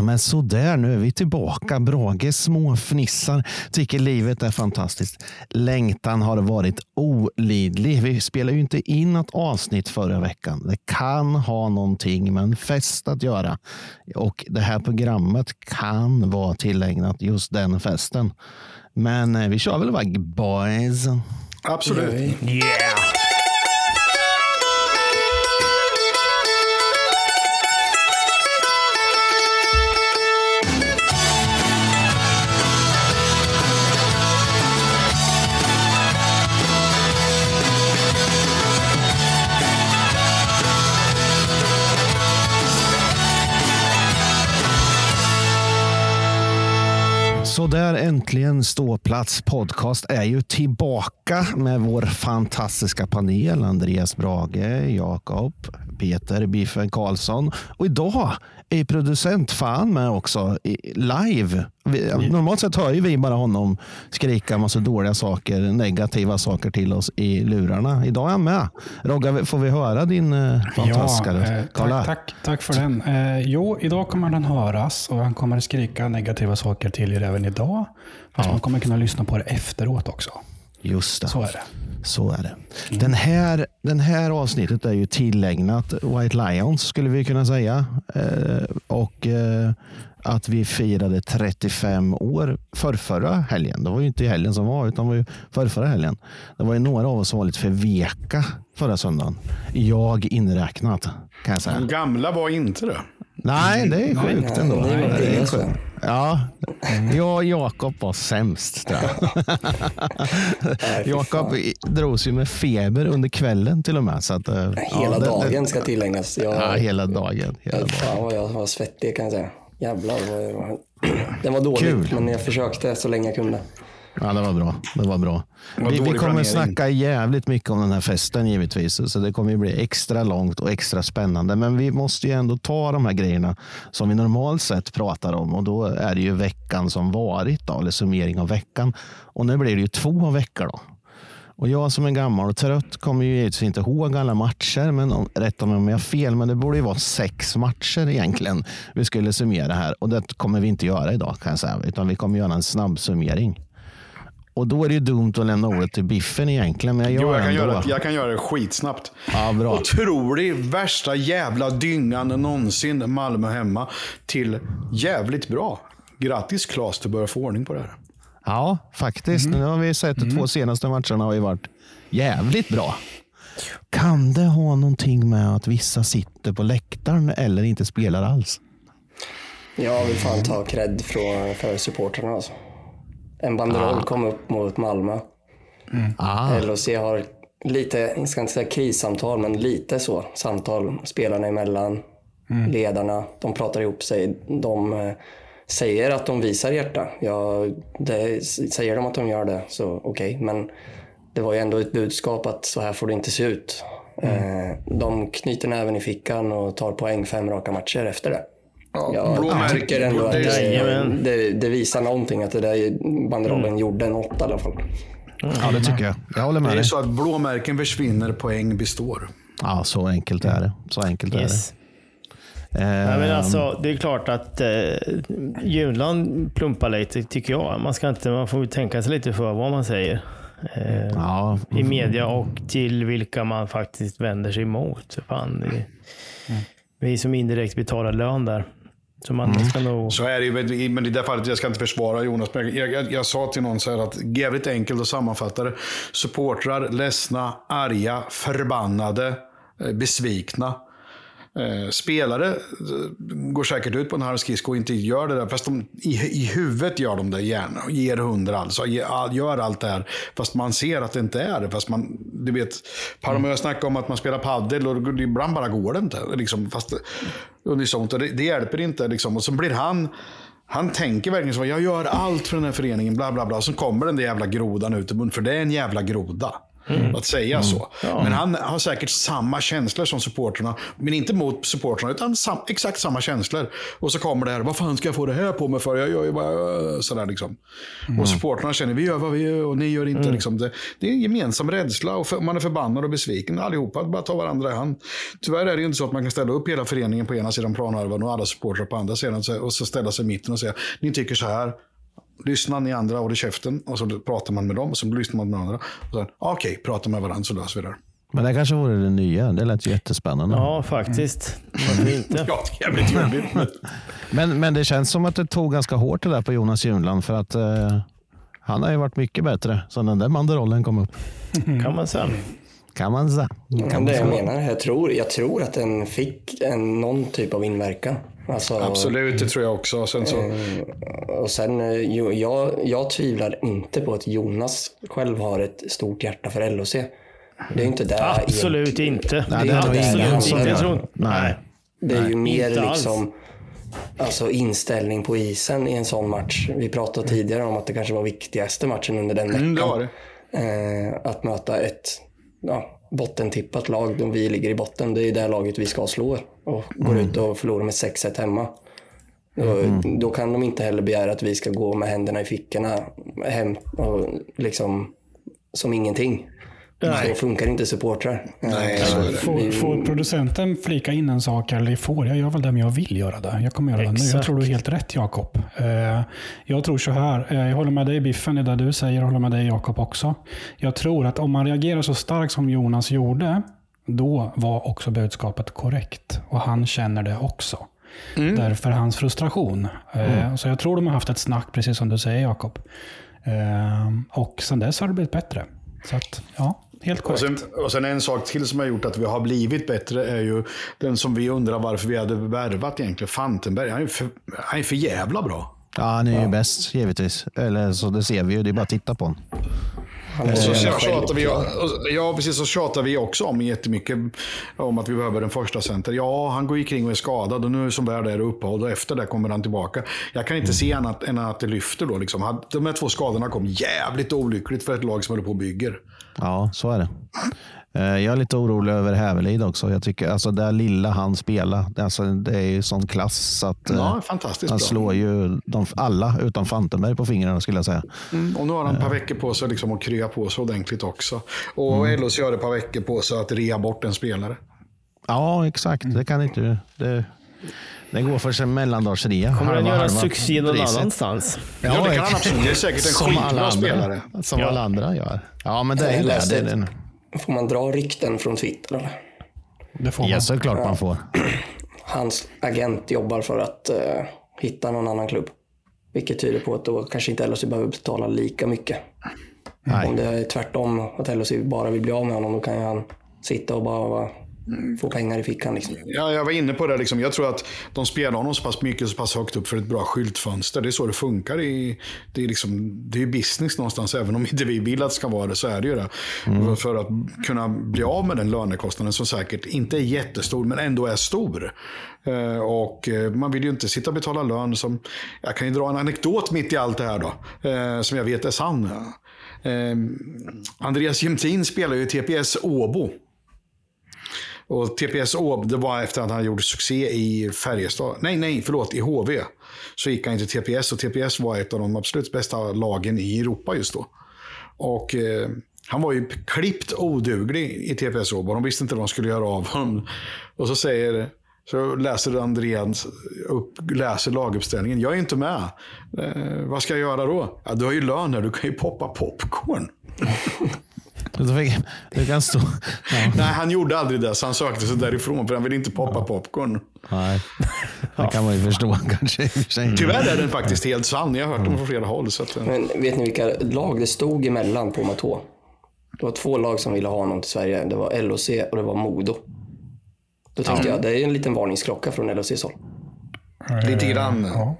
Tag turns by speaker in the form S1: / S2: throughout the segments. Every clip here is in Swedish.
S1: Ja, men sådär, nu är vi tillbaka. Brage småfnissar. Tycker livet är fantastiskt. Längtan har varit olidlig. Vi spelade ju inte in ett avsnitt förra veckan. Det kan ha någonting med en fest att göra. Och det här programmet kan vara tillägnat just den festen. Men eh, vi kör väl iväg boys.
S2: Absolut.
S3: Yeah!
S1: Äntligen ståplats podcast är ju tillbaka med vår fantastiska panel. Andreas Brage, Jakob, Peter Biffen Karlsson. Och idag är producent fan med också live. Vi, normalt sett hör ju vi bara honom skrika massa dåliga saker, negativa saker till oss i lurarna. Idag är han med. Rogga, får vi höra din eh, fantastiska röst?
S4: eh,
S1: Kolla.
S4: tack, tack, tack för den. Eh, jo, idag kommer den höras och han kommer skrika negativa saker till er även idag. Fast man kommer kunna lyssna på det efteråt också.
S1: Just det.
S4: Så är det.
S1: Så är det. Den här, den här avsnittet är ju tillägnat White Lions skulle vi kunna säga. Eh, och eh, att vi firade 35 år förrförra helgen. Det var ju inte helgen som var, utan det var ju förrförra helgen. Det var ju några av oss som var lite för veka förra söndagen. Jag inräknat, kan jag säga.
S2: De gamla var inte det.
S1: Nej, det är sjukt
S5: Nej,
S1: ändå.
S5: ni var
S1: Det är sjukt. Ja, jag och Jakob var sämst.
S5: Nej,
S1: Jakob drogs ju med feber under kvällen till och med. Så att,
S5: Hela
S1: ja, det-
S5: dagen
S1: det-
S5: ska tillägnas. Jag,
S1: Ja, hela dagen. Hela dagen.
S5: Fan vad jag var svettig kan jag säga. Jävlar vad jag var... Den var dålig,
S1: Kul.
S5: men jag försökte så länge jag kunde.
S1: Ja, det var bra. Det var bra.
S2: var
S1: Vi, vi kommer
S2: planering.
S1: snacka jävligt mycket om den här festen givetvis. Så det kommer ju bli extra långt och extra spännande. Men vi måste ju ändå ta de här grejerna som vi normalt sett pratar om. Och då är det ju veckan som varit, då, eller summering av veckan. Och nu blir det ju två veckor. då. Och jag som är gammal och trött kommer ju givetvis inte ihåg alla matcher. Men om, rätta mig om jag har fel, men det borde ju vara sex matcher egentligen vi skulle summera här. Och det kommer vi inte göra idag kan jag säga. Utan vi kommer göra en snabb summering. Och då är det ju dumt att lämna ordet till Biffen egentligen. Men jag gör
S2: Jo, jag kan,
S1: ändå.
S2: göra, det- jag kan göra det skitsnabbt.
S1: Ja, bra.
S2: Otrolig, värsta jävla dyngan någonsin Malmö hemma till jävligt bra. Grattis Claes, du börjar få ordning på det här.
S1: Ja, faktiskt. Nu har vi sett de två senaste matcherna har ju varit jävligt bra. Kan det ha någonting med att vissa sitter på läktaren eller inte spelar alls?
S5: Jag vill fan ta cred från, för supportrarna alltså. En banderoll kom upp mot Malmö.
S1: Ah,
S5: LHC har lite, jag ska inte säga krissamtal, men lite så. Samtal spelarna emellan, ledarna. De pratar ihop sig. De eh, säger att de visar hjärta. Ja, det, säger de att de gör det, så okej. Men det var ju ändå ett budskap att så här får det inte se ut. Eh, de knyter näven i fickan och tar poäng fem raka matcher efter det. Jag
S2: blåmärke.
S5: tycker ändå att det, det, det visar någonting, att det där banderollen gjorde något i alla fall.
S1: ja, det tycker jag. Jag håller
S2: Det
S1: med
S2: är
S1: dig.
S2: så att blåmärken försvinner, poäng består.
S1: Ja, så enkelt är det. Så enkelt
S3: Yes.
S1: är det.
S3: Ja, men
S1: Eh,
S3: alltså, det är klart att eh, Julan plumpar lite, tycker jag. Man, ska inte, man får tänka sig lite för vad man säger. Eh,
S1: ja,
S3: I media och till vilka man faktiskt vänder sig emot. Fan, det, Vi som indirekt betalar lön där. Så man ska nog...
S2: Så är det ju, men- men i det fallet, jag ska inte försvara Jonas, men jag, jag, jag sa till någon så här att jävligt enkelt att sammanfatta det. Supportrar, ledsna, arga, förbannade, eh, besvikna. Eh, spelare eh, går säkert ut på en halv skridsko och inte gör det där. Fast de, i, i huvudet gör de det gärna. och Ger hundra alltså. Gör allt det här. Fast man ser att det inte är det. Fast man, du vet, och jag snackade om att man spelar paddel och ibland bara går det inte. Liksom, fast unisont. Och det, det hjälper inte. Liksom. Och så blir han... Han tänker verkligen så, jag gör allt för den här föreningen, bla bla bla. Så kommer den där jävla grodan ut i munnen, för det är en jävla groda. Att säga så. Men han har säkert samma känslor som supporterna. Men inte mot supporterna, utan sam, exakt samma känslor. Och så kommer det här, vad fan ska jag få det här på mig för? Jag gör ju bara sådär liksom. Och supporterna känner, vi gör vad vi gör och ni gör inte. Liksom. Det, det är en gemensam rädsla och för, man är förbannad och besviken allihopa. Bara ta varandra i hand. Tyvärr är det ju inte så att man kan ställa upp hela föreningen på ena sidan planhalvan och alla supportrar på andra sidan och så ställa sig i mitten och säga, ni tycker så här. Lyssna ni andra, håll i käften. Och så pratar man med dem och så lyssnar man med andra. Och sen, okej, prata med varandra så löser vi det.
S1: Men det kanske vore det nya. Det lät jättespännande.
S3: Ja, faktiskt. Varför inte?
S2: Ja, jävligt trevligt. men-
S1: Men, det känns som att det tog ganska hårt det där på Jonas Junland. För att eh, han har ju varit mycket bättre sen den där banderollen kom upp.
S3: Kan man säga.
S1: Kan man säga. Kan
S5: det
S1: man
S5: jag
S1: säga.
S5: menar, jag tror, jag tror att den fick en, någon typ av inverkan. Alltså,
S2: Absolut, det tror jag också. Sen så,
S5: Och sen, eh, jag, jag tvivlar inte på att Jonas själv har ett stort hjärta för LOC. Det är inte där
S3: Absolut inte.
S1: Nej, det är nog
S3: Absolut
S1: ingen som
S3: inte. Jag tror,
S1: Nej.
S5: Det är ju mer liksom alltså inställning på isen i en sån match. Vi pratade tidigare om att det kanske var viktigaste matchen under den veckan.
S2: mm, det var det.
S5: Eh, att möta ett ja, bottentippat lag, vi ligger i botten. Det är det laget vi ska slå och går ut och förlorar med 6-1 hemma. Då, då kan de inte heller begära att vi ska gå med händerna i fickorna hem och liksom som ingenting. Så funkar inte supportrar.
S2: Nej.
S4: Får, får producenten flika in en sak, eller får jag gör väl det, men jag vill göra det. Jag kommer göra det nu. Jag
S3: Exakt.
S4: tror du är helt rätt Jakob. Eh, Jag tror så här, eh, jag håller med dig Biffen i det du säger, jag håller med dig Jakob också. Jag tror att om man reagerar så starkt som Jonas gjorde, då var också budskapet korrekt. Och han känner det också. Därför hans frustration. Eh, Så jag tror de har haft ett snack, precis som du säger Jakob. Och sen dess har det blivit bättre. Så att, ja, helt
S2: Och
S4: korrekt.
S2: sen, och sen en sak till som har gjort att vi har blivit bättre är ju den som vi undrar varför vi hade värvat egentligen. Fantenberg. Han är för, han är för jävla bra.
S1: Ja, han är ju bäst givetvis. Eller så det ser vi ju. Det är bara att titta på honom.
S2: Och så
S5: Eh,
S2: tjatar vi, och- ja, precis. Så tjatar vi också om jättemycket om att vi behöver en första center. Ja, han går ju kring och är skadad och nu som väl är det uppehåll och efter det kommer han tillbaka. Jag kan inte se annat än att det lyfter då. Liksom. De här två skadorna kom jävligt olyckligt för ett lag som håller på och bygger.
S1: Ja, så är det. Eh, Jag är lite orolig över Hävelid också. Jag tycker alltså det lilla han spelar, alltså, det är ju sån klass att eh,
S2: Ja, fantastiskt
S1: han
S2: bra.
S1: slår ju de, alla utom Fantenberg på fingrarna skulle jag säga.
S2: Mm, och nu har han ett par veckor på sig liksom att krya på sig ordentligt också. Och LHC har ett par veckor på sig att rea bort en spelare.
S1: Ja, exakt. Det kan inte det, det går för sig mellandagsrea.
S3: Kommer
S1: halva,
S3: göra succé någon
S1: priset.
S3: annanstans?
S2: Ja, det kan han absolut. Det är säkert en
S1: Som
S2: skitbra
S1: alla andra.
S2: spelare.
S1: Som
S3: Ja.
S1: alla andra gör. Ja, men det är det. är det.
S5: Får man dra rykten från Twitter? Eller?
S4: Det får man.
S1: Ja, såklart man får.
S5: Hans agent jobbar för att eh, hitta någon annan klubb. Vilket tyder på att då kanske inte LHC behöver betala lika mycket.
S1: Nej.
S5: Om det är tvärtom, att LHC bara vill bli av med honom, då kan ju han sitta och bara få pengar i fickan. Liksom.
S2: Ja, jag var inne på det. Liksom. Jag tror att de spelar honom så pass mycket, så pass högt upp för ett bra skyltfönster. Det är så det funkar. I, det är liksom, det är business någonstans. Även om inte vi vill att det ska vara det, så är det ju det. För- För att kunna bli av med den lönekostnaden som säkert inte är jättestor, men ändå är stor. Eh, Och eh, man vill ju inte sitta och betala lön som... Jag kan ju dra en anekdot mitt i allt det här då. eh, Som jag vet är sann. Andreas Jämtin spelar ju i TPS Åbo. Och TPS Åb, det var efter att han gjorde succé i Färjestad. Nej, nej, förlåt, i HV. Så gick han till TPS och TPS var ett av de absolut bästa lagen i Europa just då. Och eh, han var ju klippt oduglig i TPS Åb och de visste inte vad de skulle göra av honom. Och så säger så läser Andreas upp, läser laguppställningen. Jag är inte med. Eh, vad ska jag göra då? Ja, du har ju lön här, du kan ju poppa popcorn.
S1: Du, du kan stå... Ja.
S2: Nej, han gjorde aldrig det, så han sökte sig därifrån för han ville inte poppa popcorn.
S1: Nej, det kan man ju förstå kanske. sig.
S2: Tyvärr är den faktiskt helt sann. Jag har hört den från flera håll. Så att,
S5: Men vet ni vilka lag det stod emellan på Matå? Det var två lag som ville ha honom till Sverige. Det var LOC och det var Modo. Då tänkte jag, det är en liten varningsklocka från LOCs håll.
S2: lite grann.
S4: Ja.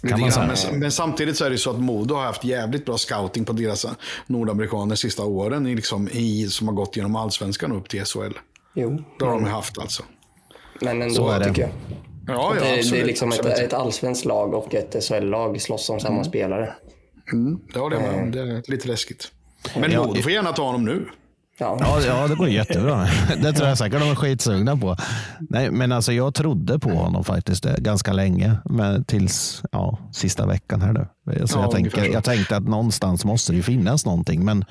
S2: Men, men samtidigt så är det så att Modo har haft jävligt bra scouting på deras nordamerikaner de sista åren. i Liksom, i, som har gått genom allsvenskan upp till SHL.
S5: Jo,
S2: Det har de haft alltså.
S5: men ändå
S1: Så är det.
S5: tycker jag.
S2: Ja, ja,
S5: det, det
S2: absolut,
S5: är liksom ett,
S2: absolut.
S5: ett allsvenskt lag och ett SHL-lag slåss om samma spelare.
S2: Det håller jag med om. Det är lite läskigt. Men Modo får gärna ta honom nu.
S5: Ja.
S1: Ja, ja, det går jättebra. Det tror jag säkert de är skitsugna på. Nej, men alltså jag trodde på honom faktiskt eh, ganska länge, men tills ja, sista veckan här nu. Så
S2: Ja,
S1: jag,
S2: så.
S1: jag tänkte att någonstans måste det ju finnas någonting, men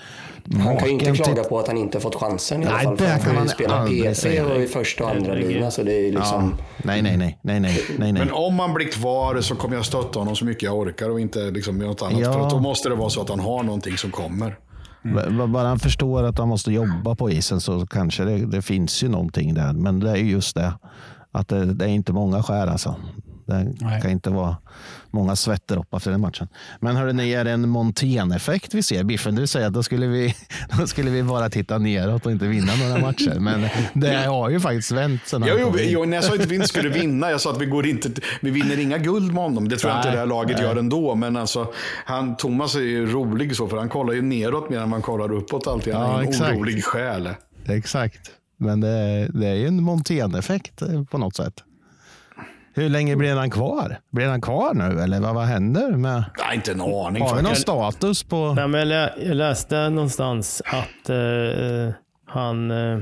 S5: Han kan ju inte
S1: till-
S5: klaga på att han inte fått chansen i alla
S1: Nej,
S5: fall.
S1: det
S5: för han
S1: kan han
S5: spela
S1: aldrig
S5: P3
S1: säga.
S5: och i första och andra lina så det är ju liksom...
S1: Ja, nej, nej, nej, nej, nej, nej, nej.
S2: Men om han blir kvar så kommer jag stötta honom så mycket jag orkar och inte liksom något annat.
S1: Ja.
S2: För då måste det vara så att han har någonting som kommer.
S1: Mm. Bara han förstår att han måste jobba på isen så kanske det, det finns ju någonting där. Men det är just det att det, det är inte många skär alltså. Det
S4: Nej.
S1: kan inte vara många svettdroppar efter den matchen. Men hörde ni, är det en Montén-effekt vi ser? Biffen, du säger att då skulle, vi, då skulle vi bara titta neråt och inte vinna några matcher. Men det har ju faktiskt vänt sen
S2: Jo, jo, jo, nej, jag sa inte att vi inte skulle vinna. Jag sa att vi, går inte, vi vinner inga guld med honom. Det tror jag inte
S1: Nej,
S2: det här laget gör ändå. Men alltså, han, Thomas är ju rolig så, för han kollar ju neråt mer än man kollar uppåt alltid. Han
S1: Ja,
S2: är en
S1: exakt.
S2: orolig själ.
S1: Exakt. Men det, det är ju en Montén-effekt eh, på något sätt. Hur länge blir han kvar? Blir han kvar nu eller vad, vad händer? Med,
S2: Nej, inte en aning.
S1: har vi någon status på...
S3: Nej, men jag, lä jag läste någonstans att eh, han eh,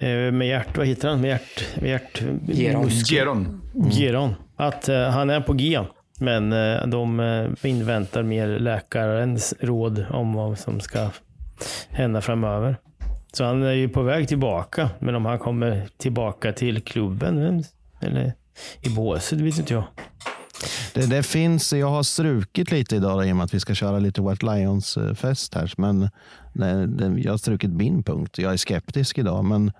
S3: eh, med hjärt, vad heter han? Med hjärt, med hjärt,
S5: Geron.
S2: Geron.
S3: Geron. Att eh, han är på G. Men eh, de eh, inväntar mer läkarens råd om vad som ska hända framöver. Så han är ju på väg tillbaka. Men om han kommer tillbaka till klubben eller i båset vet inte jag.
S1: Det, det finns, jag har strukit lite idag i och med att vi ska köra lite White Lions-fest här. Men det, det, jag har strukit min punkt. Jag är skeptisk idag, men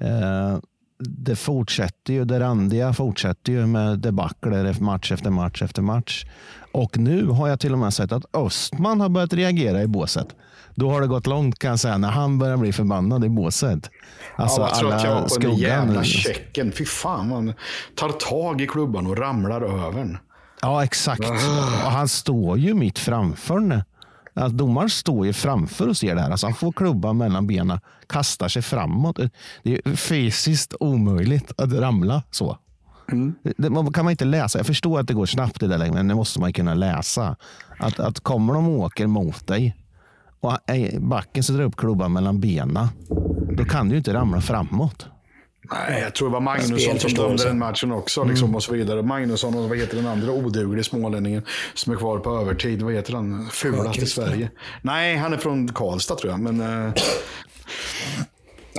S1: eh, det fortsätter ju. Det randiga fortsätter ju med debacler match efter match efter match. Och nu har jag till och med sett att Östman har börjat reagera i båset. Då har det gått långt kan jag säga, när han börjar bli förbannad i båset. Alltså
S2: ja, jag tror att jag var på den jävla checken. Fy fan, man tar tag i klubban och ramlar över den.
S1: Ja, exakt. Och han står ju mitt framför nu. Alltså, domaren står ju framför och ser det här. Alltså, han får klubban mellan benen, kastar sig framåt. Det är fysiskt omöjligt att ramla så. Det, det kan man inte läsa. Jag förstår att det går snabbt i det läget, men det måste man kunna läsa. Att, att kommer de och åker mot dig och backen sätter upp klubban mellan benen, då kan du ju inte ramla framåt.
S2: Nej, jag tror det var Magnusson som dömde den matchen också. Liksom, och så vidare. Magnusson och vad heter den andra oduglig smålänningen som är kvar på övertid. Vad heter han? Fulast i Sverige. Nej, han är från Karlstad tror jag. Men, nej,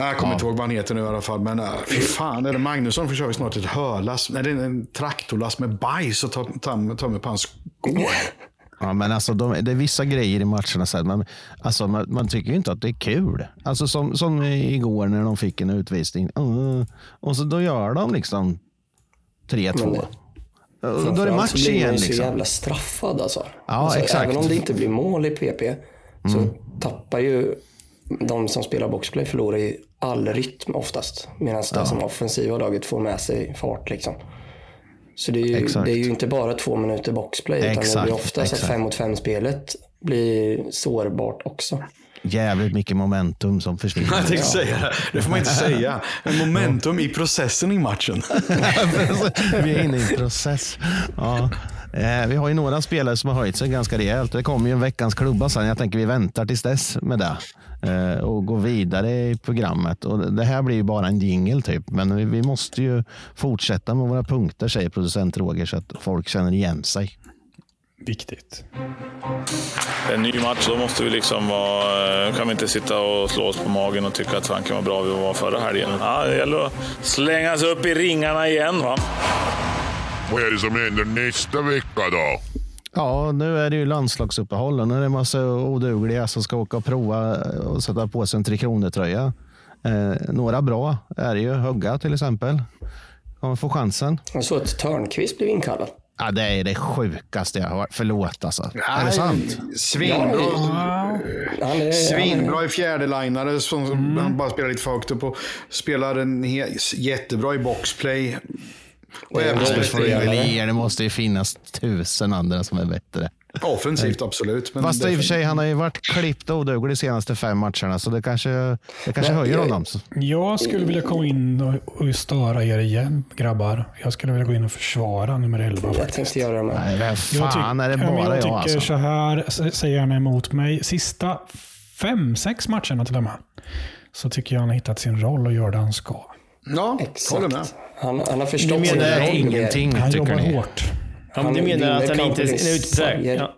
S2: jag kommer inte ihåg vad han heter nu i alla fall. Men eh, fy fan, är det Magnusson försöker snart ett hörlass. Nej, det är en traktorlast med bajs och med på hans skor.
S1: Ja, men alltså, de, det är vissa grejer i matcherna. Så här, man, alltså, man, man tycker ju inte att det är kul. Alltså, som, som igår när de fick en utvisning. Uh, och så då gör de liksom 3-2. Och Då är det match
S5: blir man
S1: igen.
S5: ju så
S1: Liksom.
S5: jävla straffad alltså.
S1: Ja,
S5: alltså
S1: exakt. Mm.
S5: Även om det inte blir mål i PP så tappar ju de som spelar boxplay förlorar ju all rytm oftast. Medan det som offensiva laget får med sig fart liksom. Så det är ju, det är ju inte bara två minuter boxplay utan det
S1: Exakt,
S5: blir ofta så att fem mot fem spelet blir sårbart också.
S1: Jävligt mycket momentum som försvinner.
S2: Jag tänkte säga det. Det får man inte säga. Men momentum i processen i matchen.
S1: vi är inne i en process. Ja. Eh, vi har ju några spelare som har höjt sig ganska rejält. Det kommer ju en veckans klubba sen. Jag tänker vi väntar tills dess med det. Eh, och går vidare i programmet. Och det här blir ju bara en jingle typ. Men vi, vi måste ju fortsätta med våra punkter säger producent Roger så att folk känner igen sig.
S4: Viktigt.
S6: En ny match, då måste vi liksom vara, eh, kan vi inte sitta och slå oss på magen och tycka att fanken var bra vi var förra helgen. Ja, det gäller att slänga sig upp i ringarna igen. Va?
S7: Vad är det som händer nästa vecka då?
S1: Ja, nu är det ju landslagsuppehåll nu är det en massa odugliga som ska åka och prova och sätta på sig en Tre Kronor-tröja. Eh, några bra är det ju. Hugga till exempel. Kommer få chansen.
S5: Jag såg att Törnqvist blev inkallad.
S1: Ja, det är det sjukaste jag har hört. Förlåt alltså. är det sant?
S2: Svinbra.
S5: Han är,
S2: Svinbra i fjärdelinare som han bara spelar lite för högt upp och spelar en jättebra i boxplay. Och
S5: Det är
S2: även
S5: en
S1: Det. Det måste ju finnas tusen andra som är bättre.
S2: offensivt, absolut. Men
S1: Fast i och för sig, han har ju varit klippt och oduglig de senaste fem matcherna, så det kanske, det kanske
S5: Men
S1: höjer
S5: jag-
S1: honom.
S4: Jag skulle vilja komma in och, och störa er igen, grabbar. Jag skulle vilja gå in och försvara nummer 11.
S5: Jag
S4: faktiskt.
S5: tänkte göra det med.
S1: Nej, vem
S4: Jag
S1: fan är det bara
S4: jag
S1: jag,
S4: tycker
S1: alltså?
S4: så här, s- säg gärna emot mig. Sista fem, sex matcherna till och med, så tycker jag han har hittat sin roll och gör det han ska.
S2: Ja, håller med.
S5: Han, han har
S3: Du
S5: förstått sin
S3: menar
S5: roll mer.
S1: Ingenting
S4: Han
S1: tycker
S4: jobbar
S1: ni.
S4: hårt.
S3: Men du
S5: Han
S3: menar att han inte är utpräglad? Ja.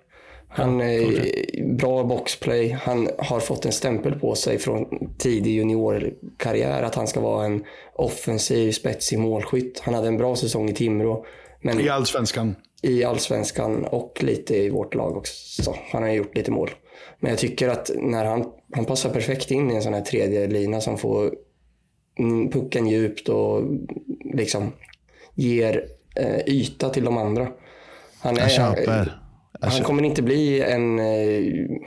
S5: Han är bra boxplay. Han har fått en stämpel på sig från tidig juniorkarriär att han ska vara en offensiv, spetsig målskytt. Han hade en bra säsong i Timrå. Men
S2: I allsvenskan.
S5: i allsvenskan och lite i vårt lag också. Han har gjort lite mål. Men jag tycker att när han, han passar perfekt in i en sån här tredje lina som får pucken djupt och liksom ger eh, yta till de andra. Han.
S1: Jag
S5: han
S1: köper.
S5: kommer inte bli en, eh,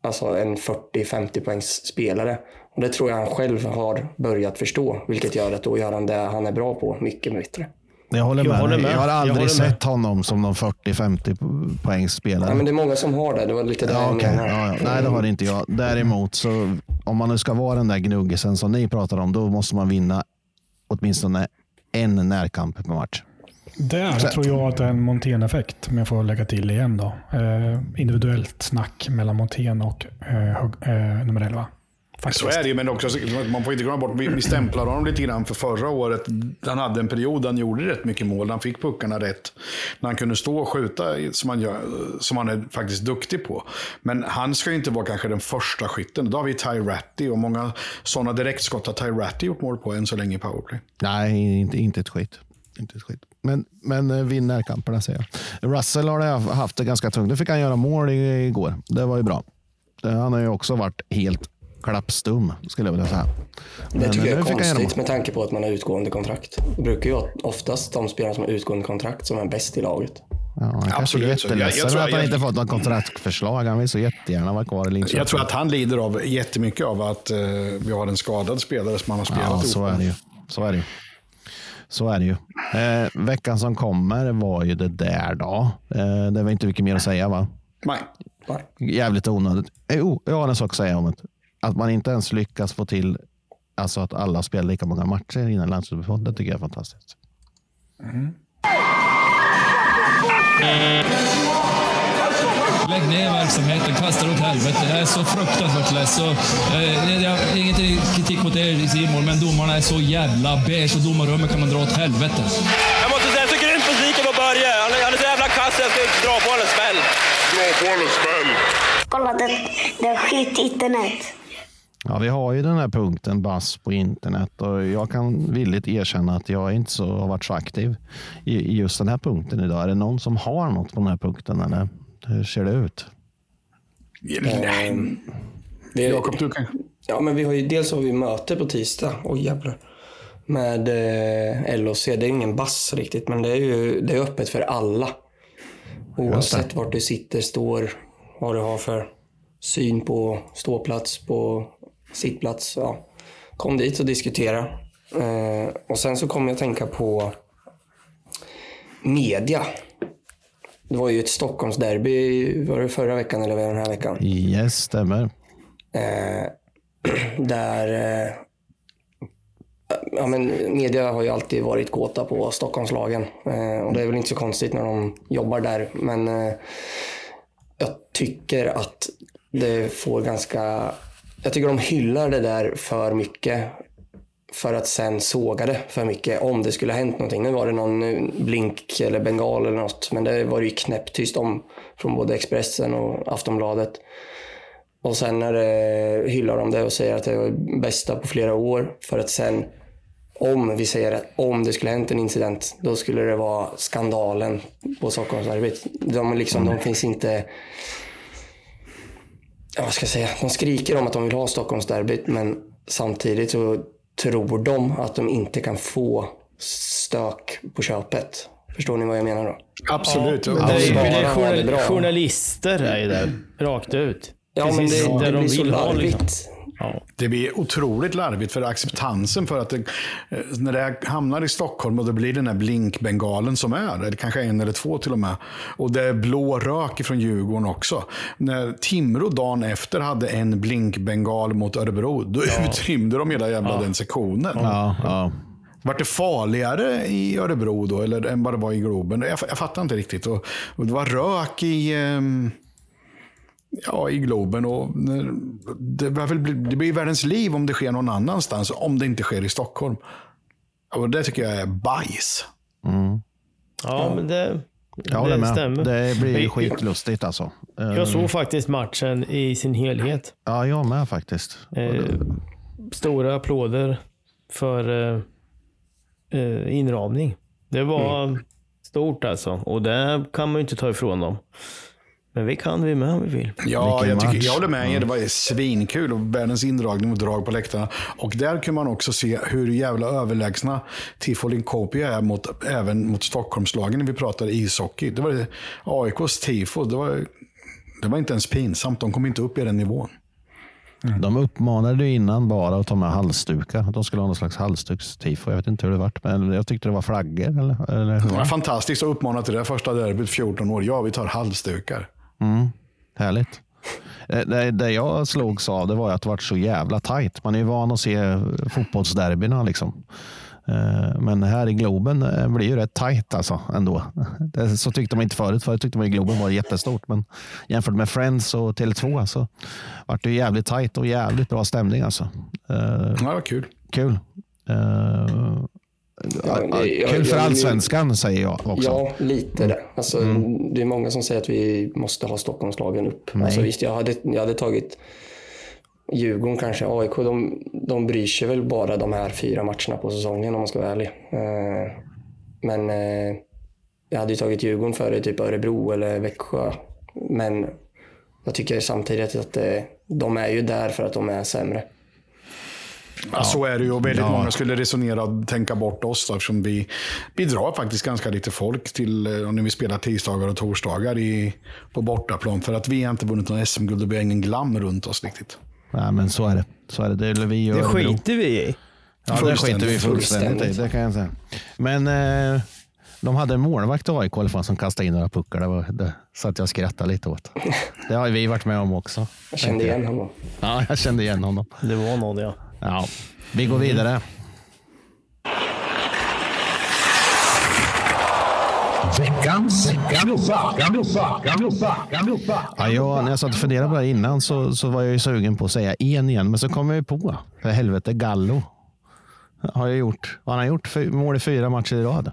S5: alltså en 40-50 poängs spelare. Och det tror jag han själv har börjat förstå. Vilket gör att då gör han det han är bra på mycket bättre.
S1: Jag håller
S3: Jag
S1: med.
S3: håller med.
S1: Jag har
S3: Jag
S1: aldrig
S3: med.
S1: sett honom som någon 40-50 poängs spelare.
S5: Ja, men det är många som har det. Det var lite det
S1: Ja,
S5: jag menar.
S1: ja, ja. Nej, det har inte jag. Däremot, så om man nu ska vara den där gnuggisen som ni pratar om, då måste man vinna åtminstone en närkamp per match.
S4: Där tror jag att det är en Montén-effekt, om jag får lägga till igen. Då. Eh, individuellt snack mellan Montén och eh, hög- eh, nummer 11. Faktiskt.
S2: Så är det ju, men också, man får inte glömma bort, vi, vi stämplar honom lite grann för förra året. Han hade en period där han gjorde rätt mycket mål. Han fick puckarna rätt. När han kunde stå och skjuta som han, gör, som han är faktiskt duktig på. Men han ska ju inte vara kanske den första skytten. Då har vi Ty Ratty och många sådana direktskott har Ty Ratty gjort mål på än så länge i powerplay.
S1: Nej, inte, inte ett skit. Inte ett skit. Men, men eh, vinn närkamperna säger jag. Russell har haft det ganska tungt. Nu fick han göra mål igår. Det var ju bra. Han har ju också varit helt klappstum, skulle jag vilja säga.
S5: Det
S1: Men,
S5: tycker jag är konstigt med tanke på att man har utgående kontrakt. Det brukar ju oftast de spelare som har utgående kontrakt som är bäst i laget.
S1: Ja, han kanske är
S2: Absolut. Så jag- jag
S1: jätteledsen
S2: tror-
S1: att han
S2: jag-
S1: inte fått något kontraktförslag. Han vill så jättegärna vara kvar i Linköping.
S2: Jag tror att han lider av jättemycket av att eh, vi har en skadad spelare som han har spelat
S1: Ja, så är det ju. Så är det ju. Så är det ju. Eh, veckan som kommer var ju det där då. Eh, det var inte mycket mer att säga va?
S2: Nej.
S1: Jävligt onödigt. Eh, oh, jag har en sak att säga om det. Att man inte ens lyckas få till alltså att alla spelar lika många matcher innan landslagsuppehåll. Det tycker jag är fantastiskt.
S8: Lägg ner verksamheten, kasta det åt helvete. Jag är så fruktansvärt less. Så, eh, jag har ingen kritik mot er i Simon, men domarna är så jävla beige och domarrummet kan man dra åt helvete.
S9: Jag måste säga, jag är så grymt besviken på Börje. Han är, han är så jävla kass, jag ska dra på honom en smäll.
S7: Dra på en smäll.
S10: Kolla, det, det är skit internet.
S1: Ja, vi har ju den här punkten bass på internet och jag kan villigt erkänna att jag inte så, har varit så aktiv i, i just den här punkten idag. Är det någon som har något på den här punkten eller hur ser det ut?
S5: Ehm, vi,
S2: Jakob, du kan...
S5: ja, men vi har ju, dels har vi möte på tisdag. Oj jävlar. Med eh, LOC. Det är ingen bass riktigt, men det är ju det är öppet för alla. Oavsett vart du sitter, står, vad du har för syn på ståplats, på sittplats. Ja. Kom dit och diskutera. Eh, och sen så kommer jag att tänka på media. Det var ju ett Stockholmsderby, var det förra veckan eller den här veckan?
S1: Yes, stämmer.
S5: Eh, där eh, ja, men media har ju alltid varit gåta på Stockholmslagen. Eh, och det är väl inte så konstigt när de jobbar där. Men eh, jag tycker att det får ganska... Jag tycker de hyllar det där för mycket. För att sen såga det för mycket om det skulle ha hänt någonting. Nu var det någon eh, blink eller bengal eller något. Men det var det ju knäpptyst om från både Expressen och Aftonbladet. Och sen när det hyllar de det och säger att det var bästa på flera år. För att sen, om vi säger att om det skulle hänt en incident, då skulle det vara skandalen på Stockholmsderbyt. De, liksom, de finns inte... Ja, vad ska jag säga? De skriker om att de vill ha Stockholmsderbyt, men samtidigt så tror de att de inte kan få stök på köpet. Förstår ni vad jag menar då?
S2: Absolut.
S3: Men det är, det
S5: det
S3: journal, journalister är ju där, rakt ut.
S5: Ja, men
S3: Precis
S5: det, det
S3: de
S5: blir så
S3: vill ha,
S5: larvigt.
S3: liksom. Ja.
S2: Det blir otroligt larvigt för acceptansen för att det, eh, när det hamnar i Stockholm och det blir den här blinkbengalen som är, eller kanske en eller två till och med. Och det är blå rök från Djurgården också. När Timrå dagen efter hade en blinkbengal mot Örebro, då utrymde de hela jävla den sektionen.
S1: Ja, ja.
S2: Vart det farligare i Örebro då, eller än vad det var i Globen? Jag, jag fattar inte riktigt. Och, och det var rök i... ehm, ja, i Globen. Och det, det blir världens liv om det sker någon annanstans, om det inte sker i Stockholm. Och det tycker jag är bajs.
S3: Ja, men det,
S1: Jag håller
S3: det
S1: med.
S3: stämmer.
S1: Det blir skitlustigt alltså. Eh,
S3: Jag såg faktiskt matchen i sin helhet.
S1: Ja, jag med faktiskt.
S3: Eh, stora applåder för eh, eh, inramning. Det var
S1: Mm.
S3: stort alltså. Och det kan man ju inte ta ifrån dem. Men vi kan vi med om vi vill.
S2: Ja, jag, tycker, jag håller med er. Det var svinkul och världens indragning och drag på läktarna. Och där kan man också se hur jävla överlägsna Tifo Linkopia är mot, även mot Stockholmslagen när vi pratar ishockey. Det var AIKs tifo. Det var, det var inte ens pinsamt. De kom inte upp i den nivån.
S1: De uppmanade ju innan bara att ta med halsdukar. De skulle ha någon slags halsdukstifo. Jag vet inte hur det vart, men jag tyckte det var flaggor. Eller, eller hur
S2: Det
S1: var
S2: fantastiskt att uppmana till det första derbyt 14 år. Ja, vi tar halsdukar.
S1: Härligt. Eh, Det, det jag slogs av det var ju att det var så jävla tajt. Man är ju van att se fotbollsderbyna. Liksom. Eh, Men här i Globen eh, blir ju rätt tajt alltså ändå. Det, så tyckte man inte förut. Förut tyckte man att Globen var jättestort. Men jämfört med Friends och Tele2 så vart det jävligt tajt och jävligt bra stämning. Alltså.
S2: Ja, det var kul.
S1: Kul.
S5: Ja,
S1: ja,
S5: det- jag-
S1: kul för allsvenskan säger jag också.
S5: Ja, lite det. Alltså, Det är många som säger att vi måste ha Stockholmslagen upp. Alltså, visst, jag hade, jag hade tagit Djurgården kanske, AIK, de, de bryr sig väl bara de här fyra matcherna på säsongen om man ska vara ärlig. Eh, men eh, jag hade ju tagit Djurgården före typ Örebro eller Växjö. Men jag tycker samtidigt att eh, de är ju där för att de är sämre.
S2: Ja, så är det ju. Och väldigt många skulle resonera och tänka bort oss då, eftersom vi, vi drar faktiskt ganska lite folk till eh, när vi spelar tisdagar och torsdagar i, på bortaplan. För att vi har inte vunnit någon SM-guld och vi har ingen glam runt oss riktigt.
S1: Nej, men så är det. Så är det. Det är vi och
S3: Det skiter vi i.
S1: Ja, det skiter vi fullständigt i.
S5: fullständigt.
S1: Det kan jag säga. Men eh, de hade en målvakt i AIK som kastade in några puckar. Det, var, det satt jag och skrattade lite åt. Det har vi varit med om också.
S5: Jag kände igen honom.
S1: Ja, jag kände igen honom.
S3: Det var någon ja.
S1: Ja, vi går vidare.
S7: Veckans.
S1: Ja, jag, när jag satt och funderade på det här innan så, så var jag ju sugen på att säga en igen. Men så kom jag ju på, för helvete, Gallo. Har jag gjort, vad har han gjort? Fy- Mål i fyra matcher i rad.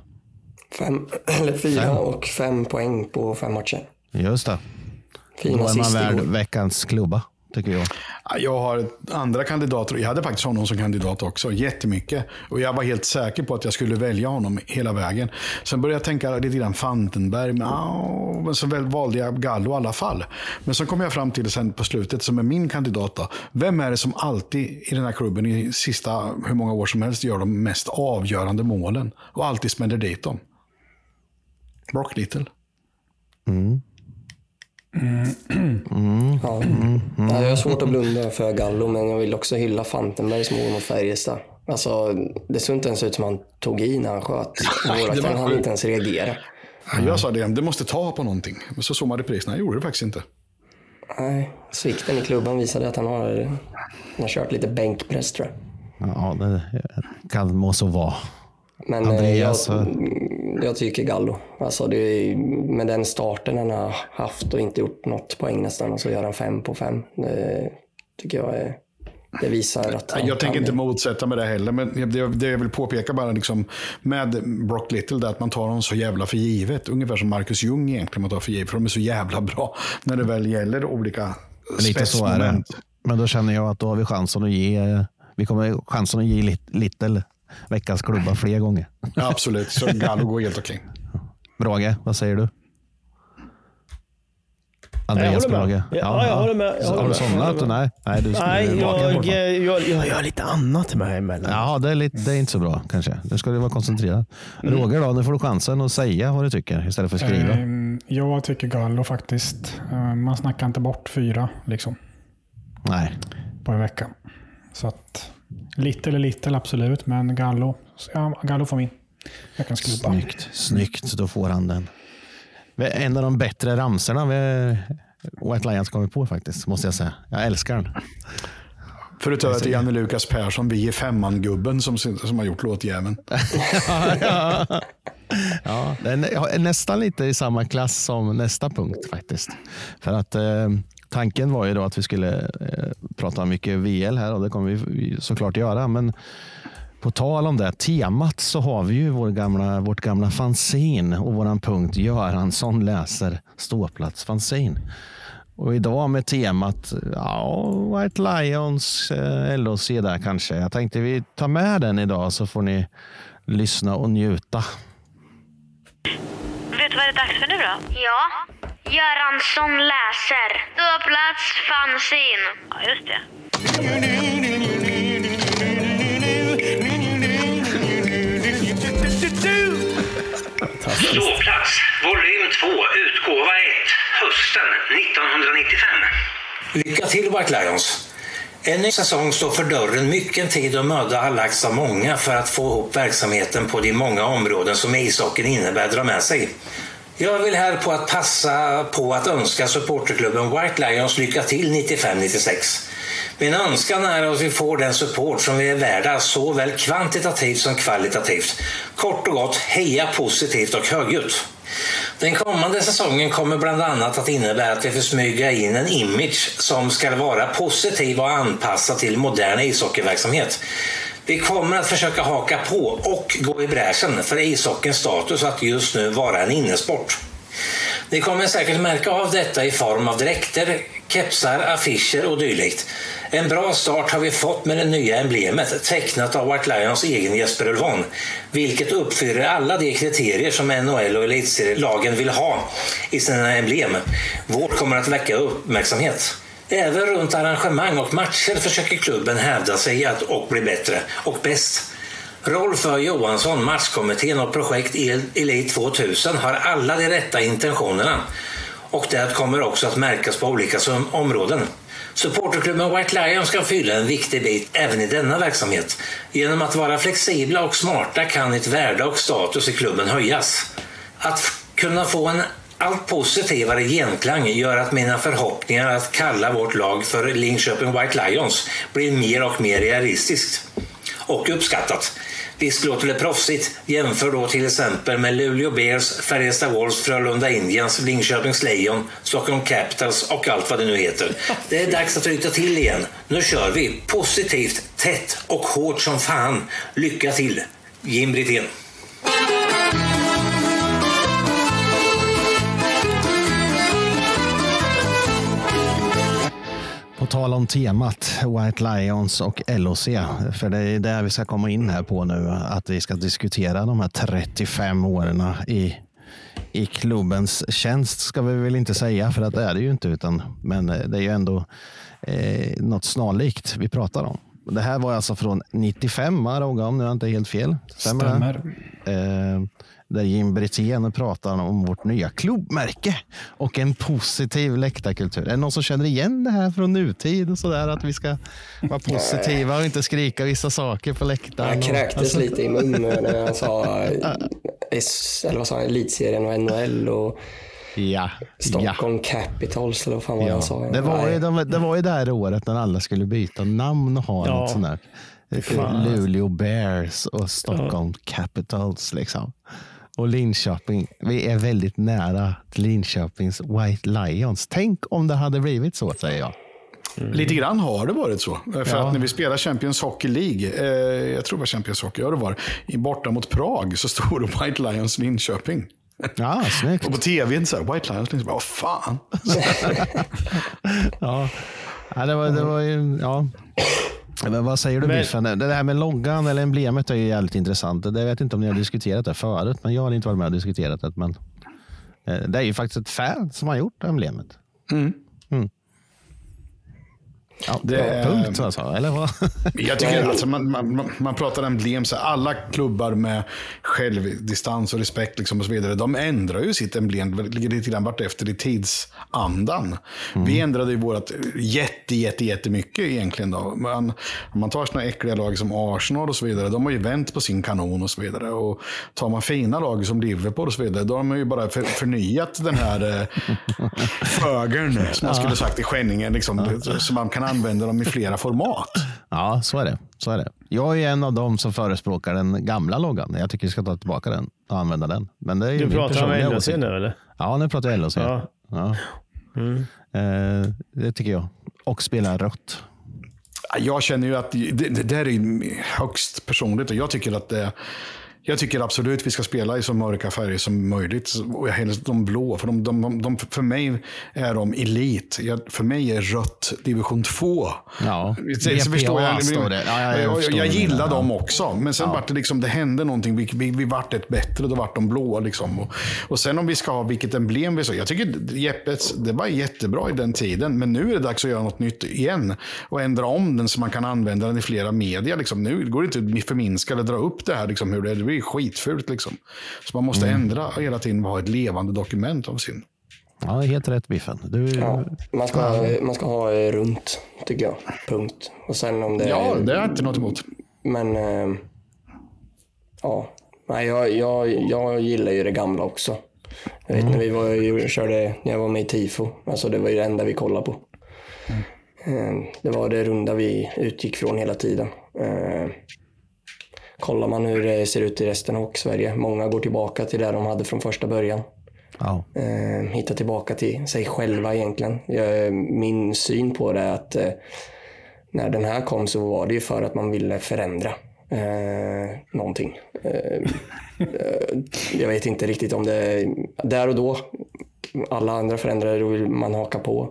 S5: Fem, eller fyra och fem poäng på fem matcher.
S1: Just det.
S5: Fin
S1: Då är man värd veckans klubba, tycker jag.
S2: Ja, Jag har andra kandidater. Jag hade faktiskt honom som kandidat också, jättemycket. Och jag var helt säker på att jag skulle välja honom hela vägen. Sen började jag tänka lite grann Fantenberg, men, ja, men så väl valde jag Gallo i alla fall. Men så kom jag fram till sen på slutet, som är min kandidat. Då. Vem är det som alltid i den här klubben i sista hur många år som helst gör de mest avgörande målen och alltid smäller dit dem? Brock Little.
S5: Ja. Ja, jag har svårt att blunda för Gallo, men jag vill också hylla Fantenbergs mål mot Färjestad. Alltså, det såg inte ens ut som han tog i när han sköt. Målvakten hann inte ens reagera.
S2: Jag sa det, det måste ta på någonting. Men så såg man reprisen, han gjorde det faktiskt inte.
S5: Nej, svikten i klubban visade att han har, han har kört lite bänkpress tror jag.
S1: Ja, det kan må så vara.
S5: Men eh,
S1: Andreas,
S5: jag,
S1: eh,
S5: jag tycker Gallo. Alltså det är, med den starten han har haft och inte gjort något poäng nästan och så gör han fem på fem. Det tycker jag är, det visar att han
S2: Jag tänker inte motsätta mig det heller, men det, det jag vill påpeka bara liksom med Brock Little, det är att man tar honom så jävla för givet. Ungefär som Marcus Ljung egentligen man tar för givet, för de är så jävla bra när det väl gäller olika
S1: Lite så är det. Men då känner jag att då har vi chansen att ge, vi kommer chansen att ge Lit- Little veckans klubba fler gånger.
S2: Ja, absolut, så Gallo går helt okej.
S1: Brage, vad säger du? Andreas. Brage.
S3: Ja, jag håller med. Jag
S1: har
S3: håller
S1: du
S3: med.
S1: somnat? Nej, nej, du
S3: Nej,
S1: du
S3: jag, jag, jag, jag gör lite annat med emellan.
S1: Ja, det är, lite, det är inte så bra kanske. Nu ska du vara koncentrerad.
S3: Mm.
S1: Roger då, nu får du chansen att säga vad du tycker istället för att skriva.
S4: Ehm, Jag tycker Gallo faktiskt. Eh, Man snackar inte bort fyra liksom,
S1: Nej,
S4: på en vecka. Så att, lite eller lite absolut, men Gallo, ja, Gallo får min. Veckans klubba.
S1: snyggt. Snyggt, då får han den. En av de bättre ramserna vi White Lions kommer på faktiskt, måste jag säga. Jag älskar den.
S2: Förutom att det är Janne Lukas Persson, vi är femman-gubben som, som har gjort låtjäveln.
S1: Ja, den är nästan lite i samma klass som nästa punkt faktiskt. För att eh, tanken var ju då att vi skulle eh, prata mycket VL här och det kommer vi såklart göra. Men på tal om det temat så har vi ju vår gamla, vårt gamla fanzine och våran punkt Göransson läser ståplats fanzine. Och idag med temat ja, White Lions, eh, LOC där kanske. Jag tänkte vi tar med den idag så får ni lyssna och njuta.
S11: Vet du vad det är dags för nu då?
S10: Ja. Göransson läser. Ståplats fanzine.
S11: Ja, just det.
S12: Ståplats, volym 2, utgåva 1, hösten 1995. Lycka till White Lions! En ny säsong står för dörren. Mycken tid och möda har lagts av många för att få ihop verksamheten på de många områden som ishockeyn innebär dra med sig. Jag vill här på att passa på att önska supporterklubben White Lions lycka till 95-96. Min önskan är att vi får den support som vi är värda såväl kvantitativt som kvalitativt. Kort och gott, heja positivt och högljutt. Den kommande säsongen kommer bland annat att innebära att vi får smyga in en image som ska vara positiv och anpassad till modern ishockeyverksamhet. Vi kommer att försöka haka på och gå i bräschen för ishockeyns status att just nu vara en innesport. Ni kommer säkert märka av detta i form av dräkter, kepsar, affischer och dylikt. En bra start har vi fått med det nya emblemet tecknat av White Lions egen Jesper Ulvan, vilket uppfyller alla de kriterier som NHL och elitserielagen vill ha i sina emblem. Vårt kommer att väcka uppmärksamhet. Även runt arrangemang och matcher försöker klubben hävda sig att och bli bättre och bäst. Rolf Ö Johansson, matchkommittén och projekt e- Elite 2000 har alla de rätta intentionerna och det kommer också att märkas på olika områden. Supporterklubben White Lions ska fylla en viktig bit även i denna verksamhet. Genom att vara flexibla och smarta kan ett värde och status i klubben höjas. Att kunna få en allt positivare genklang gör att mina förhoppningar att kalla vårt lag för Linköping White Lions blir mer och mer realistiskt och uppskattat. Visst låter det proffsigt. Jämför då till exempel med Luleå Bears, Färjestad Wolves, Frölunda Indians, Linköpings Lejon, Stockholm Capitals och allt vad det nu heter. Det är dags att ryta till igen. Nu kör vi! Positivt, tätt och hårt som fan. Lycka till! Jim Brithén.
S1: Tal om temat White Lions och LOC, för det är där vi ska komma in här på nu, att vi ska diskutera de här 35 åren i, i klubbens tjänst, ska vi väl inte säga, för att det är det ju inte, utan, men det är ju ändå eh, något snarlikt vi pratar om. Det här var alltså från 95, va, Rogga, om jag inte helt fel. Stämmer,
S4: Stämmer.
S1: det? Eh, där Jim Brithén pratar om vårt nya klubbmärke och en positiv läktarkultur. Är det någon som känner igen det här från nutid? och så där, Att vi ska vara positiva och inte skrika vissa saker på läktaren?
S5: Jag kräktes
S1: Alltså-
S5: lite i munnen när han sa eller vad sa han, elitserien och NHL och
S1: Ja,
S5: Stockholm Capitals eller vad fan var
S1: ja.
S5: han sa.
S1: Det, var ju, de- det var ju det här året när alla skulle byta namn och ha
S3: Ja.
S1: något sånt där. Luleå Bears och Stockholm Capitals. Liksom. Och Linköping, vi är väldigt nära till Linköpings White Lions. Tänk om det hade blivit så, säger jag.
S2: Lite grann har det varit så. För
S1: Ja.
S2: att när vi spelar Champions Hockey League, eh, jag tror det var Champions Hockey, ja det var borta mot Prag så stod det White Lions Linköping.
S1: Ja, snyggt.
S2: Och på tvn så här, White Lions Linköping, vad fan.
S1: Ja, ja det var, det var ju, ja. Men vad säger du
S3: Men-
S1: Biffen? Det här med loggan eller emblemet är ju jävligt intressant. Det vet inte om ni har diskuterat det förut, men jag har inte varit med och diskuterat det. Men eh, det är ju faktiskt ett fan som har gjort emblemet.
S2: Mm.
S1: Ja,
S2: Det är-
S1: Punkt alltså, eller vad?
S2: Jag tycker alltså, man, man, man- pratar emblem, så alla klubbar med självdistans och respekt liksom och så vidare, de ändrar ju sitt emblem lite grann vart efter i tidsandan. Vi ändrade ju vårt jätte, jätte, jättemycket egentligen. Då. Man, om man tar sådana äckliga lag som Arsenal och så vidare, de har ju vänt på sin kanon och så vidare. Och tar man fina lag som Liverpool och så vidare, då har man ju bara för, förnyat den här eh, fögern, som man skulle sagt i Skänningen, liksom, så man kan använda dem i flera format.
S1: Ja, så är det. Så är det. Jag är en av dem som förespråkar den gamla loggan. Jag tycker vi ska ta tillbaka den och använda den. Men det är ju
S3: Du pratar om
S1: åsikt.
S3: nu eller?
S1: Ja, nu pratar jag LHC.
S3: Ja.
S1: Ja.
S3: Mm.
S1: Eh, det tycker jag. Och spela rött.
S2: Jag känner ju att det, det där är högst personligt och jag tycker att det, jag tycker absolut vi ska spela i så mörka färger som möjligt. Och helst de blå, för, de, de, de, för mig är de elit. Jag, för mig är rött division 2.
S1: Ja,
S2: så förstår jag,
S1: står det. Ja, ja, jag
S2: jag, jag
S1: det.
S2: gillar
S1: Ja.
S2: dem också. Men sen vart det liksom, det hände någonting. Vi, vi, vi vart ett bättre, då vart de blåa. Liksom. Och, och sen om vi ska ha vilket emblem vi så. Jag tycker Jeppets, det var jättebra i den tiden. Men nu är det dags att göra något nytt igen. Och ändra om den så man kan använda den i flera media. Liksom. Nu går det inte att förminska eller dra upp det här. Liksom, hur det, är. Det blir skitfult. Liksom. Så man måste
S1: Mm.
S2: ändra hela tiden och ha ett levande dokument av sin.
S1: Ja, helt rätt Biffen. Du,
S5: Ja, man, ska ha, man ska ha eh, runt, tycker jag. Punkt. Och sen om det
S2: Ja, det har jag inte något emot.
S5: Men, eh, ja. Nej, jag, jag, jag gillar ju det gamla också. Jag vet när vi var, ju- körde, när jag var med i TIFO, alltså det var ju det enda vi kollade på. Eh, Det var det runda vi utgick från hela tiden. Kollar man hur det ser ut i resten av Sverige, många går tillbaka till det de hade från första början.
S1: ja.
S5: Eh, hitta tillbaka till sig själva egentligen. Jag, min syn på det är att eh, när den här kom så var det ju för att man ville förändra eh, någonting. Eh, eh, jag vet inte riktigt om det där och då. Alla andra förändrare då vill man haka på.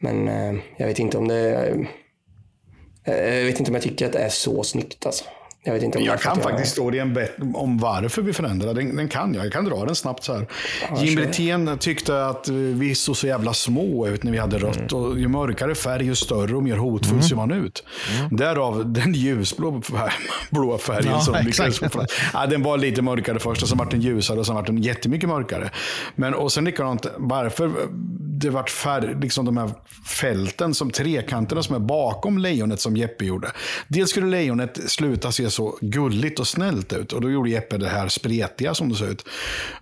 S5: Men eh, jag vet inte om det eh, jag vet inte om jag tycker att det är så snyggt alltså. Jag, vet inte om
S2: Jag
S5: för
S2: kan faktiskt bet- om varför vi förändrade. Den, den kan jag. Jag kan dra den snabbt så här.
S5: Ja,
S2: Jim. Brithén tyckte att vi såg så jävla små ut när vi hade rött. Och ju mörkare färg, ju större och mer hotfull ser man ut. Därav den ljusblå fär- blå färgen.
S1: Ja,
S2: som ja, den var lite mörkare först och sen vart den ljusare och sen vart den jättemycket mörkare. Men, och sen likadant, varför det vart färre liksom de här fälten, som trekanterna som är bakom lejonet som Jeppe gjorde. Dels skulle lejonet sluta se så gulligt och snällt ut och då gjorde Jeppe det här spretiga som det såg ut.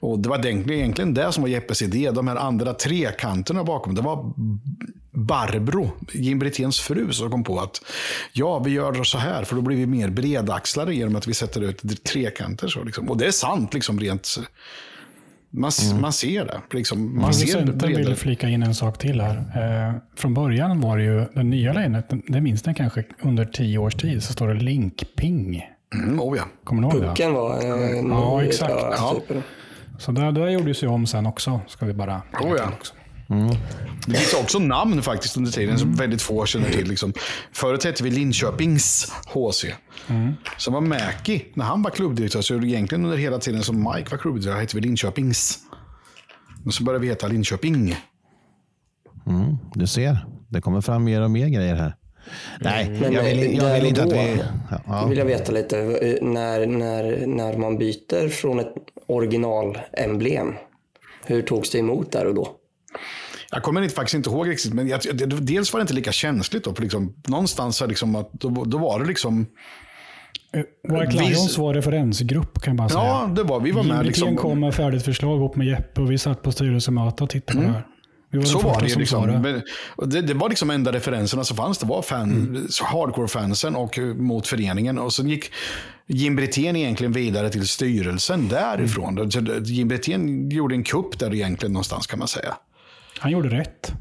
S2: Och det var egentligen, det som var Jeppes idé. De här andra trekanterna bakom, det var Barbro, Jim Briténs fru, som kom på att ja, vi gör det så här, för då blir vi mer bredaxlade genom att vi sätter ut trekanter. Så, liksom. Och det är sant, liksom rent... Man, man ser det. Liksom, man ser det
S4: Producenten
S2: bredare.
S4: vill flika in en sak till här. Eh, från början var det ju den nya lejonet, det minns ni kanske under tio års tid, så står det Linkping.
S2: Mm, oh ja.
S4: Kommer ni ihåg det?
S5: Pucken var eh,
S4: Ja, exakt.
S5: Ja, typ.
S4: Så det, det gjordes ju om sen också, ska vi bara
S2: Oh ja.
S4: till också.
S2: Det finns också namn faktiskt under tiden som väldigt få känner till. Liksom. Förut hette vi Linköpings HC. Som var Mäki. När han var klubbdirektör så egentligen under hela tiden som Mike var klubbdirektör hette vi Linköpings. Och så började vi heta Linköping.
S1: Mm, du ser, det kommer fram mer och mer grejer här. Nej,
S5: Men
S1: jag vill,
S5: eh,
S1: jag vill inte att vi... Ja, ja.
S5: vill jag veta lite, eh, när, när, när man byter från ett originalemblem, hur togs det emot där och då?
S2: Jag kommer inte, faktiskt inte ihåg riktigt, men jag, dels var det inte lika känsligt. Då, för liksom, någonstans liksom att, då, då var det liksom...
S4: White
S2: Vi-
S4: Lions var referensgrupp kan jag bara säga.
S2: Ja, det var, vi var med. Liksom,
S4: kom med färdigt förslag ihop med Jeppe och vi satt på styrelsemöte och tittade på det här. Vi var
S2: Så var det ju. Liksom.
S4: det.
S2: Det, det var liksom enda referenserna som fanns. Det var fan,
S4: Mm.
S2: hardcore-fansen och eh, mot föreningen. Och sen gick Jim Brithén egentligen vidare till styrelsen därifrån.
S4: Mm.
S2: Jim Brithén gjorde en kupp där egentligen någonstans kan man säga.
S4: Han gjorde rätt.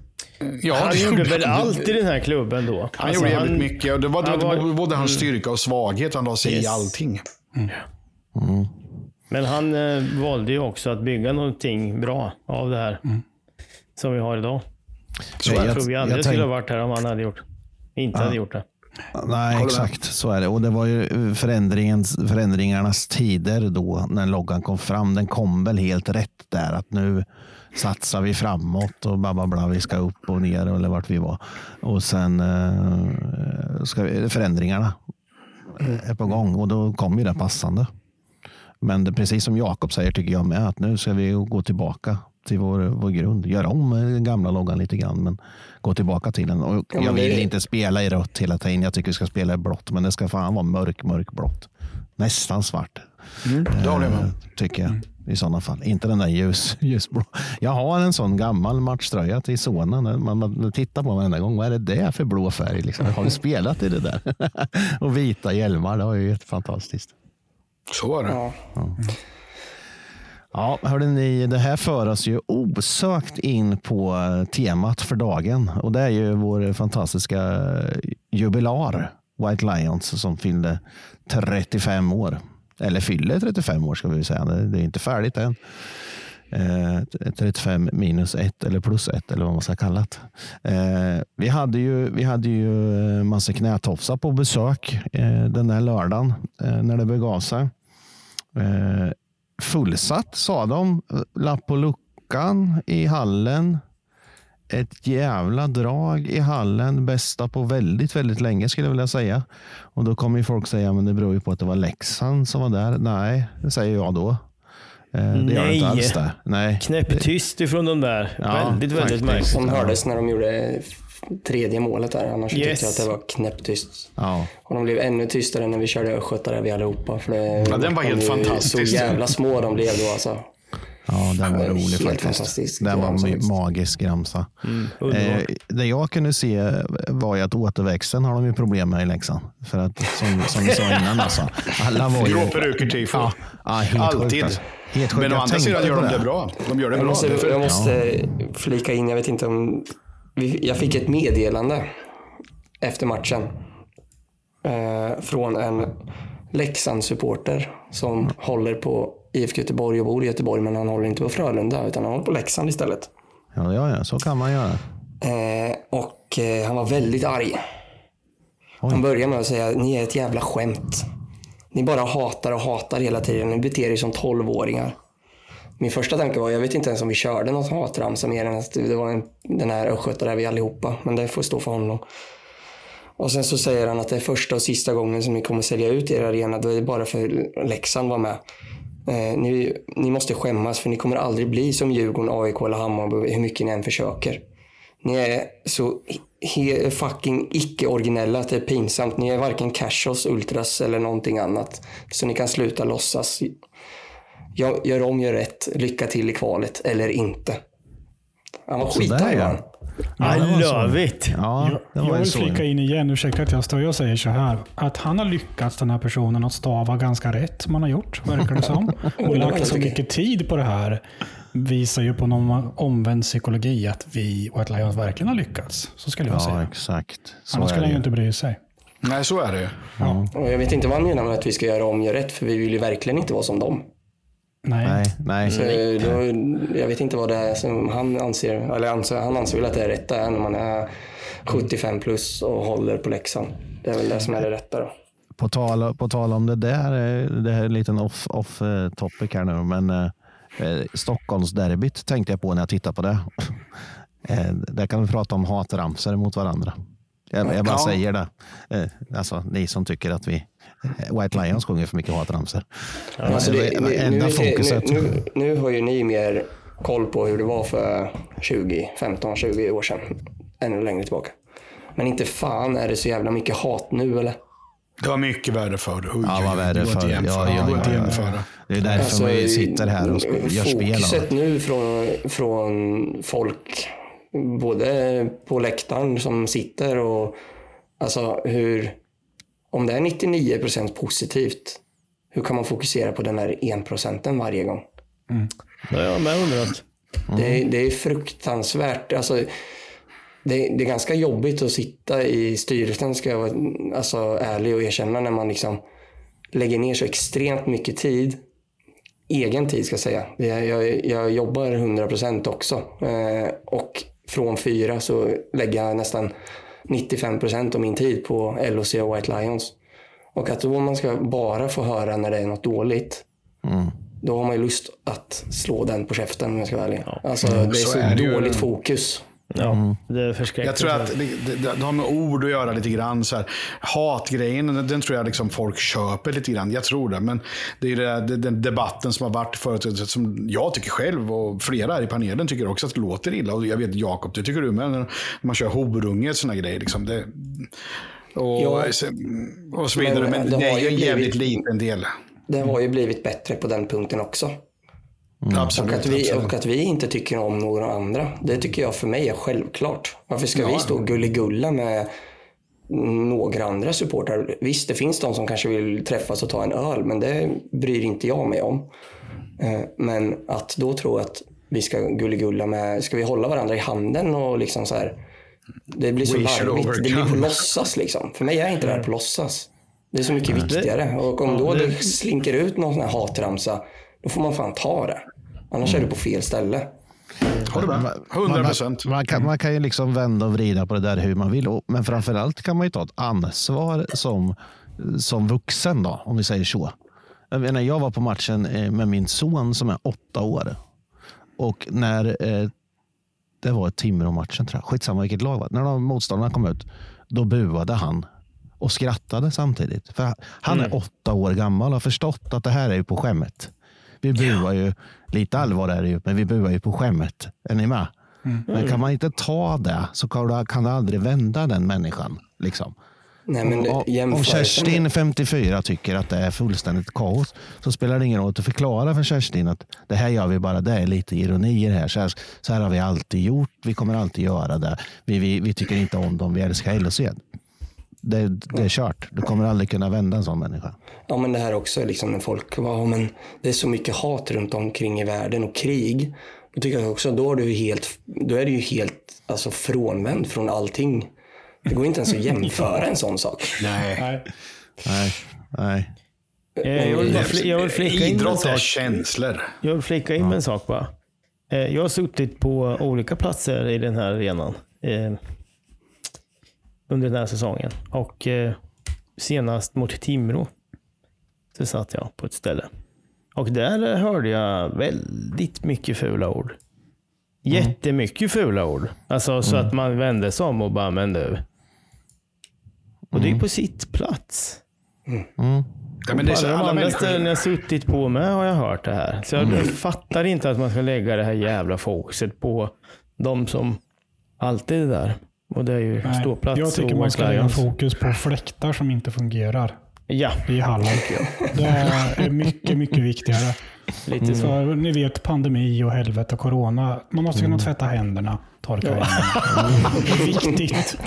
S2: Ja,
S3: Han gjorde väl
S2: han.
S3: allt i den här klubben då?
S2: Han
S3: Alltså,
S2: gjorde jävligt mycket. Och det var,
S3: han var,
S2: både hans styrka och svaghet. Han la sig i
S3: Yes.
S2: allting.
S3: Men han eh, valde ju också att bygga någonting bra av det här. Som vi har idag.
S1: Så
S3: jag,
S1: jag-
S3: tror vi
S1: jag
S3: aldrig
S1: tänk-
S3: skulle ha varit här om han hade gjort, inte hade gjort det.
S1: Nej, exakt. Så är det. Och det var ju förändringens, förändringarnas tider då när loggan kom fram. Den kom väl helt rätt där. Att nu satsar vi framåt och bla bla bla. Vi ska upp och ner eller vart vi var. Och sen eh, ska vi, förändringarna är på gång och då kommer ju det passande. Men det, precis som Jakob säger tycker jag med att nu ska vi gå tillbaka till vår, vår grund. Göra om den gamla loggan lite grann men gå tillbaka till den. Och
S5: Ja,
S1: jag vill inte spela i rött hela tiden. Jag tycker vi ska spela i blått men det ska fan vara mörk, mörk blått. Nästan svart.
S2: Det håller jag med
S1: Eh. Tycker jag i sådana fall. Inte den där ljus, ljusblå. Jag har en sån gammal matchtröja till sonen. Man, man tittar på varenda gång. Vad är det där för blå färg? Liksom? Har du spelat i det där? och vita hjälmar. Det var ju fantastiskt.
S2: Så var det.
S5: Ja.
S1: Ja, hörde ni, det här för oss ju osökt in på temat för dagen och det är ju vår fantastiska jubilar White Lions som fyllde 35 år. Eller fyller 35 år ska vi säga. Det är inte färdigt än. Eh, 35 minus 1 eller plus 1 eller vad man ska kalla det. Eh, vi hade ju, vi hade ju eh, massa knätofsar på besök den där lördagen när det begav sig. Fullsatt sa de. Lapp på luckan i hallen. Ett jävla drag i hallen. Bästa på väldigt, väldigt länge skulle jag vilja säga. Och då kommer ju folk säga, men det beror ju på att det var Leksand som var där. Nej, det säger jag då. Eh, Det gör det inte alls det. Nej.
S3: Knäpptyst ifrån de där.
S1: Ja,
S3: väldigt, väldigt märkligt.
S5: Som hördes när de gjorde tredje målet där. Annars
S3: Yes.
S5: tyckte jag att det var knäpptyst.
S1: Ja.
S5: Och de blev ännu tystare när vi körde östgötare vi allihopa. För det,
S2: Ja, den var helt fantastisk.
S5: Så jävla små de blev då alltså.
S1: Ja, den var
S5: Ja,
S1: rolig
S5: helt
S1: faktiskt.
S5: fantastisk
S1: Den var
S5: faktiskt.
S1: magisk ramsa.
S3: Mm,
S1: eh, det jag kunde se var ju att återväxten har de ju problem med i Leksand. För att som, som vi sa innan alltså. Alla var ju...
S2: Grå peruker, tifo.
S1: Ja, ja,
S2: Alltid.
S1: Sjukt. Helt sjukt.
S2: Men å andra sidan gör de det bra. De gör det
S5: Jag
S2: bra.
S5: måste, jag måste flika in, jag vet inte om... Jag fick ett meddelande efter matchen eh, från en Leksand-supporter som håller på IFK Göteborg och bor i Göteborg, men han håller inte på Frölunda, utan han håller på Leksand istället.
S1: Ja, ja, ja, så kan man göra.
S5: Eh, och eh, han var väldigt arg. Han började med att säga, ni är ett jävla skämt. Ni bara hatar och hatar hela tiden. Ni beter er som tolvåringar. Min första tanke var, jag vet inte ens om vi körde något hatramsa mer än att det var en, den här östgötare vi allihopa. Men det får stå för honom. Och sen så säger han att det är första och sista gången som ni kommer sälja ut er arena. Då är det bara för Leksand var med. Eh, ni, ni måste skämmas för ni kommer aldrig bli som Djurgården, AIK eller Hammarby hur mycket ni än försöker. Ni är så he, fucking icke-originella att det är pinsamt. Ni är varken Cashos, Ultras eller någonting annat. Så ni kan sluta låtsas. Gör, gör om, gör rätt. Lycka till i kvalet eller inte. Han var skitarg
S1: ja.
S3: I love it.
S1: Ja,
S4: Jag vill
S1: så.
S4: flika in igen, ursäkta att jag står och säger så här. Att han har lyckats, den här personen, att stava ganska rätt som han har gjort, verkar det som. Och lagt så mycket tid på det här visar ju på någon omvänd psykologi att vi White Lions verkligen har lyckats. Så skulle jag
S1: Ja,
S4: säga.
S1: exakt. Så
S4: Annars skulle han ju inte bry sig.
S2: Nej, så är det ju.
S5: Och jag vet inte vad han menar med att vi ska göra om, gör rätt. För vi vill ju verkligen inte vara som dem.
S4: Nej.
S1: Nej, nej.
S5: Så då, jag vet inte vad det är som han anser. Eller anser, han anser väl att det är rätta är när man är 75 plus och håller på Leksand. Det är väl det som är det rätta då.
S1: På tal, på tal om det där, det här är en liten off, off eh, topic här nu, men eh, eh, Stockholmsderbyt tänkte jag på när jag tittade på det. Eh, där kan vi prata om hatramsor mot varandra. Jag, jag bara
S2: Ja.
S1: säger det. Eh, alltså, ni som tycker att vi White Lions sjunger för mycket hatramsor.
S5: Alltså
S1: det,
S5: det,
S1: var
S5: nu,
S1: enda
S5: nu,
S1: fokuset.
S5: nu, nu, nu har ju ni mer koll på hur det var för 20, 15, 20 år sedan. Ännu längre tillbaka. Men inte fan är det så jävla mycket hat nu eller?
S2: Det var mycket värre förr. Oj,
S1: Ja,
S2: oj,
S1: värre
S2: det går inte
S1: förr. Ja, ja, ja, ja.
S2: jämföra.
S1: Det är därför
S5: Alltså,
S1: vi sitter här och gör spel av
S5: Fokuset
S1: det.
S5: nu från, från folk, både på läktaren som sitter och alltså hur, om det är 99% positivt, hur kan man fokusera på den här 1% varje gång?
S3: Det har jag med undrat.
S5: Det, är- det är fruktansvärt. Alltså, det, det är ganska jobbigt att sitta i styrelsen, ska jag vara alltså, ärlig och erkänna, när man liksom lägger ner så extremt mycket tid. Egen tid ska jag säga. Är- Jag, jag jobbar 100% också. Eh, och från fyra så lägger jag nästan 95% av min tid på LOC och White Lions. Och att då man ska bara få höra när det är något dåligt. Då har man ju lust att slå den på käften om jag ska vara ärlig. Alltså, det är
S2: så
S5: så,
S2: är det ju.
S5: dåligt fokus.
S3: Ja, det är förskräckligt.
S2: Jag tror att det, det, det har med ord att göra lite grann. Så här. Hatgrejen, den, den tror jag liksom folk köper lite grann. Jag tror det. Men det är där- det, den debatten som har varit förut, som jag tycker själv och flera här i panelen tycker också att det låter illa. Och jag vet Jakob, det tycker du med. När man kör horunge och sådana grejer. Liksom. Det, och,
S5: Ja.
S2: och så vidare.
S5: Men
S2: Men,
S5: det
S2: det
S5: har
S2: är ju
S5: ju
S2: en jävligt
S5: blivit-
S2: liten del.
S5: Det har ju blivit bättre på den punkten också.
S2: Absolut.
S5: Och att, vi,
S2: absolut.
S5: och att vi inte tycker om några andra, det tycker jag för mig är självklart. Varför ska
S2: Ja.
S5: vi stå och gulligulla med några andra supportrar? Visst, det finns de som kanske vill träffas och ta en öl, men det bryr inte jag mig om. Eh, Men att då tro att vi ska gulligulla med, ska vi hålla varandra i handen och liksom så här. Det blir så larvigt. Det blir på låtsas liksom. För mig är inte det här på låtsas. Det är så mycket viktigare. Och om då
S3: det
S5: slinker ut någon sån här hatramsa, då får man fan ta det. Annars är du på fel ställe.
S2: Håller med. 100 procent.
S1: Man, man, kan, man kan ju liksom vända och vrida på det där hur man vill. Men framförallt kan man ju ta ett ansvar som, som vuxen, då, om vi säger så. Jag, menar, jag var på matchen eh, med min son som är åtta år. Och när eh, det var ett Timrå-matchen, tror jag. skitsamma vilket lag var. När de motståndarna kom ut, då buade han och skrattade samtidigt. För han är åtta år gammal och har förstått att det här är ju på skämmet. Vi buar ju, lite allvar är det ju, men vi buar ju på skämmet. Är ni med? Men kan man inte ta det så kan du, kan du aldrig vända den människan. Liksom.
S5: Nej, men det-
S1: om, om Kerstin, 54, tycker att det är fullständigt kaos så spelar det ingen roll att du förklarar för Kerstin att det här gör vi bara, det är lite ironier här. Så här, så här har vi alltid gjort, vi kommer alltid göra det. Vi, vi, vi tycker inte om dem, vi älskar LHC. Det, det är kört. Du kommer aldrig kunna vända en sån människa.
S5: Ja, men det här också är liksom när folk, ja, men det är så mycket hat runt omkring i världen och krig. Då tycker jag också, då är du ju helt, då är du ju helt alltså, frånvänd från allting. Det går inte ens att jämföra en sån sak.
S2: Nej.
S1: Nej, nej.
S3: Eh, Jag vill, jag flika in en
S2: Idrott är känslor.
S3: Jag vill flika in med en sak bara. Eh, Jag har suttit på olika platser i den här arenan eh, under den här säsongen. Och eh, senast mot Timrå så satt jag på ett ställe. Och där hörde jag väldigt mycket fula ord. Jättemycket fula ord. Alltså så att man vände sig om och bara, men du. Och det är på sitt plats.
S2: Ja, men det är så
S3: alla de andra
S2: människor-
S3: ställen jag suttit på med har jag hört det här. Så jag fattar inte att man ska lägga det här jävla fokuset på de som alltid är där. Och det är ju
S4: Nej,
S3: ståplats
S4: jag tycker man ska lägga fokus på fläktar som inte fungerar.
S3: Ja.
S4: I hallen. Det är mycket, mycket viktigare.
S3: Lite så.
S4: För ni vet pandemi och helvete och corona. Man måste kunna tvätta händerna, torka händerna. Det är viktigt.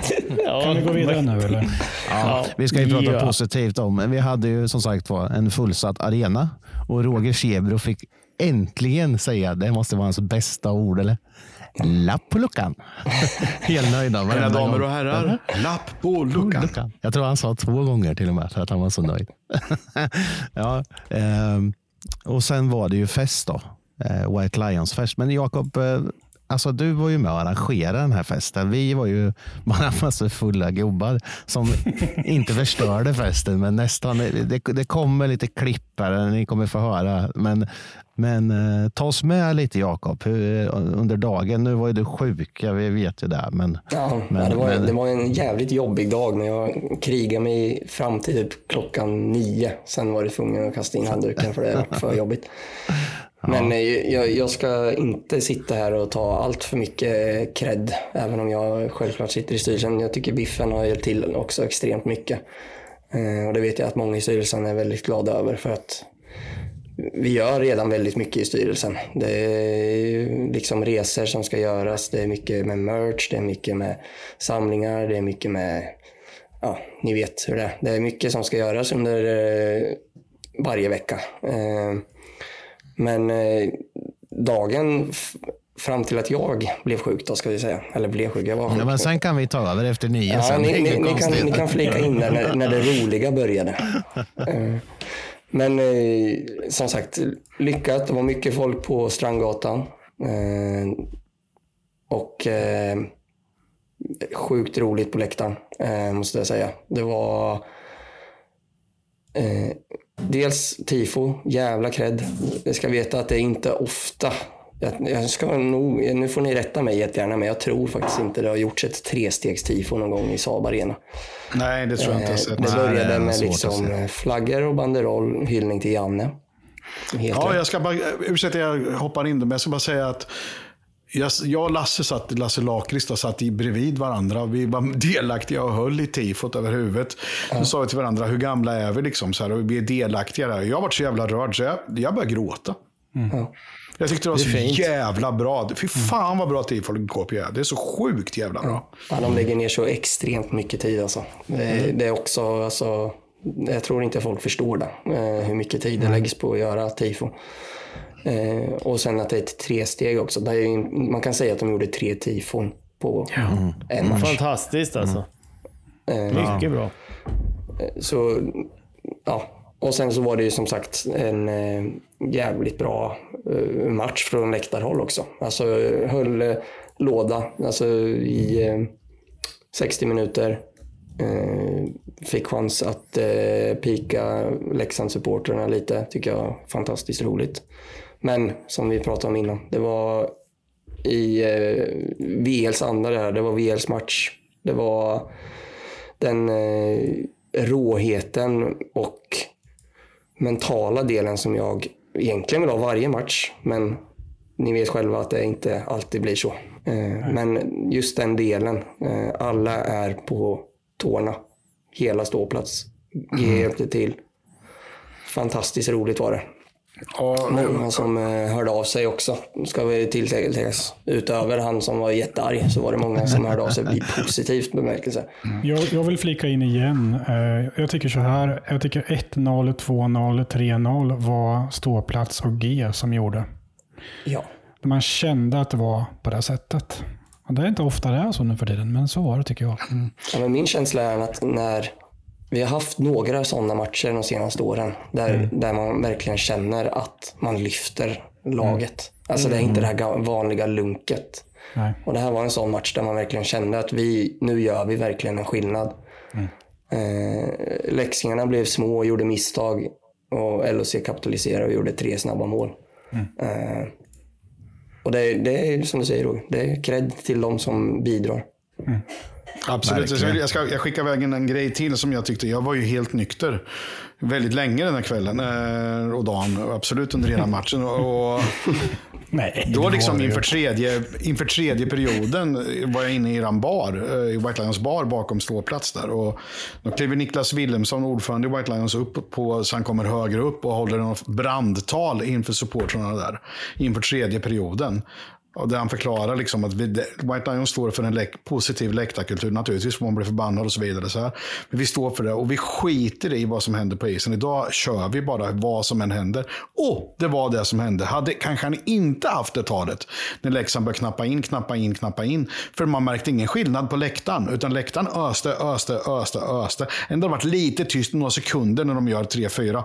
S4: Kan vi gå vidare nu eller?
S1: Ja, vi ska ju prata
S3: Ja.
S1: positivt om, men vi hade ju som sagt var en fullsatt arena och Roger Sebro fick äntligen säga, det måste vara hans bästa ord, eller? Lapp på luckan. Helt nöjda.
S2: Mina damer och herrar, lapp på luckan.
S1: Jag tror han sa två gånger till och med för att han var så nöjd. ja, ehm, och sen var det ju fest då. Eh, White Lions fest. Men Jakob, eh, alltså du var ju med och arrangerade den här festen. Vi var ju bara en massa fulla gubbar som inte förstörde festen, men nästan. Det, det kommer lite klipp här, ni kommer få höra. Men, men eh, ta oss med lite Jakob, hur- under dagen. Nu var ju du sjuk, ja, vi vet ju det. Men,
S5: Ja,
S1: men,
S5: det, var,
S1: men-
S5: det var en jävligt jobbig dag, men jag krigade mig fram till typ klockan nio. Sen var det tvungen att kasta in handduken för det var för jobbigt. Men eh, jag, jag ska inte sitta här och ta allt för mycket eh, cred, även om jag självklart sitter i styrelsen. Jag tycker Biffen har hjälpt till också extremt mycket. Eh, och det vet jag att många i styrelsen är väldigt glada över för att vi gör redan väldigt mycket i styrelsen. Det är liksom resor som ska göras, det är mycket med merch, det är mycket med samlingar, det är mycket med, ja, ni vet hur det är. Det är mycket som ska göras under varje vecka. Men eh, dagen fram till att jag blev sjuk då, ska vi säga. Eller blev sjuk, jag var sjuk.
S1: Ja, men sen kan vi ta över efter nio.
S5: Ja,
S1: sen.
S5: ni, ni, ni, kan, ni kan flika in där när, när det roliga började. Eh, Men eh, som sagt, lyckat. Det var mycket folk på Strandgatan. Eh, och eh, sjukt roligt på läktaren, eh, måste jag säga. Det var eh, dels tifo, jävla cred. Jag ska veta att det är inte ofta jag, jag ska nog, nu får ni rätta mig jättegärna, men jag tror faktiskt inte det har gjorts ett trestegstifo någon gång i Saab Arena.
S2: Nej, det tror jag inte
S5: Eh,
S2: sett.
S5: Det
S2: Nej,
S5: började
S2: är
S5: med liksom flaggor och banderoll, hyllning till Janne. Helt
S2: Ja,
S5: rätt.
S2: jag ska bara, ursäkta jag hoppar in, men jag ska bara säga att jag, och Lasse, satt, Lasse Lakrits då, satt bredvid varandra. Vi var delaktiga och höll i tifot över huvudet. Så sa vi till varandra, hur gamla är vi? Liksom, så här, och vi är delaktiga där. Jag varit så jävla rörd så jag, jag började gråta.
S5: Ja.
S2: Jag tyckte det var
S5: Det är
S2: så
S5: fint.
S2: jävla bra. Fy fan vad bra tifo KP är. Det är så sjukt jävla bra.
S5: Ja, de lägger ner så extremt mycket tid alltså. Det, det är också, alltså, jag tror inte folk förstår det. eh, Hur mycket tid det läggs på att göra tifo. Eh, och sen att det är ett tresteg också. Det är man kan säga att de gjorde tre tifon på en match.
S3: Fantastiskt alltså.
S5: Eh,
S3: Mycket bra.
S5: Så, ja. Och sen så var det ju som sagt en eh, jävligt bra eh, match från läktarhåll också. Alltså eh, höll eh, låda alltså, i eh, 60 minuter. Eh, fick chans att eh, pika Leksandssupportrarna lite. Tycker jag fantastiskt roligt. Men som vi pratade om innan, det var i eh, VLs anda det här. Det var VLs match. Det var den eh, råheten och mentala delen som jag egentligen vill ha varje match. Men ni vet själva att det inte alltid blir så. Eh, men just den delen. Eh, alla är på tårna. Hela ståplats. G hjälpte till. Fantastiskt roligt var det. Många som eh, hörde av sig också, ska vi tilläggas. Utöver han som var jättearg så var det många som hörde av sig i positivt bemärkelse.
S4: Jag, jag vill flika in igen. Eh, Jag tycker så här. Jag tycker 1-0, 2-0, 3-0 var ståplats och G som gjorde.
S5: Ja.
S4: Man kände att det var på det sättet. Och det är inte ofta det är så nu för tiden, men så var det tycker jag.
S5: Ja, men min känsla är att när vi har haft några sådana matcher de senaste åren där, där man verkligen känner att man lyfter laget. Alltså det är inte det här ga- vanliga lunket.
S4: Nej.
S5: Och det här var en sån match där man verkligen kände att vi, nu gör vi verkligen en skillnad. Eh, Leksingarna blev små och gjorde misstag och LHC kapitaliserade och gjorde tre snabba mål. Eh, och det, är- det är som du säger Roger, det är cred till de som bidrar.
S2: Absolut. Jag, ska, jag, ska, jag skickar iväg en, grej till som jag tyckte. Jag var ju helt nykter väldigt länge den här kvällen eh, och dagen. Absolut under hela matchen. Och, och
S4: Nej,
S2: då liksom inför tredje, inför tredje perioden var jag inne i eran bar, eh, i White Lions bar bakom ståplats där. Och då kliver Niklas Wilhelmsson, ordförande i White Lions, upp på, så han kommer högre upp och håller en brandtal inför supportrarna där. Inför tredje perioden. Och där han förklarar liksom att vi, White Lions står för en läk, positiv läktarkultur. Naturligtvis får man bli förbannad och så vidare. Så här. Men vi står för det och vi skiter i vad som händer på isen. Idag kör vi bara vad som än händer. Och det var det som hände. Hade kanske han inte haft det talet när Leksand började knappa in, knappa in, knappa in. För man märkte ingen skillnad på läktaren. Utan läktaren öste, öste, öste, öste. Ändå har varit lite tyst några sekunder när de gör 3-4.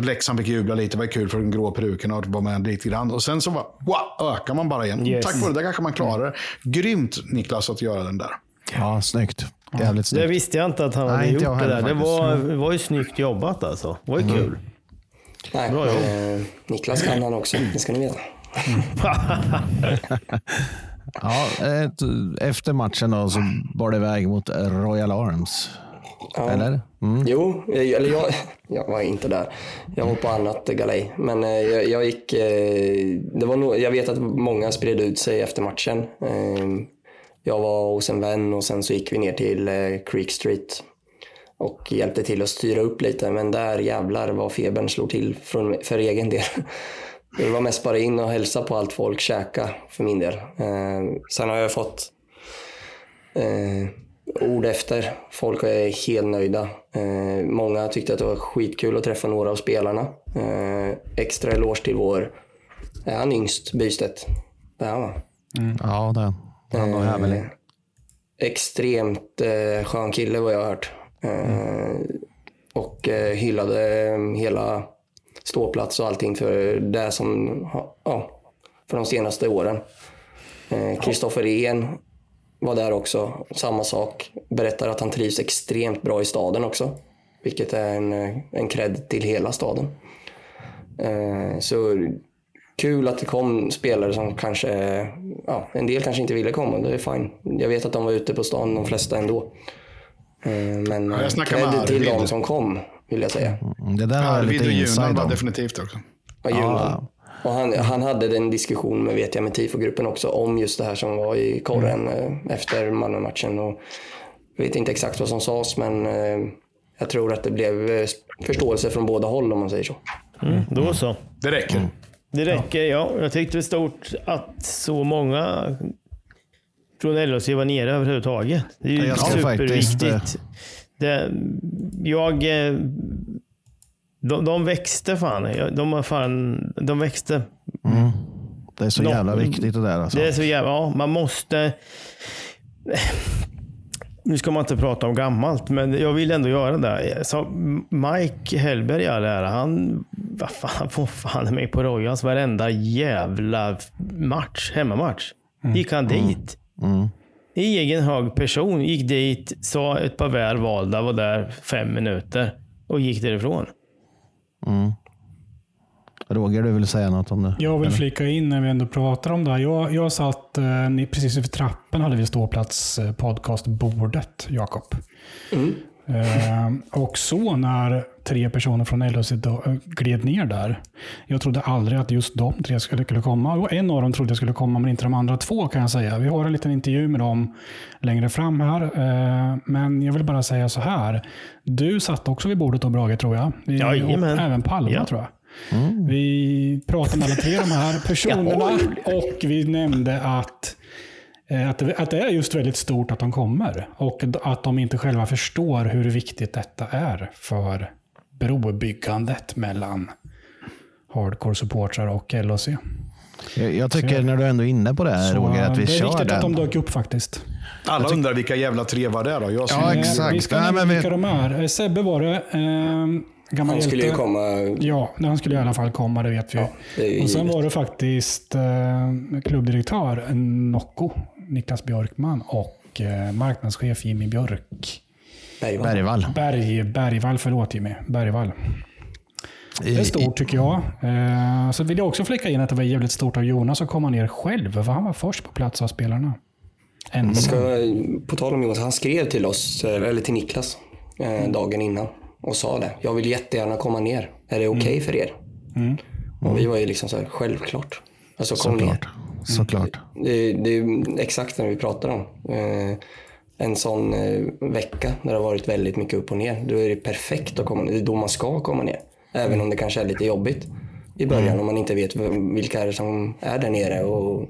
S2: Leksand fick jubla lite, det var kul för den grå peruken att var med lite grann. Och sen så bara, wow, ökar man bara igen.
S3: Yes.
S2: Tack vare det kanske man klarar det. Grymt Niklas att göra den där.
S1: Ja, snyggt. Jävligt
S3: Det
S1: snyggt.
S3: visste jag inte att han
S1: Nej,
S3: hade
S1: inte
S3: gjort
S1: jag
S3: det där.
S1: heller
S3: Det var, det var ju snyggt jobbat alltså. Det var ju kul.
S5: Nej,
S3: Bra jobb.
S5: eh, Niklas kan han också, det ska ni veta.
S1: Ja, ett, efter matchen då, så bar det iväg mot Royal Arms.
S5: Ja.
S1: Eller? Mm.
S5: Jo, jag- eller jag, jag var inte där. Jag var på annat galej. Men eh, jag, jag gick... eh, Det var nog, jag vet att många spred ut sig efter matchen. Eh, Jag var hos en vän och sen så gick vi ner till eh, Creek Street och hjälpte till att styra upp lite. Men där jävlar vad febern slog till från, för egen del. Det var mest bara in och hälsa på allt folk, käka för min del. Eh, Sen har jag fått eh, ord efter. Folk är helt nöjda. Eh, många tyckte att det var skitkul att träffa några av spelarna. Eh, extra eloge till vår, är han yngst, Bystedt? Det är han va?
S1: Ja, det. Han var här väl.
S5: Eh, extremt eh, skön kille vad jag har hört. Eh, Och eh, hyllade eh, hela ståplats och allting för det som, ja, för de senaste åren. Eh, Kristoffer En var där också, samma sak. Berättar att han trivs extremt bra i staden också. Vilket är en, eh, en cred till hela staden. Eh, Så kul att det kom spelare som kanske, ja, en del kanske inte ville komma, det är fine. Jag vet att de var ute på stan, de flesta ändå. Eh, Men
S2: Ja, jag snackar
S5: cred till de som kom, vill jag säga.
S1: Mm, Det där har jag lite
S2: var
S1: om.
S2: definitivt också.
S5: Ja, Johan. Och han, han hade den diskussion med, vet jag, med TIFO-gruppen också om just det här som var i korren eh, efter Malmö-matchen. Och Jag vet inte exakt vad som sades, men eh, jag tror att det blev eh, förståelse från båda håll om man säger så.
S3: Mm, då så.
S2: Det räcker.
S3: Det räcker, ja. Jag tyckte det var stort att så många från LHC var nere överhuvudtaget. Det är ju superviktigt. Det, jag eh, De, de växte fan. De, har fan. de växte.
S1: Mm. Det är så
S3: De-
S1: jävla viktigt det där. Alltså.
S3: Det är så jävla, ja, man måste... Nu ska man inte prata om gammalt, men jag vill ändå göra det. Så Mike Hellberg all ära, han, vad fan, får fan mig på Royals varenda jävla match, hemmamatch. Gick han dit.
S1: Mm.
S3: I egen hög person. Gick dit, sa ett par väl valda, var där fem minuter och gick därifrån.
S1: Mm. Roger, du vill säga något om det?
S4: Jag vill
S1: Eller?
S4: flika in när vi ändå pratar om det här. Jag, jag satt eh, ni- precis över trappen, hade vi ståplats eh, podcastbordet, Jakob. Eh, och så när tre personer från LHC eh, gled ner där. Jag trodde aldrig att just de tre skulle, skulle komma. Och en av dem trodde jag skulle komma, men inte de andra två kan jag säga. Vi har en liten intervju med dem längre fram här. Eh, men jag vill bara säga så här. Du satt också vid bordet då, Brage, tror jag. Vi- och även Palma,
S3: Ja.
S4: tror jag. Vi pratade med alla tre de här personerna och vi nämnde att, eh, att, det, att det är just väldigt stort att de kommer. Och att de inte själva förstår hur viktigt detta är för brobyggandet mellan hardcore-supportrar och LHC.
S1: Jag, jag tycker när du ändå är inne på det här,
S4: Så
S1: Roger, att vi
S4: det är
S1: kör
S4: viktigt
S1: den.
S4: att de dök upp faktiskt.
S2: Alla undrar vilka jävla trevar det är då. Jag
S1: Ja, exakt.
S4: Vi ska
S1: Nej,
S4: nämna
S1: men vi-
S4: vilka de är. Eh, Sebbe var det. Eh, gammal
S5: Han skulle ju
S4: hjälte.
S5: komma.
S4: Ja, han skulle i alla fall komma, det vet vi.
S5: det är ju
S4: och sen
S5: givet.
S4: var det faktiskt eh, klubbdirektör Nocco, Niklas Björkman och eh, marknadschef Jimmy Björk.
S1: Bergvall.
S4: Berg, Bergvall, förlåt Jimmy. Bergvall. Det är stort tycker jag. Eh, så vill jag också fläcka in att det var jävligt stort av Jonas att komma ner själv, för han var först på plats av spelarna. Ensam.
S5: ska, på tal om Jonas, han skrev till oss, eh, eller till Niklas, eh, dagen innan och sa det. Jag vill jättegärna komma ner. Är det okej för er?
S4: Mm.
S5: Och vi var ju liksom så här, självklart. Alltså kom ner.
S1: Såklart. Såklart.
S5: Det, det är exakt det vi pratar om. Eh, en sån eh, vecka när det har varit väldigt mycket upp och ner. Då är det perfekt att komma ner. Det är då man ska komma ner. Även om det kanske är lite jobbigt i början om man inte vet vilka är det som är där nere och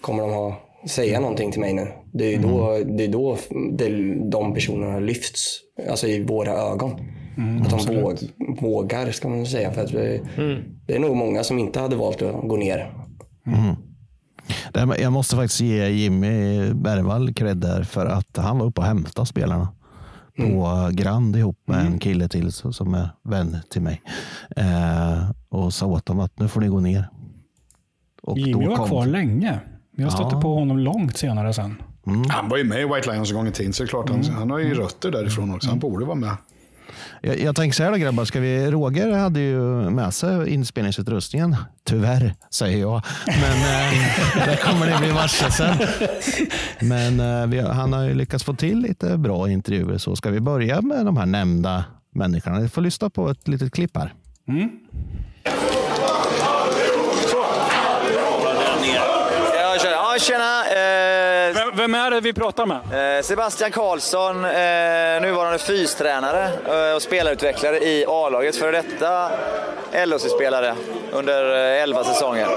S5: kommer de ha, säga någonting till mig nu? Det är ju då, det är då det, de personerna lyfts, alltså i våra ögon. att de våg, vågar, ska man säga. För att vi, Det är nog många som inte hade valt att gå ner
S1: Jag måste faktiskt ge Jimmy Bergvall cred där för att han var uppe och hämtade spelarna på Grand ihop med en kille till som är vän till mig. Eh, och sa åt dem att nu får ni gå ner. Och
S4: Jimmy
S1: då
S4: var
S1: kom-
S4: kvar länge. Jag stötte
S1: Ja.
S4: på honom långt senare sen.
S2: Han var ju med i White Lions en gång i tiden, så det är klart han, han har ju rötter därifrån också. Han borde vara med.
S1: Jag, jag tänker så här då grabbar, ska vi, Roger hade ju med sig inspelningsutrustningen. Tyvärr, säger jag. Men eh, det kommer ni bli varse sen. Men eh, vi, han har ju lyckats få till lite bra intervjuer. Så ska vi börja med de här nämnda människorna? Ni får lyssna på ett litet klipp här.
S13: Ja, tjena.
S14: Vem, är det vi pratar med?
S13: Eh, Sebastian Karlsson, eh, nuvarande fystränare eh, och spelarutvecklare i A-laget. Före detta LHC-spelare under 11 säsonger.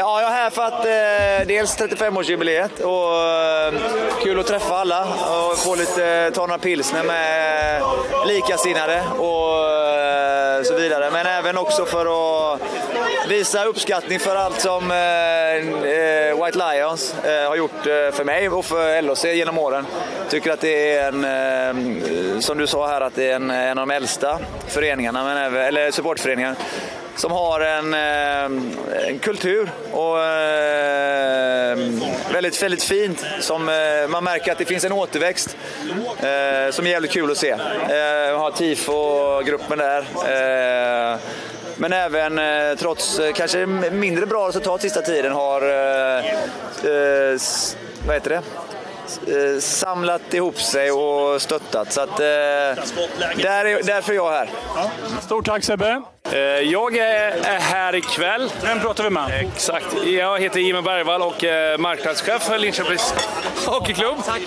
S13: Ja, jag är här för att dels 35-årsjubileet och kul att träffa alla och få lite, ta några pilsner med likasinnade och så vidare. Men även också för att visa uppskattning för allt som eh, eh, White Lions eh, har gjort eh, för mig och för LHC genom åren. Tycker att det är en, eh, som du sa här, att det är en, en av de äldsta föreningarna, men även, eller supportföreningar som har en, eh, en kultur och eh, väldigt, väldigt fint. Som, eh, man märker att det finns en återväxt eh, som är jävligt kul att se. Eh, har TIFO-gruppen där. Eh, men även eh, trots eh, kanske mindre bra resultat sista tiden har eh, eh vad heter det? Eh, samlat ihop sig och stöttat. Så att, eh, där är, därför är jag här.
S14: Stort tack Sebbe. Eh, Jag är är här ikväll. Vem pratar vi med? Exakt. Jag heter Jimmy Bergvall och är marknadschef för Linköpings Hockeyklubb. Tack.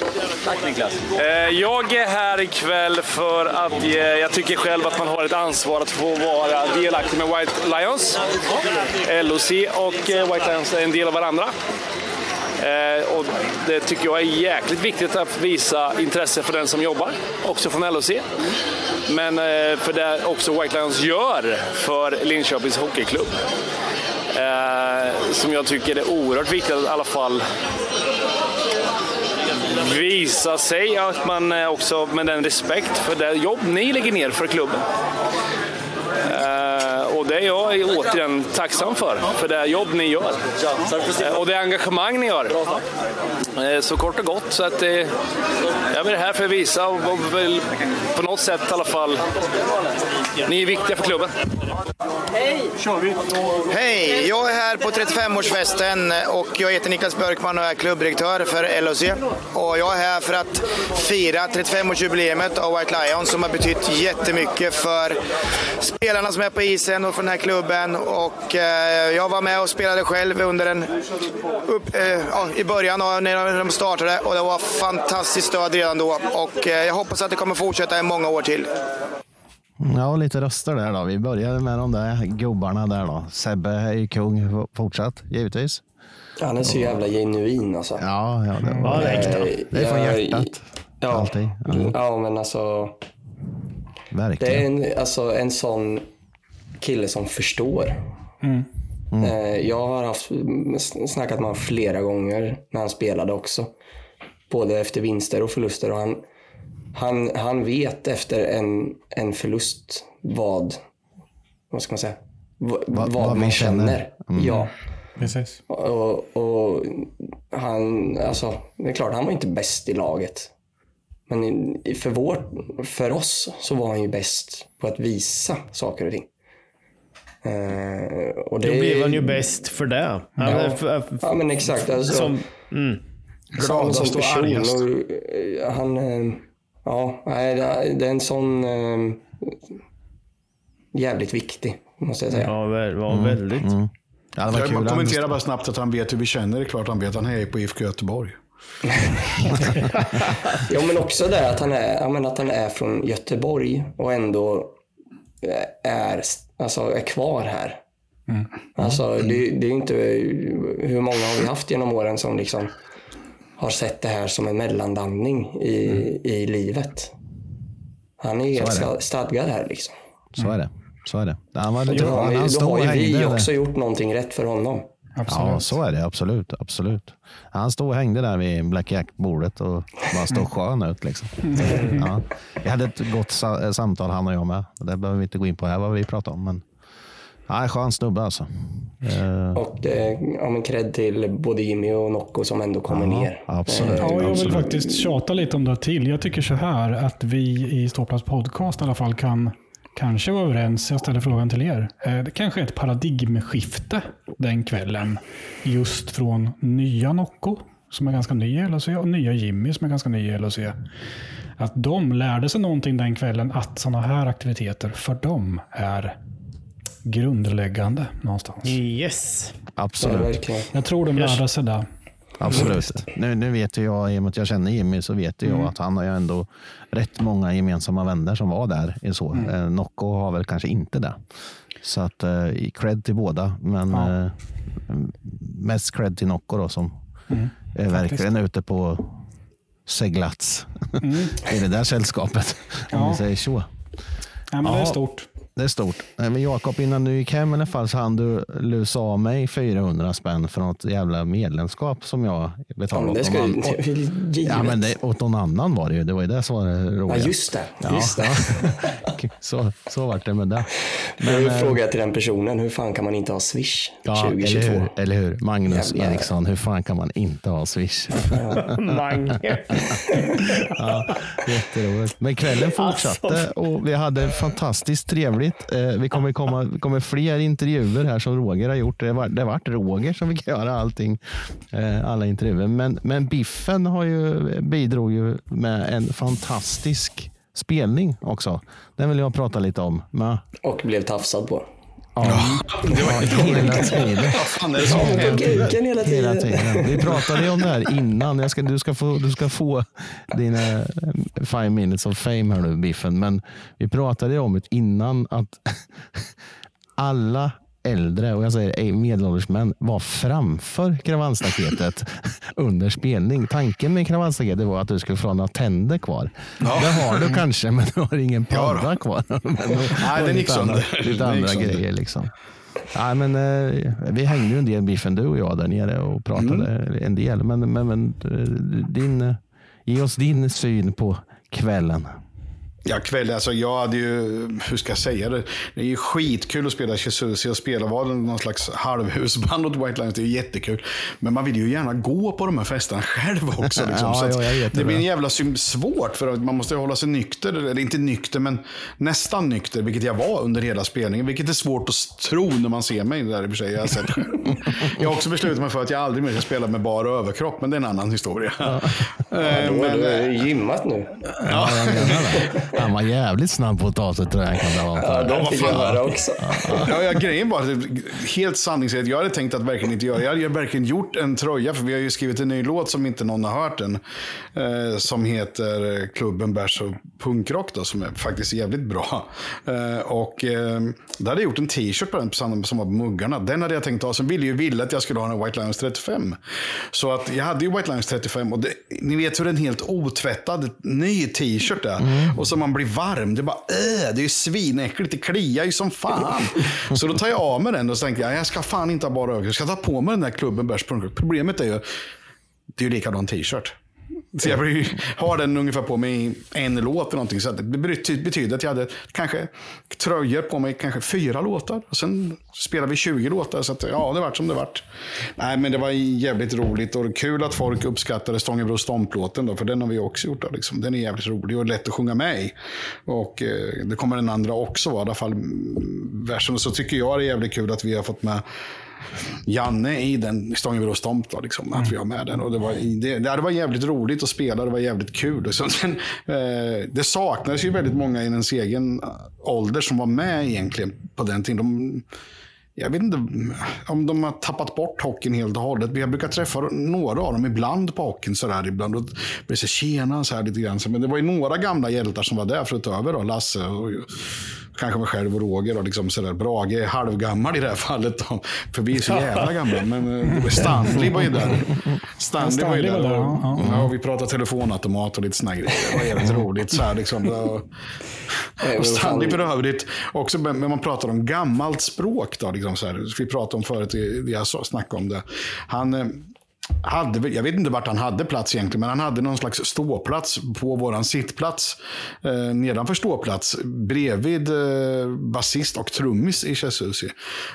S13: Tack Niklas.
S14: Eh, Jag är här ikväll för att eh, jag tycker själv att man har ett ansvar att få vara delaktig med White Lions. LOC och eh, White Lions är en del av varandra. Eh, och det tycker jag är jäkligt viktigt att visa intresse för den som jobbar, också från LHC. Men eh, för det också White Lions gör för Linköpings Hockeyklubb. Eh, som jag tycker är oerhört viktigt att i alla fall visa sig att man eh, också med den respekt för det jobb ni lägger ner för klubben. Eh, och det är jag återigen tacksam för, för det jobb ni gör. Eh, och det engagemang ni gör. Eh, så kort och gott. Så att, det, jag är här för att visa och, på något sätt i alla fall, ni är viktiga för klubben.
S15: Hej! Hej! Jag är här på 35-årsfesten och jag heter Niklas Björkman och är klubbdirektör för LHC. Och jag är här för att fira 35-årsjubileet av White Lions som har betytt jättemycket för spelarna som är på isen och för den här klubben. Och eh, jag var med och spelade själv under en, upp, eh, ja, i början av när de startade och det var fantastiskt stöd redan då. Och eh, jag hoppas att det kommer fortsätta i många år till.
S1: Ja, lite röster där då. Vi började med de där gubbarna där då. Sebbe är ju kung fortsatt, givetvis.
S5: Han är så jävla genuin alltså.
S1: Ja, ja det,
S5: Ja,
S1: det,
S5: det-
S1: är från hjärtat.
S5: Ja,
S1: Alltid. Ja,
S5: ja men alltså. Det är
S1: verkligen.
S5: en, alltså, en sån kille som förstår. Eh, Jag har haft, snackat med honom flera gånger när han spelade också. Både efter vinster och förluster. Och han, han, han vet efter en, en förlust vad, vad ska man säga, vad, vad,
S1: vad vi
S5: man
S1: känner.
S5: känner.
S1: Mm.
S5: Ja.
S4: Precis.
S5: Och, och han, alltså, det är klart, han var inte bäst i laget. Men för, vår, för oss så var han ju bäst på att visa saker och ting. Eh, och
S3: Då blev han ju bäst för det. Är
S5: Ja,
S3: för-
S5: ja men exakt. Alltså,
S3: Som, mm.
S5: som,
S2: Gladast
S5: som
S2: och
S5: person.
S2: argast.
S5: Och, eh, han, eh, ja, nej, det är- det är en sån eh, jävligt viktig, måste jag säga.
S3: Ja,
S1: Mm,
S3: väldigt.
S1: mm. Ja, det var
S2: Jag
S1: kul.
S2: kommenterar bara snabbt att han vet hur vi känner. Det är klart han vet. Han hejar på IFK Göteborg.
S5: Ja, men också det att han är, ja, men att han är från Göteborg och ändå eh, är, alltså, är kvar här. Alltså, det, det är inte... Hur många har vi haft genom åren som liksom har sett det här som en mellanlandning i, i livet? Han är helt
S1: är
S5: stadgad här liksom.
S1: Så är det. Så är det. Han var lite,
S5: har,
S1: han, han
S5: då har ju vi också gjort någonting rätt för honom.
S1: Ja, så är det. Absolut. absolut. Han stod och hängde där vid Black Jack-bordet och bara stod skön ut. Liksom. Ja. Vi hade ett gott sa- samtal han och jag med. Det behöver vi inte gå in på här vad vi pratade om. Men ja, skön snubbe alltså. Eh,
S5: Och eh, ja, men cred till både Jimmy och Nocco som ändå kommer ner.
S1: absolut.
S5: Eh,
S4: Ja, jag vill faktiskt tjata lite om det till. Jag tycker så här att vi i Ståplats podcast i alla fall kan kanske vara överens. Jag ställer frågan till er. Eh, Det kanske är ett paradigmskifte den kvällen. Just från nya Nocco, som är ganska ny i LHC, och nya Jimmy som är ganska ny i LHC. Att de lärde sig någonting den kvällen, att sådana här aktiviteter för dem är grundläggande någonstans.
S3: Yes.
S1: Absolut.
S4: Jag tror de lärde sig det.
S1: Absolut. Nu, nu vet ju jag, i och med att jag känner Jimmy, så vet ju jag
S4: Mm.
S1: att han har ju ändå rätt många gemensamma vänner som var där. Är så.
S4: Mm.
S1: Eh, Nocco har väl kanske inte det. Så att eh, cred till båda, men
S4: Ja.
S1: eh, mest cred till Nocco då som
S4: Mm.
S1: är verkligen ute på seglats
S4: Mm.
S1: i det där sällskapet. Om
S4: Ja.
S1: vi säger så.
S4: Ja, men det är
S1: Ja.
S4: stort.
S1: Det är stort. Men Jakob, innan du gick hem i alla fall så hann du lusa av mig 400 spänn för något jävla medlemskap som jag
S5: Ja,
S1: betalade
S5: men det ska ju...
S1: Ja, men det, åt någon annan var det ju. Det var ju det som var det roliga.
S5: Ja, just det.
S1: Ja,
S5: Just det.
S1: ja. så, så vart det med det.
S5: Men,
S1: eh,
S5: frågar jag till den personen, hur fan kan man inte ha Swish
S1: Ja,
S5: 2022?
S1: eller hur, eller hur? Magnus
S5: Jävlar.
S1: Eriksson, hur fan kan man inte ha Swish?
S3: Mange.
S1: ja, jätteroligt. Men kvällen fortsatte
S3: Alltså.
S1: och vi hade fantastiskt trevligt. Eh, Vi kommer komma kommer fler intervjuer här som Roger har gjort. Det var, det vart Roger som fick göra allting, eh, alla intervjuer. Men, men Biffen har ju, bidrog ju med en fantastisk spelning också. Den vill jag prata lite om. Med.
S5: Och blev tafsad på.
S1: Ja, ja, hela tiden.
S2: fan är det
S5: Ja, på kuken hela
S1: Hela
S5: tiden.
S1: tiden. Vi pratade ju om det här innan. Jag ska, du, ska få, du ska få dina eh, five minutes of fame här nu, Biffen. Men vi pratade ju om det innan att alla äldre, och jag säger ej, medelålders män, var framför kravallstaketet under spelning. Tanken med kravallstaketet var att du skulle få några tänder kvar.
S2: Ja.
S1: Det har du kanske, men du har ingen padda kvar. Men då-
S2: Nej, den gick sönder.
S1: Lite andra grejer. Liksom. Nej, men, eh, vi hängde ju en del Biffen, du och jag där nere och pratade
S2: Mm.
S1: en del. Men, men, men eh, din, eh, ge oss din syn på kvällen.
S2: Ja, kväll, alltså jag hade ju, hur ska jag säga det? Det är ju skitkul att spela Jesus och spela var någon slags halvhusband åt White Lions. Det är ju jättekul. Men man vill ju gärna gå på de här festerna själv också. Liksom.
S1: Ja, ja,
S2: det
S1: det.
S2: blir en jävla svårt för att man måste hålla sig nykter. Eller inte nykter, men nästan nykter. Vilket jag var under hela spelningen. Vilket är svårt att tro när man ser mig där i och för sig. Jag har, sett jag har också beslutat mig för att jag aldrig mer ska spela med bara överkropp. Men det är en annan historia.
S5: Ja,
S2: Eh,
S5: då
S2: men,
S5: är du gymmat nu.
S1: Ja, jag menar det. Han var jävligt snabb på att ta sig kan det vara.
S5: Ja, de jag höra också.
S2: Ja, ja, grejen var att helt sanningsenligt, jag hade tänkt att verkligen inte göra Jag hade verkligen gjort en tröja, för vi har ju skrivit en ny låt som inte någon har hört än. Eh, som heter Klubben Bärs och Punkrock då, som är faktiskt jävligt bra. Eh, och eh, där hade jag gjort en t-shirt på den som som var på muggarna. Den hade jag tänkt ha. Sen ville ju Ville att jag skulle ha en White Lions 35. Så att jag hade ju White Lions 35 och det, ni vet hur en helt otvättad ny t-shirt är. Och så man blir varm. Det är bara äh, det är ju svinäckligt. Det kliar ju som fan. Så då tar jag av mig den och så tänkte jag, jag ska fan inte ha bara ögon. Jag ska ta på mig den där klubben Bärs. Problemet är ju, det är ju likadan t-shirt. Så jag har den ungefär på mig i en låt eller någonting. Så att det betyder att jag hade kanske tröjor på mig, kanske fyra låtar. Och sen spelade vi 20 låtar. Så att, ja, det vart som det vart. Nej, men det var jävligt roligt och kul att folk uppskattade Stångebro Stomplåten. Då, för den har vi också gjort. Då, liksom. Den är jävligt rolig och lätt att sjunga med i. Och eh, det kommer den andra också vara. I alla fall versen. Och så tycker jag det är jävligt kul att vi har fått med Janne i den Stångebros tomt. liksom, att vi har med den. Och det, var, det, det var jävligt roligt att spela, det var jävligt kul. Liksom. Men, eh, det saknades ju väldigt många i ens egen eh, ålder som var med egentligen på den tiden. De, jag vet inte om de har tappat bort hockeyn helt och hållet. Jag brukar träffa några av dem ibland på hockeyn. Så där, ibland. Och blir det så tjena så här lite grann. Men det var ju några gamla hjältar som var där för att ta över. Då. Lasse och kanske mig själv och Roger. Och liksom så där. Brage är halvgammal i det här fallet. Då. För vi är så jävla gamla. Men eh, Stanley var ju där. Stanley, var ju där.
S4: var där,
S2: och,
S4: ja,
S2: ja, och vi pratade telefonautomat och lite såna grejer. Det var jävligt roligt. Så här, liksom. och, och Stanley för övrigt, också när man pratar om gammalt språk. Då, liksom så här, vi pratade om förut, jag snackade om det. Han eh, hade, jag vet inte vart han hade plats egentligen, men han hade någon slags ståplats på våran sittplats. Eh, nedanför ståplats, bredvid eh, basist och trummis i Chesusi.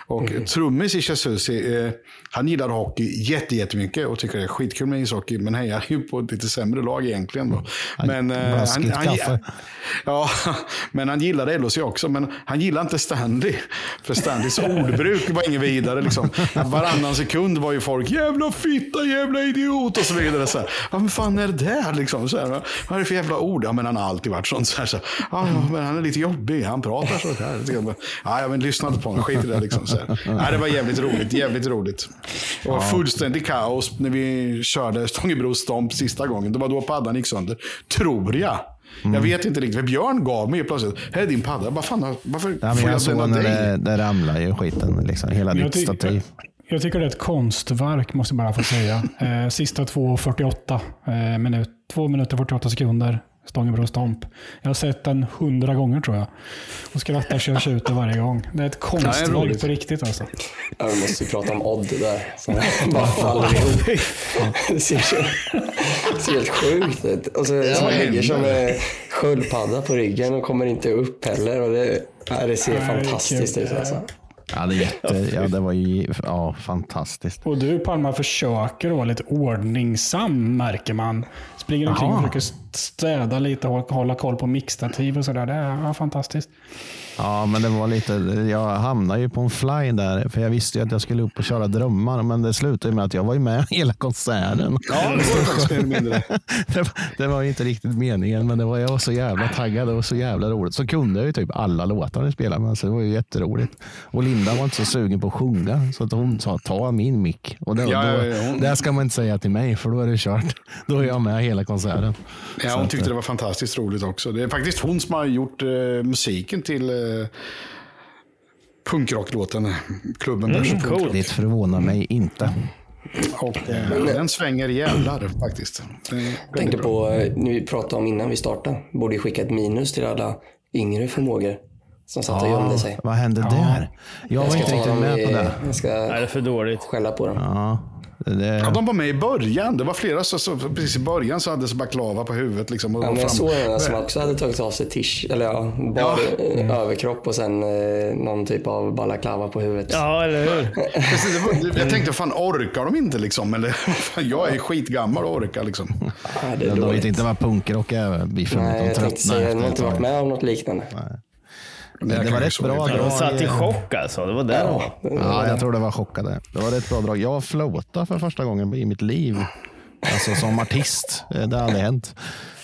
S2: Och trummis i Chesusi, eh, han gillar hockey jätte, jättemycket och tycker det är skitkul med ishockey, men hejar ju på ett lite sämre lag egentligen. Då. Men, eh,
S1: Blaskigt kaffe.
S2: Ja, men han gillade LHC också. Men han gillade inte Stanley. För Stanleys ordbruk var inget vidare. Liksom. Varannan sekund var ju folk jävla fitta, jävla idiot och så vidare. Så här, ja, men fan är det där? Liksom, så här, vad är det för jävla ord? Ja, men han har alltid varit sån. Så här, så här, ja, men han är lite jobbig. Han pratar så här. Ja, jag men lyssna inte på honom. Skit i det. Liksom, så här. Ja, det var jävligt roligt. Jävligt roligt. Och fullständig kaos när vi körde Stångebro Stomp sista gången. Det var då paddan gick sönder. Tror jag. Jag vet inte riktigt. För Björn gav mig plötsligt. Här är din padda. Fan, varför
S1: Ja, men
S2: får
S1: jag
S2: jag
S1: såg
S2: den av
S1: när
S2: dig?
S1: det, det ramlade ju skiten. Liksom, hela ditt stativ.
S4: Jag tycker det är ett konstverk, måste jag bara få säga. Eh, sista 2.48 eh, minut, 2 minuter 48 sekunder. Stångebro Stomp. Jag har sett den hundra gånger tror jag. Och skrattar så jag tjuter varje gång. Det är ett konstverk på riktigt alltså.
S5: Ja, vi måste ju prata om Odd där. Som bara faller ihop. Det ser, så, det ser helt sjukt ut. Och så, så ligger som en sköldpadda på ryggen och kommer inte upp heller. Och det, det ser
S4: Nej,
S5: fantastiskt ut alltså.
S1: Ja, det, är jätte, ja, det var ju ja, fantastiskt.
S4: Och du Palma försöker vara lite ordningsam märker man. Springer omkring och försöker städa lite och hålla koll på mixtativ och sådär. Det är ja, fantastiskt.
S1: Ja, men det var lite, jag hamnade ju på en fly där, för jag visste ju att jag skulle upp och köra drömmar, men det slutade med att jag var ju med hela konserten.
S2: Ja, det var faktiskt mer eller mindre.
S1: det, var, det var ju inte riktigt meningen, men det var, jag var så jävla taggad och så jävla roligt. Så kunde jag ju typ alla låtar ni spelade med, så det var ju jätteroligt. Och Linda var inte så sugen på att sjunga, så att hon sa ta min mick. Och det,
S2: Ja,
S1: då,
S2: ja, ja, hon-
S1: Det ska man inte säga till mig, för då är det kört. Då är jag med hela konserten.
S2: Ja, hon tyckte det var fantastiskt roligt också. Det är faktiskt hon som har gjort eh, musiken till, eh, punkrocklåten. Klubben
S1: Mm, coolt.
S2: punkrock.
S1: Det förvånar mig inte.
S2: Och eh, den svänger jävlar faktiskt.
S5: Jag tänkte på, eh, nu vi pratade om innan vi startade, borde ju skicka ett minus till alla yngre förmågor som satt och gömde sig.
S1: vad hände där? Jag var
S5: ska
S1: inte riktigt med
S5: i-
S1: på det.
S5: Jag ska
S3: Nej, det är för dåligt.
S5: skälla på dem.
S1: Ja, det,
S2: Ja, de var med i början. Det var flera som så, precis i början så hade så baklava på huvudet. Liksom, och
S5: Ja, men jag såg en som också hade tagit av sig tisch, eller ja, bara
S2: Ja.
S5: eh, överkropp och sen eh, någon typ av balaklava på huvudet.
S3: Ja, eller hur?
S2: Precis, det var, jag tänkte, fan orkar de inte liksom? Eller, fan, jag är skitgammal och orkar liksom.
S5: Ja, det är
S1: de vet inte vad punkrock är.
S5: Nej, jag tänkte säga, de har inte varit med om något liknande.
S1: Det, det var rätt bra drag.
S3: De satt i chock alltså. Det var där var.
S1: Ja, jag tror det var chockade. Det var rätt bra drag. Jag floatade för första gången i mitt liv. Alltså som artist. Eh, Det har aldrig hänt.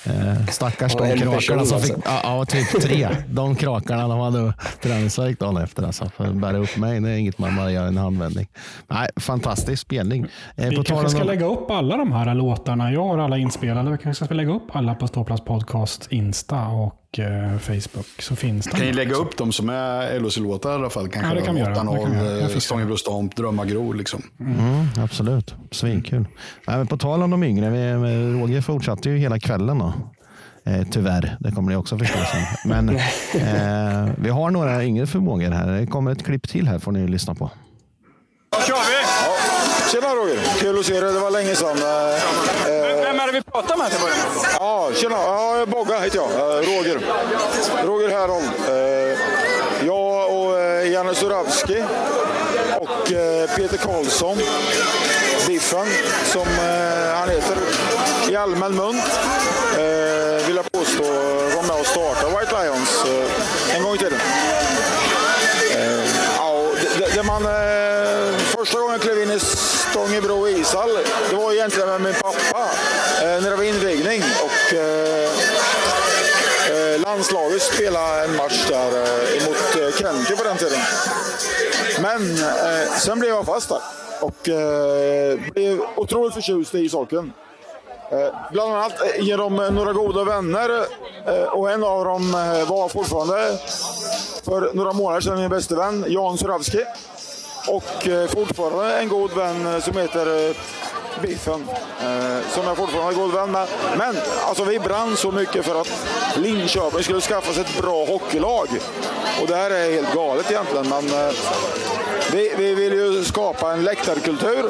S1: Eh, stackars
S5: Ja,
S1: de krakarna som fick,
S5: alltså.
S1: ja, ja, typ tre. De krakarna de hade träningsvärk dagen efter. Alltså, för att bära upp mig, det är inget man bara gör i en handvändning. Nej, fantastisk spelning. Eh,
S4: Vi
S1: på
S4: kanske ska
S1: om-
S4: lägga upp alla de här låtarna. Jag har alla inspelade. Vi kanske ska lägga upp alla på Ståplats Podcast, Insta och eh, Facebook. Så finns de.
S2: Kan ju lägga upp dem som är LOC-låtar i alla fall. Kanske
S4: Ja, det kan vi göra.
S2: Av Stångebro Stomp, Drömmar gror liksom.
S1: Mm, absolut, svinkul. Nej, men på tal om de yngre, vi, Roger fortsatte ju hela kvällen. Då. Eh, tyvärr, det kommer ni också förstå sen. Men eh, vi har några yngre förmågor här. Det kommer ett klipp till här får ni lyssna på.
S16: kör vi! Tjena Roger, kul att se dig. Det var länge sedan. Eh, vi pratar med till med? Ja, tjena. Ja, Bogga heter jag. Eh, Roger. Roger Härholm. Eh, jag och eh, Janne Suravski och Peter Karlsson, Biffen, som han heter i allmän mun, vill jag påstå var med och startade White Lions en gång i tiden. Ja, det, det- man, första gången jag klev in i Stångebro ishall, det var egentligen med min pappa när det var invigning. Och, eh, eh, landslaget spelade en match där eh, mot eh, på den tiden. Men eh, sen blev jag fast där och eh, blev otroligt förtjust i saken. Eh, Bland annat eh, genom några goda vänner eh, och en av dem eh, var fortfarande för några månader sedan min bästa vän Jan Surawski. Och eh, fortfarande en god vän eh, som heter eh, Biffen. Eh, som jag fortfarande är god vän med. Men alltså, vi brann så mycket för att Linköping skulle skaffa sig ett bra hockeylag. Och det här är helt galet egentligen. Men eh, vi, vi vill ju skapa en läktarkultur.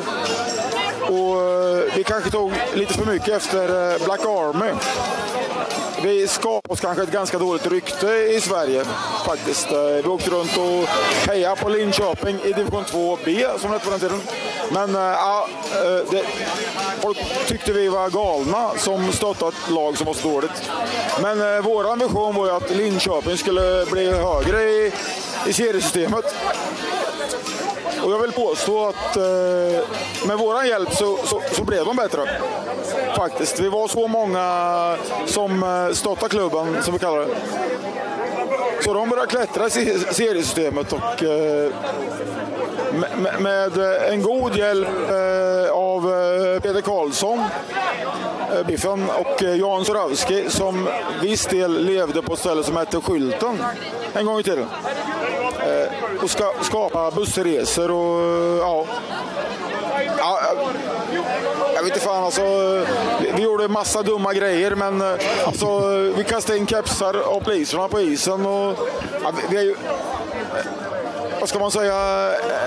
S16: Och eh, vi kanske tog lite för mycket efter eh, Black Army. Vi skapade oss kanske ett ganska dåligt rykte i Sverige faktiskt. Eh, vi åkte runt och hejade på Linköping i division 2B som det hette på den tiden. Men eh, ja, eh, det, folk tyckte vi var galna som stöttade ett lag som var så dåligt. Men vår ambition var ju att Linköping skulle bli högre i, i seriesystemet. Och jag vill påstå att eh, med vår hjälp så, så, så blev de bättre. Faktiskt. Vi var så många som eh, stöttade klubben, som vi kallar det. Så de började klättra i seriesystemet och eh, med, en god hjälp eh, av Peter Karlsson, Biffen, och Jan Suravski som viss del levde på ett ställe som hette Skylten en gång i tiden. Och ska, skapa bussresor och ja. ja jag- vet inte fan alltså. Vi, gjorde massa dumma grejer men eh, alltså, vi kastade in kepsar av poliserna på isen och ja, vi, vi är ju, vad ska man säga,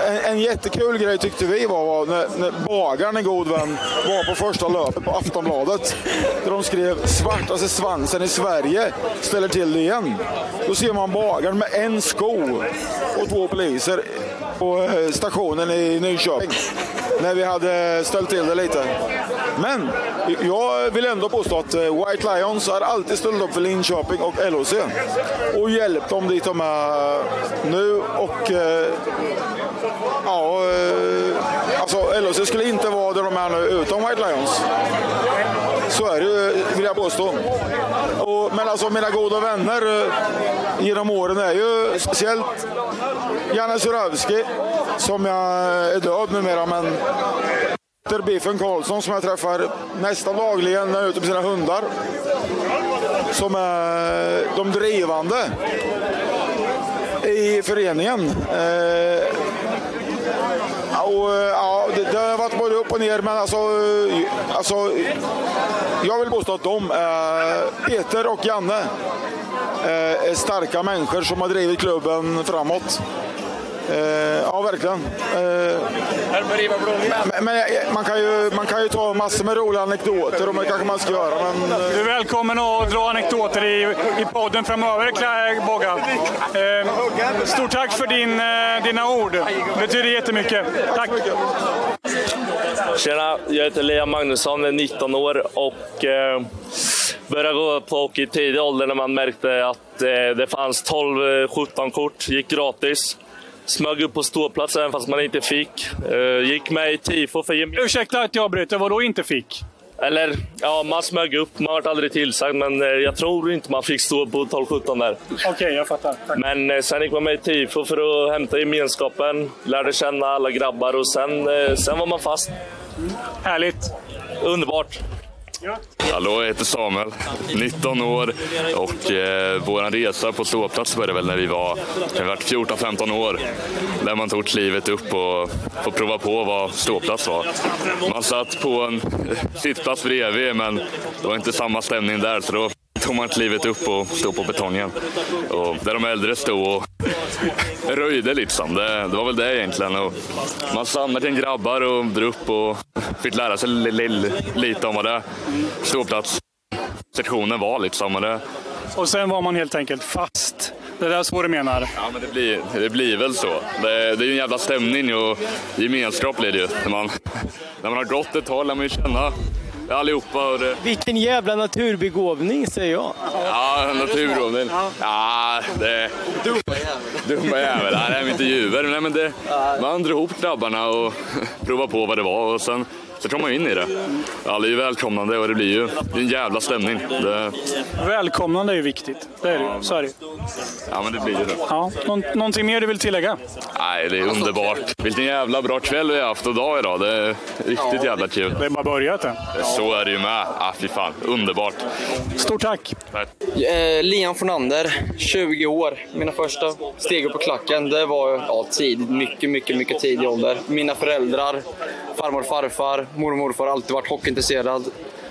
S16: en, en jättekul grej tyckte vi var, var när, när bagaren, en god vän, var på första löpet på Aftonbladet. Där de skrev svartaste svansen i Sverige ställer till det igen. Då ser man bagaren med en sko och två poliser på eh, stationen i Nyköping. När vi hade ställt till det lite. Men jag vill ändå påstå att eh, White Lions har alltid ställt upp för Linköping och LHC. Och hjälpt dem dit de är nu. Och eh, Eh, ja, eh, alltså LHC skulle inte vara där de är nu utan White Lions. Så är det ju, vill jag påstå. Och, men alltså mina goda vänner eh, genom åren är ju speciellt Janne Suravski, som jag är död numera, men Peter Biffen Karlsson som jag träffar nästan dagligen när jag är ute med sina hundar. Som är de drivande i föreningen. Eh, och, eh, ja, det, det har varit både upp och ner, men alltså, eh, alltså jag vill påstå att de, eh, Peter och Janne, eh, är starka människor som har drivit klubben framåt. Eh, ja, verkligen. Eh, men, men man, kan ju, man kan ju ta massor med roliga anekdoter och det kanske man ska göra. Men, eh,
S17: Du är välkommen att dra anekdoter i, i podden framöver, Kla- Bogga. Eh, stort tack för din, eh, dina ord. Det betyder jättemycket. Tack!
S18: Tjena, jag heter Liam Magnusson, är 19 år och eh, började gå på hockey i tidig ålder när man märkte att eh, det fanns 12-17 kort, gick gratis. Smög upp på ståplats även fast man inte fick. Eh, gick med i tifo för gem-
S17: Ursäkta att jag avbryter, vadå inte fick?
S18: Eller, ja, man smög upp. Man vart aldrig tillsagd, men eh, jag tror inte man fick stå på 12-17 där.
S17: Okej, jag fattar. Tack.
S18: Men eh, sen gick man med i tifo för att hämta gemenskapen, lärde känna alla grabbar och sen, sen var man fast.
S17: Härligt.
S18: Underbart.
S19: Hallå, jag heter Samuel, 19 år och eh, vår resa på ståplats började väl när vi var, kan vi 14-15 år. Där man tog klivet upp och får prova på vad ståplats var. Man satt på en sittplats bredvid men det var inte samma stämning där så då tog man klivet upp och stod på betongen. Och där de äldre stod och röjde liksom. Det, det var väl det egentligen. Och man samlade en grabbar och drog upp och fick lära sig li, li, lite om vad det ståplatssektionen var. Liksom. Och det,
S17: Och sen var man helt enkelt fast. Det är så du menar?
S19: Ja, men det blir, det blir väl så. Det, det är ju en jävla stämning och gemenskap blir det ju. När man, när man har gått ett tag lär man ju känna allihopa. Och det,
S3: Vilken jävla naturbegåvning, säger jag.
S19: ja, naturbroden. Ja, det... Dumma jävel. Nej, det är intervjuer. Nej, men det, man drog ihop grabbarna och provade på vad det var och sen så kom man in i det. Alla är ju välkomnande och det blir ju det är en jävla stämning. Det,
S17: Välkomnande är ju viktigt. Det är det ju. Så är det
S19: ja, men det blir ju det.
S17: Ja, någon, någonting mer du vill tillägga?
S19: Nej, det är underbart. Vilken jävla bra kväll vi har haft och dag idag. Det är riktigt jävla kul.
S17: Det är bara börjat än.
S19: Så är det ju med. Ah, fy fan, underbart.
S17: Stort tack!
S20: Eh, Liam Fornander, 20 år. Mina första steg upp på klacken, det var ja, tid. Mycket, mycket, mycket tidig ålder. Mina föräldrar, farmor och farfar, mormor och morfar har alltid varit hockeyintresserad.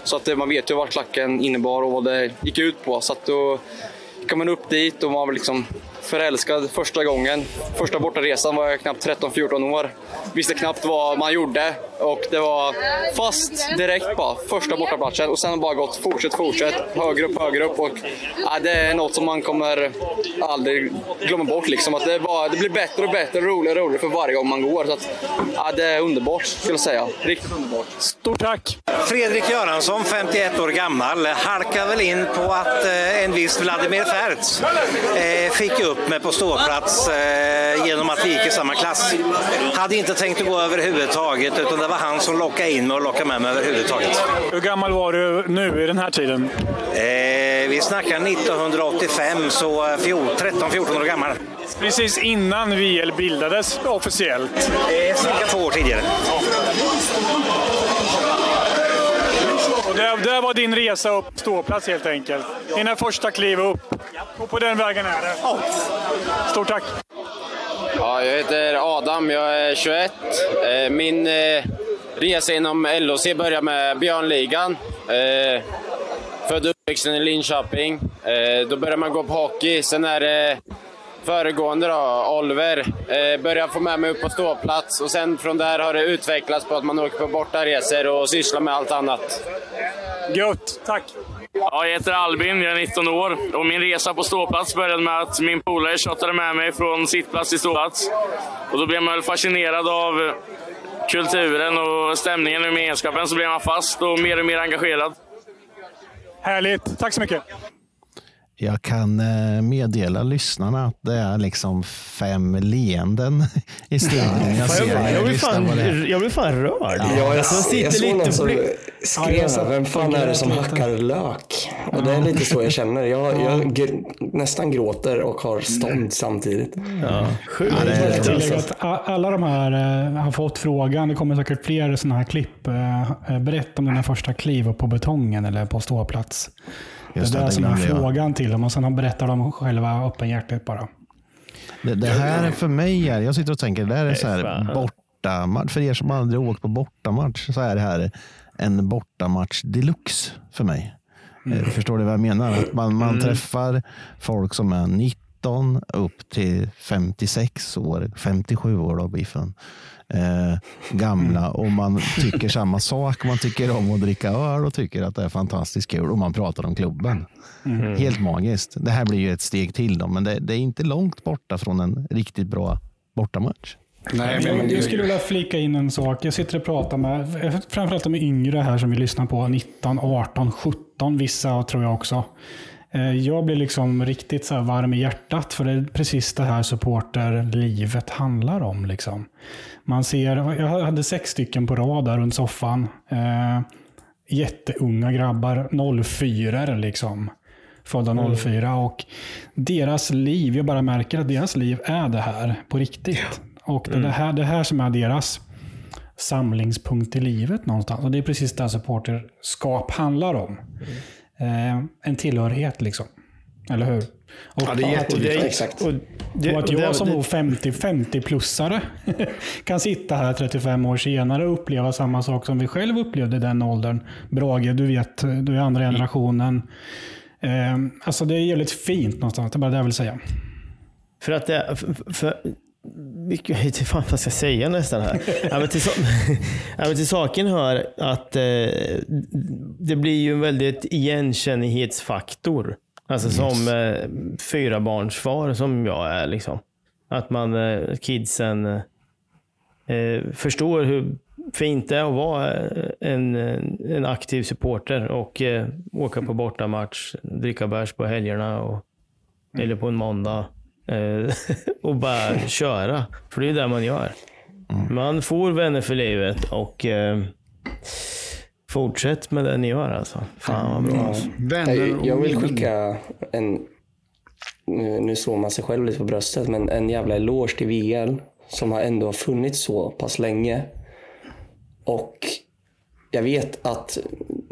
S20: Så att eh, man vet ju vad klacken innebar och vad det gick ut på. Så att då kom man upp dit och man var liksom förälskad första gången. Första bortaresan var jag knappt 13-14 år. Visste knappt vad man gjorde och det var fast direkt bara. Första bortaplatsen och sen bara gått fortsätt, fortsätt, högre upp, högre upp och ja, det är något som man kommer aldrig glömma bort liksom. Att det, bara, det blir bättre och bättre, roligare och roligare för varje gång man går. Så att, ja, det är underbart skulle jag säga. Riktigt underbart.
S17: Stort tack!
S21: Fredrik Göransson, 51 år gammal, halkar väl in på att eh, en viss Vladimir Fertz eh, fick upp mig på ståplats eh, genom att vi gick i samma klass. Hade inte tänkt att gå överhuvudtaget, utan det var han som lockade in mig och lockade med mig överhuvudtaget.
S17: Hur gammal var du nu i den här tiden?
S21: Eh, vi snackar 1985, så eh, fjol- 13-14 år gammal.
S17: Precis innan VL bildades officiellt.
S21: Eh, cirka två år tidigare.
S17: Det, det var din resa upp ståplats helt enkelt. Dina första kliv upp. Och på den vägen är det. Stort tack!
S22: Ja, jag heter Adam, jag är 21. Eh, min eh, resa inom LHC började med Björnligan. Eh, född och uppvuxen i Linköping. Då började man gå på hockey. Sen är det föregående då, Oliver, började få med mig upp på ståplats och sen från där har det utvecklats på att man åker på bortaresor och sysslar med allt annat.
S17: Gött, tack!
S18: Ja, jag heter Albin, jag är 19 år och min resa på ståplats började med att min polare tjatade med mig från sittplats till ståplats. Och då blev man väl fascinerad av kulturen och stämningen och gemenskapen, så blev man fast och mer och mer engagerad.
S17: Härligt, tack så mycket!
S1: Jag kan eh, meddela lyssnarna att det är liksom fem leenden i studion. Jag ser
S3: jag, blir fan, jag blir fan rörd.
S5: Ja, jag, jag,
S3: sitter
S5: såg
S3: lite
S5: någon
S3: och
S5: som skrev
S3: Ja,
S5: så
S3: ja.
S5: vem fan är det som hackar lök? Och det är lite så jag känner. Jag, jag gr- nästan gråter och har stånd samtidigt.
S3: Ja,
S4: Jag vill tillägga att a- alla de här eh, har fått frågan. Det kommer säkert fler sådana här klipp. Eh, berätta om dina första kliv på betongen eller på ståplats.
S1: Just
S4: det är
S1: det,
S4: som är frågan till dem och sen berättar de själva öppenhjärtigt bara.
S1: Det, det här för mig är, jag sitter och tänker, det här är så här bortamatch. För er som aldrig åkt på bortamatch så är det här en bortamatch deluxe för mig.
S3: Mm.
S1: Eh, Förstår du vad jag menar? Att man, man
S3: Mm.
S1: träffar folk som är 19 upp till 56 år, 57 år då biffen. Eh, gamla och man tycker samma sak. Man tycker om att dricka öl och tycker att det är fantastiskt kul och man pratar om klubben.
S3: Mm.
S1: Helt magiskt. Det här blir ju ett steg till då, men det, det är inte långt borta från en riktigt bra bortamatch.
S4: jag, jag skulle vilja flika in en sak. Jag sitter och pratar med framförallt de yngre här som vi lyssnar på. 19, 18, 17 vissa tror jag också. Eh, Jag blir liksom riktigt så här varm i hjärtat för det är precis det här supporterlivet handlar om. Liksom. Man ser, jag hade sex stycken på rad där runt soffan. Eh, jätteunga grabbar, 04 liksom. Födda
S3: Mm.
S4: 04 och deras liv, jag bara märker att deras liv är det här på riktigt. Och det, är
S3: Mm.
S4: det, här, det här som är deras samlingspunkt i livet någonstans. Och det är precis det supporterskap handlar om. Eh, en tillhörighet liksom. Eller hur? Och
S2: Ja, det är
S4: att-
S2: jätteviktigt. Exakt.
S4: Och,
S3: det-
S4: och att jag
S3: det-
S4: som
S3: det-
S4: då 50, 50-plussare kan sitta här 35 år senare och uppleva samma sak som vi själv upplevde i den åldern. Brage, du vet, du är andra generationen. Eh, alltså det är jävligt fint någonstans, det är bara det jag vill säga.
S3: För att det, för, för, vilket- jag vet inte vad jag ska säga nästan här. ja, men till, så, ja, men till saken hör att eh, det blir ju en väldigt igenkännighetsfaktor. Alltså som eh, fyra barns far som jag är. Liksom. Att man, eh, kidsen, eh, förstår hur fint det är att vara eh, en, en aktiv supporter och eh, åka på bortamatch, dricka bärs på helgerna och, eller på en måndag och bara köra. För det är det man gör. Man får vänner för livet och eh, fortsätt med det ni gör alltså. Fan vad bra. Alltså.
S5: Jag, jag vill skicka en, nu, nu slår man sig själv lite på bröstet, men en jävla eloge till VL som har ändå funnits så pass länge. Och jag vet att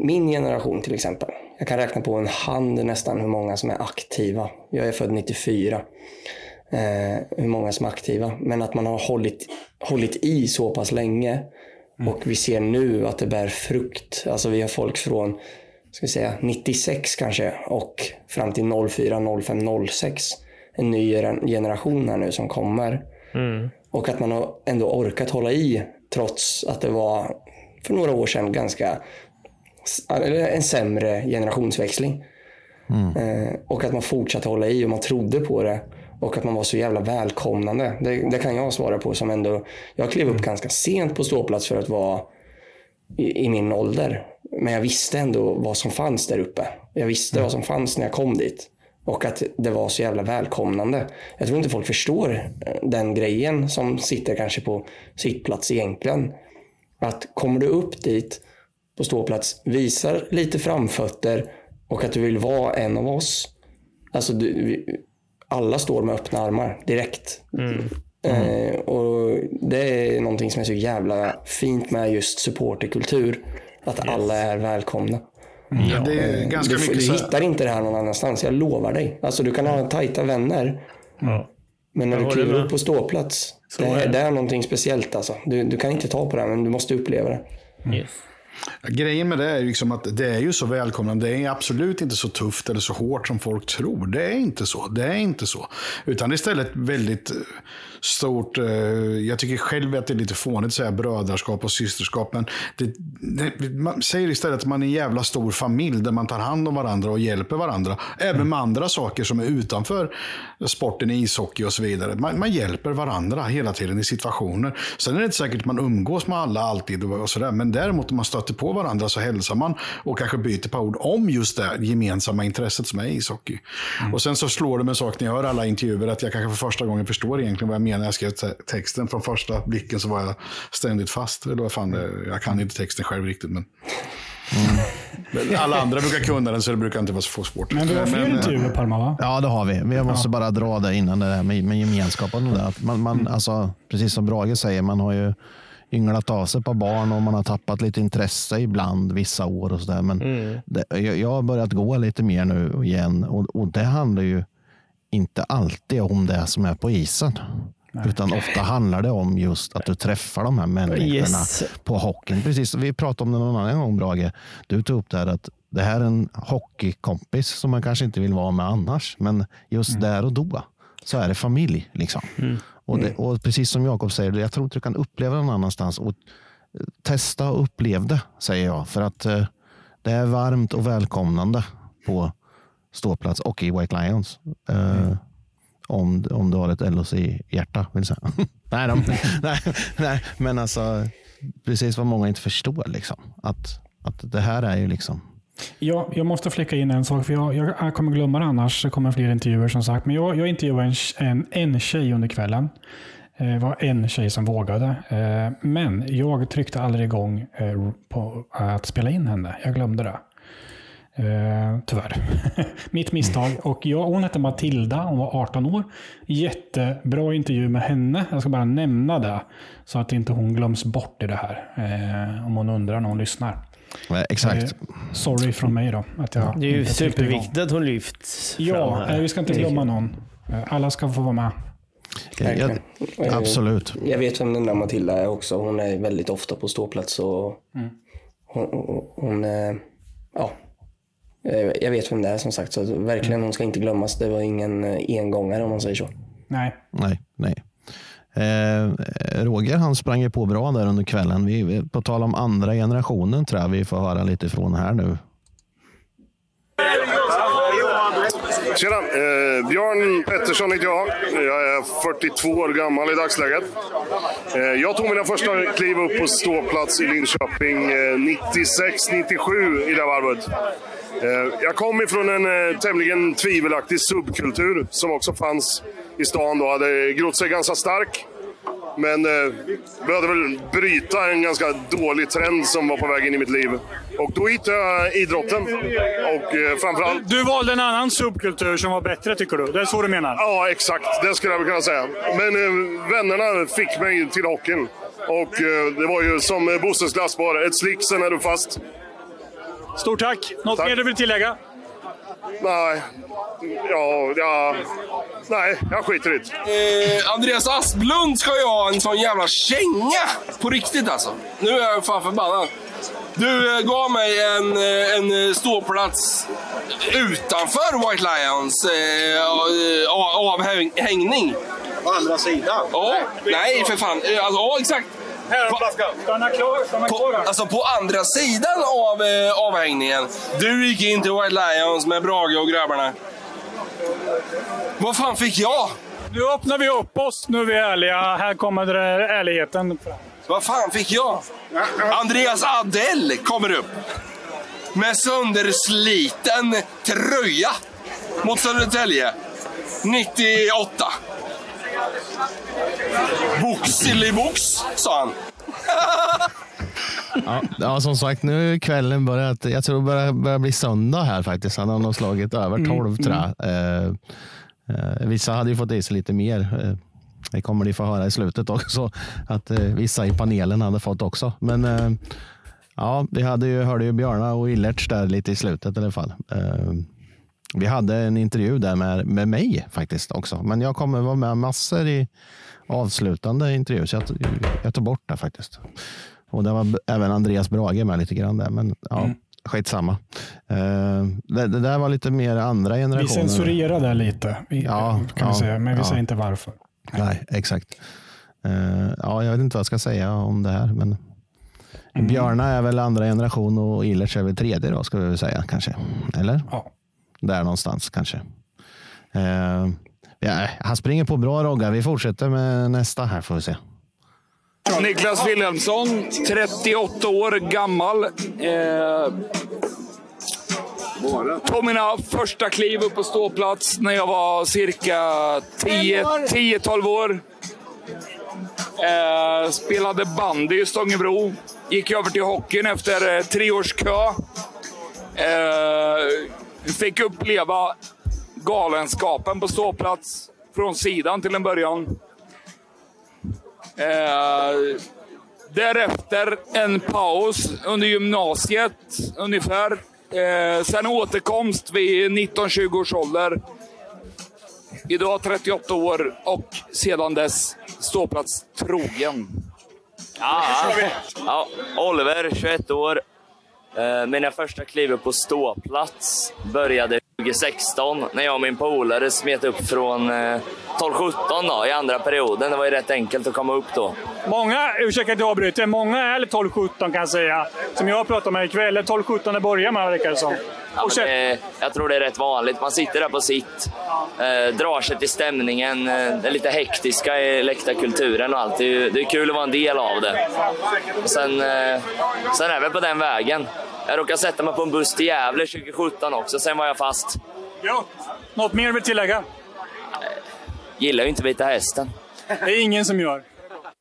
S5: min generation till exempel, jag kan räkna på en hand nästan hur många som är aktiva. Jag är född 94. Eh, hur många som är aktiva. Men att man har hållit, hållit i så pass länge. Och vi ser nu att det bär frukt. Alltså vi har folk från ska vi säga, 96 kanske och fram till 04, 05, 06. En ny gener- generation här nu som kommer.
S3: Mm.
S5: Och att man har ändå orkat hålla i trots att det var för några år sedan ganska eller en sämre generationsväxling. Eh, och att man fortsatte hålla i och man trodde på det. Och att man var så jävla välkomnande. Det, det kan jag svara på som ändå... Jag klev upp ganska sent på ståplats för att vara i, i min ålder. Men jag visste ändå vad som fanns där uppe. Jag visste vad som fanns när jag kom dit. Och att det var så jävla välkomnande. Jag tror inte folk förstår eh, den grejen som sitter kanske på sittplats egentligen. Att kommer du upp dit på ståplats, visar lite framfötter och att du vill vara en av oss. Alltså du, vi, alla står med öppna armar direkt. Eh, och det är någonting som är så jävla fint med just supporterkultur. Att alla är välkomna.
S2: Ja, det är
S5: Eh,
S2: ganska
S5: du,
S2: mycket
S5: du
S2: så här-
S5: hittar inte det här någon annanstans, jag lovar dig. Alltså du kan ha tajta vänner. Men när
S3: Jag
S5: du kliver upp på ståplats,
S3: Så
S5: det,
S3: är det.
S5: det är någonting speciellt alltså. Du, du kan inte ta på det, men du måste uppleva det.
S2: Grejen med det är liksom att det är ju så välkomnande. Det är absolut inte så tufft eller så hårt som folk tror. Det är inte så. Det är inte så. Utan istället väldigt eh, stort. eh, Jag tycker själv att det är lite fånigt att säga brödraskap och systerskap. Men det, det, man säger istället att man är en jävla stor familj där man tar hand om varandra och hjälper varandra. Även med andra saker som är utanför sporten i ishockey och så vidare. Man, man hjälper varandra hela tiden i situationer. Sen är det inte säkert att man umgås med alla alltid och sådär. Men däremot om man stöter på varandra så hälsar man och kanske byter på ord om just det gemensamma intresset som är ishockey. Och sen så slår det mig en sak när jag hör alla intervjuer att jag kanske för första gången förstår egentligen vad jag menar när jag skrev te- texten. Från första blicken så var jag ständigt fast. Eller vad fan det, jag kan inte texten själv riktigt men. Men Alla andra brukar kunna den så det brukar inte vara så svårt.
S4: Men vi har fler intervjuer Palma va?
S1: Ja, det har vi. Men jag måste bara dra det innan det där med, med gemenskapen. Och det. Att man, man, alltså, precis som Brage säger, man har ju ynglat av sig på barn och man har tappat lite intresse ibland vissa år och sådär. Men det, jag, jag har börjat gå lite mer nu igen och, och det handlar ju inte alltid om det som är på isen. Utan ofta handlar det om just att du träffar de här människorna
S3: Yes.
S1: på hockeyn. Precis, vi pratade om det någon annan gång, Brage. Du tog upp det här att det här är en hockeykompis som man kanske inte vill vara med annars. Men just där och då så är det familj. Liksom. Och, det, och precis som Jakob säger, jag tror inte du kan uppleva det någon annanstans. Och, testa och upplev det, säger jag. För att eh, det är varmt och välkomnande på ståplats och i White Lions. Eh, om, om du har ett LOC-hjärta, vill säga. nej, de, nej, nej, men alltså precis vad många inte förstår. Liksom. Att, att det här är ju liksom
S4: Ja, jag måste flika in en sak, för jag, jag, jag kommer glömma det annars. Det kommer fler intervjuer som sagt. Men jag, jag intervjuade en, en, en tjej under kvällen. Eh, Det var en tjej som vågade. Eh, Men jag tryckte aldrig igång eh, på att spela in henne. Jag glömde det. Eh, tyvärr. Mitt misstag. Och jag, hon hette Matilda, hon var 18 år. Jättebra intervju med henne. Jag ska bara nämna det. Så att inte hon glöms bort i det här. Eh, om hon undrar när hon lyssnar.
S1: Exakt.
S4: Eh, sorry från mig då. Att jag
S3: Det är ju superviktigt att hon lyfts
S4: Ja, eh, vi ska inte glömma någon. Eh, Alla ska få vara med.
S5: Eh,
S1: absolut.
S5: Jag vet vem den där Matilda är också. Hon är väldigt ofta på ståplats. Och
S4: Mm.
S5: hon, hon, hon eh, ja, Eh, jag vet vem det är som sagt. Så verkligen, hon ska inte glömmas. Det var ingen eh, engångare om man säger så.
S4: Nej.
S1: Nej, nej. Eh, Roger han sprang ju på bra där under kvällen. Vi, på tal om andra generationen tror jag vi får höra lite från här nu.
S23: Tjena! Eh, Björn Pettersson heter jag. Jag är 42 år gammal i dagsläget. Eh, jag tog mina första kliv upp på ståplats i Linköping eh, 96-97 i det här varvet. Eh, jag kom ifrån en eh, tämligen tvivelaktig subkultur som också fanns i stan då. Hade grott sig ganska stark. Men eh, behövde väl bryta en ganska dålig trend som var på väg in i mitt liv. Och då hittade jag idrotten. Och eh, framförallt
S17: Du valde en annan subkultur som var bättre tycker du? Det är så du menar?
S23: Ja, exakt. Det skulle jag väl kunna säga. Men eh, vännerna fick mig till hockeyn. Och eh, det var ju som eh, Bosses glassbar. Ett slick, sen är du fast.
S17: Stort tack! Något mer du vill tillägga?
S23: Nej. Ja, ja. Nej, jag skiter i det.
S24: Eh, Andreas Asplund ska ju ha en sån jävla känga! På riktigt alltså. Nu är jag fan förbannad. Du eh, gav mig en, eh, en eh, ståplats utanför White Lions eh, av- avhängning.
S21: På andra sidan?
S24: Ja, nej för fan. Alltså, ja, exakt.
S17: Här har flaskan. Stanna klar, stanna
S24: På,
S17: kvar
S24: alltså på andra sidan av eh, avhängningen. Du gick in till White Lions med Brage och grabbarna. Vad fan fick jag?
S17: Nu öppnar vi upp oss. Nu är vi ärliga. Här kommer det ärligheten fram.
S24: Vad fan fick jag? Andreas Adell kommer upp. Med söndersliten tröja mot Södertälje. 98. Boxillybox, sa han.
S1: Ja, ja, som sagt, nu är kvällen börjat. Jag tror det börjar, börjar bli söndag här faktiskt. Han har nog slagit över
S4: Mm,
S1: 12 tror jag. Eh, eh, vissa hade ju fått i sig lite mer. Eh, det kommer ni få höra i slutet också. Att eh, vissa i panelen hade fått också. Men eh, ja, vi hade ju, hörde ju Björna och Illerts där lite i slutet i alla fall. Vi hade en intervju där med, med mig faktiskt också. Men jag kommer vara med massor i avslutande intervjuer. Så jag, jag tar bort det faktiskt. Och det var även Andreas Brage med lite grann där. Men ja,
S4: Mm.
S1: skitsamma. Uh, det, det där var lite mer andra
S4: Vi
S1: generationer.
S4: censurerar det lite, vi,
S1: Ja,
S4: kan vi
S1: ja,
S4: säga, men vi
S1: ja.
S4: säger inte varför.
S1: Nej, exakt. Eh, ja, jag vet inte vad jag ska säga om det här. Men
S4: Mm.
S1: Björna är väl andra generation och Illerts är väl tredje då, ska vi väl säga kanske. Eller?
S4: Ja.
S1: Där någonstans kanske. Eh, ja, han springer på bra Rogga. Vi fortsätter med nästa här får vi se.
S25: Niklas Wilhelmsson, 38 år gammal. Eh, tog mina första kliv upp på ståplats när jag var cirka 10 10-12 år. Eh, spelade bandy i Stångebro. Gick över till hockeyn efter eh, tre års kö. Eh, fick uppleva galenskapen på ståplats från sidan till en början. Eh, därefter en paus under gymnasiet ungefär. Eh, sen återkomst vid 19-20 års ålder.
S26: Idag 38 år och sedan dess ståplats trogen.
S18: Ja, ja, Oliver, 21 år. Eh, Mina första kliv upp på ståplats började 2016 när jag och min polare smet upp från eh, 12-17 då, i andra perioden. Det var ju rätt enkelt att komma upp då.
S17: Många, ursäkta att jag avbryter, många är 12-17 kan jag säga. Som jag har pratat med ikväll. 12-17 det börjar med verkar det som.
S18: Ja, det, jag tror det är rätt vanligt. Man sitter där på sitt, eh, drar sig till stämningen, eh, det lite hektiska i läktarkulturen och allt. Det är, det är kul att vara en del av det. Och sen, eh, sen är vi på den vägen. Jag råkade sätta mig på en buss till Gävle 2017 också, sen var jag fast.
S17: Ja. Något mer vill tillägga?
S18: Gillar ju inte Vita Hästen.
S17: Det är ingen som gör.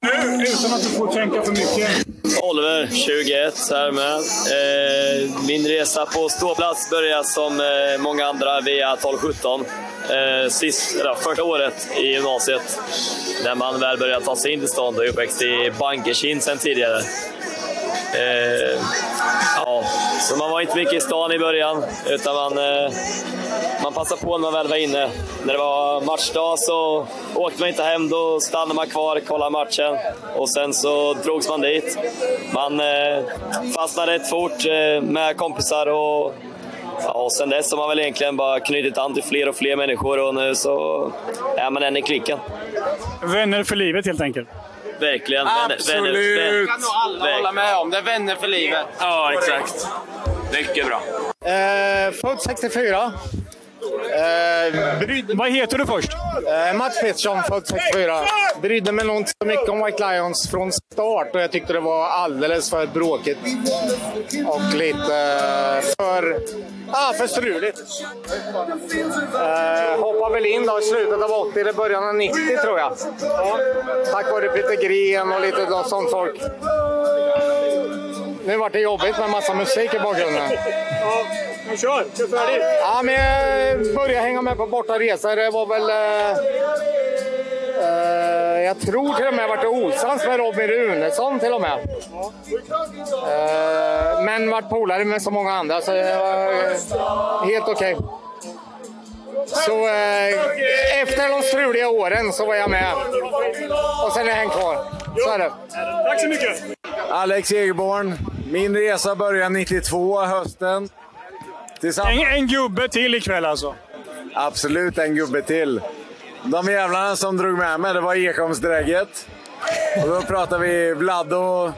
S17: Nu, utan att du får tänka för mycket.
S27: Oliver, 21, här med. Eh, min resa på ståplats började som eh, många andra via 12-17. Eh, sist, eller, första året i gymnasiet, när man väl började ta sig in till stan. Jag är uppväxt i Bankerkind sen tidigare. Eh, ja, så man var inte mycket i stan i början, utan man, eh, man passade på när man väl var inne. När det var matchdag så åkte man inte hem, då stannade man kvar, kollade matchen och sen så drogs man dit. Man eh, fastnade rätt fort eh, med kompisar och, ja, och sen dess har man väl egentligen bara knutit an till fler och fler människor och nu så är man en i klicken.
S17: Vänner för livet helt enkelt.
S27: Verkligen. Vänner-
S26: Absolut!
S27: vänner-
S26: Det kan nog alla hålla med om. Det är vänner för livet.
S18: Ja, exakt. Mycket bra.
S28: Eh, född 64. Eh, bryd...
S17: Vad heter du först?
S28: Eh, Mats Pettersson, född 64. Brydde mig nog inte så mycket om White Lions från start och jag tyckte det var alldeles för bråkigt. Och lite eh, för, ah, för struligt. Eh, hoppade väl in då i slutet av 80 eller början av 90 tror jag. Tack vare Peter Gren och lite sånt folk. Nu vart det jobbigt med massa musik i bakgrunden.
S17: Men kör, kör färdigt.
S28: Ja, men jag började hänga med på bortaresor. Det var väl... Eh, eh, jag tror till och med vart osams med Robin Runesson till och med. Eh, men vart polare med så många andra så det var eh, helt okej. Så eh, efter de struliga åren så var jag med. Och sen är jag hängt kvar. Så är det.
S17: Tack så mycket.
S29: Alex Egerborn. Min resa började 92, hösten. Tillsammans...
S17: En, en gubbe till ikväll alltså.
S29: Absolut en gubbe till. De jävlarna som drog med mig, det var Ekholmsdrägget. Och då pratar vi Vlado.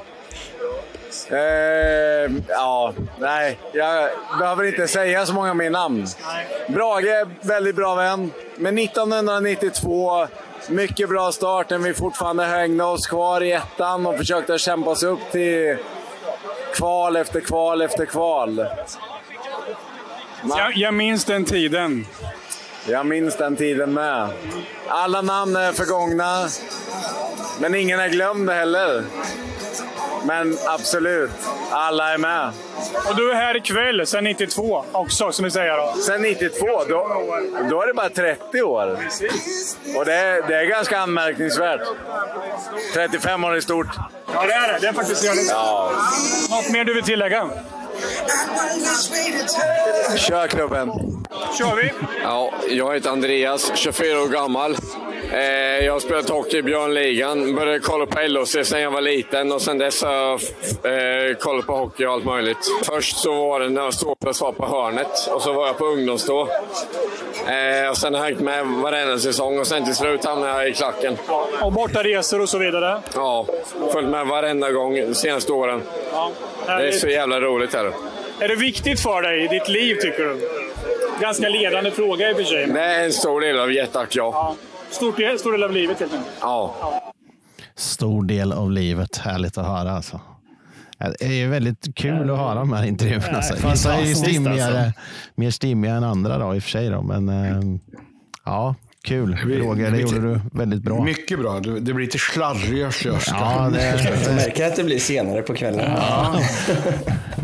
S29: Eh, ja, nej. Jag behöver inte säga så många mer namn. Brage, väldigt bra vän. Men 1992, mycket bra start när vi fortfarande hängde oss kvar i ettan och försökte kämpa oss upp till kval efter kval efter kval.
S17: Jag, jag minns den tiden.
S29: Jag minns den tiden med. Alla namn är förgångna, men ingen är glömd heller. Men absolut, alla är med.
S17: Och du är här ikväll sedan 92 också, som vi säger. Då.
S29: Sen 92, då, då är det bara 30 år. Och det är, det är ganska anmärkningsvärt. 35 år är stort.
S17: Ja, det är det. Det är faktiskt jävligt.
S29: Ja.
S17: Något mer du vill tillägga?
S29: Kör klubben.
S17: kör vi.
S26: Ja, jag heter Andreas, 24 år gammal. Eh, jag har spelat hockey i Björnligan. Började kolla på LHC sen jag var liten och sen dess har jag eh, kollat på hockey och allt möjligt. Först så var det när ståplats var på hörnet och så var jag på ungdomsstå. Eh, och sen har jag hängt med varenda säsong och sen till slut hamnade jag i klacken.
S17: Och borta resor och så vidare.
S26: Ja, följt med varenda gång de senaste åren.
S17: Ja,
S26: Det är så jävla roligt här.
S17: Är det viktigt för dig i ditt liv, tycker du? Ganska ledande fråga i och för sig.
S26: Det är en stor del av Jättack, ja.
S17: Stort, stor del av livet helt enkelt.
S26: Ja.
S1: Stor del av livet. Härligt att höra. Alltså. Det är ju väldigt kul att höra de här intervjuerna.
S3: Nej,
S1: Alltså. Vissa är ju stimmigare,
S3: alltså.
S1: mer stimmiga än andra då, i och för sig. Då. Men eh, ja, kul. Roger, det gjorde du väldigt bra.
S2: Mycket bra. Det blir lite slarrig östgötska.
S1: Ja, det-
S5: Jag märker att det blir senare på kvällen.
S1: Ja.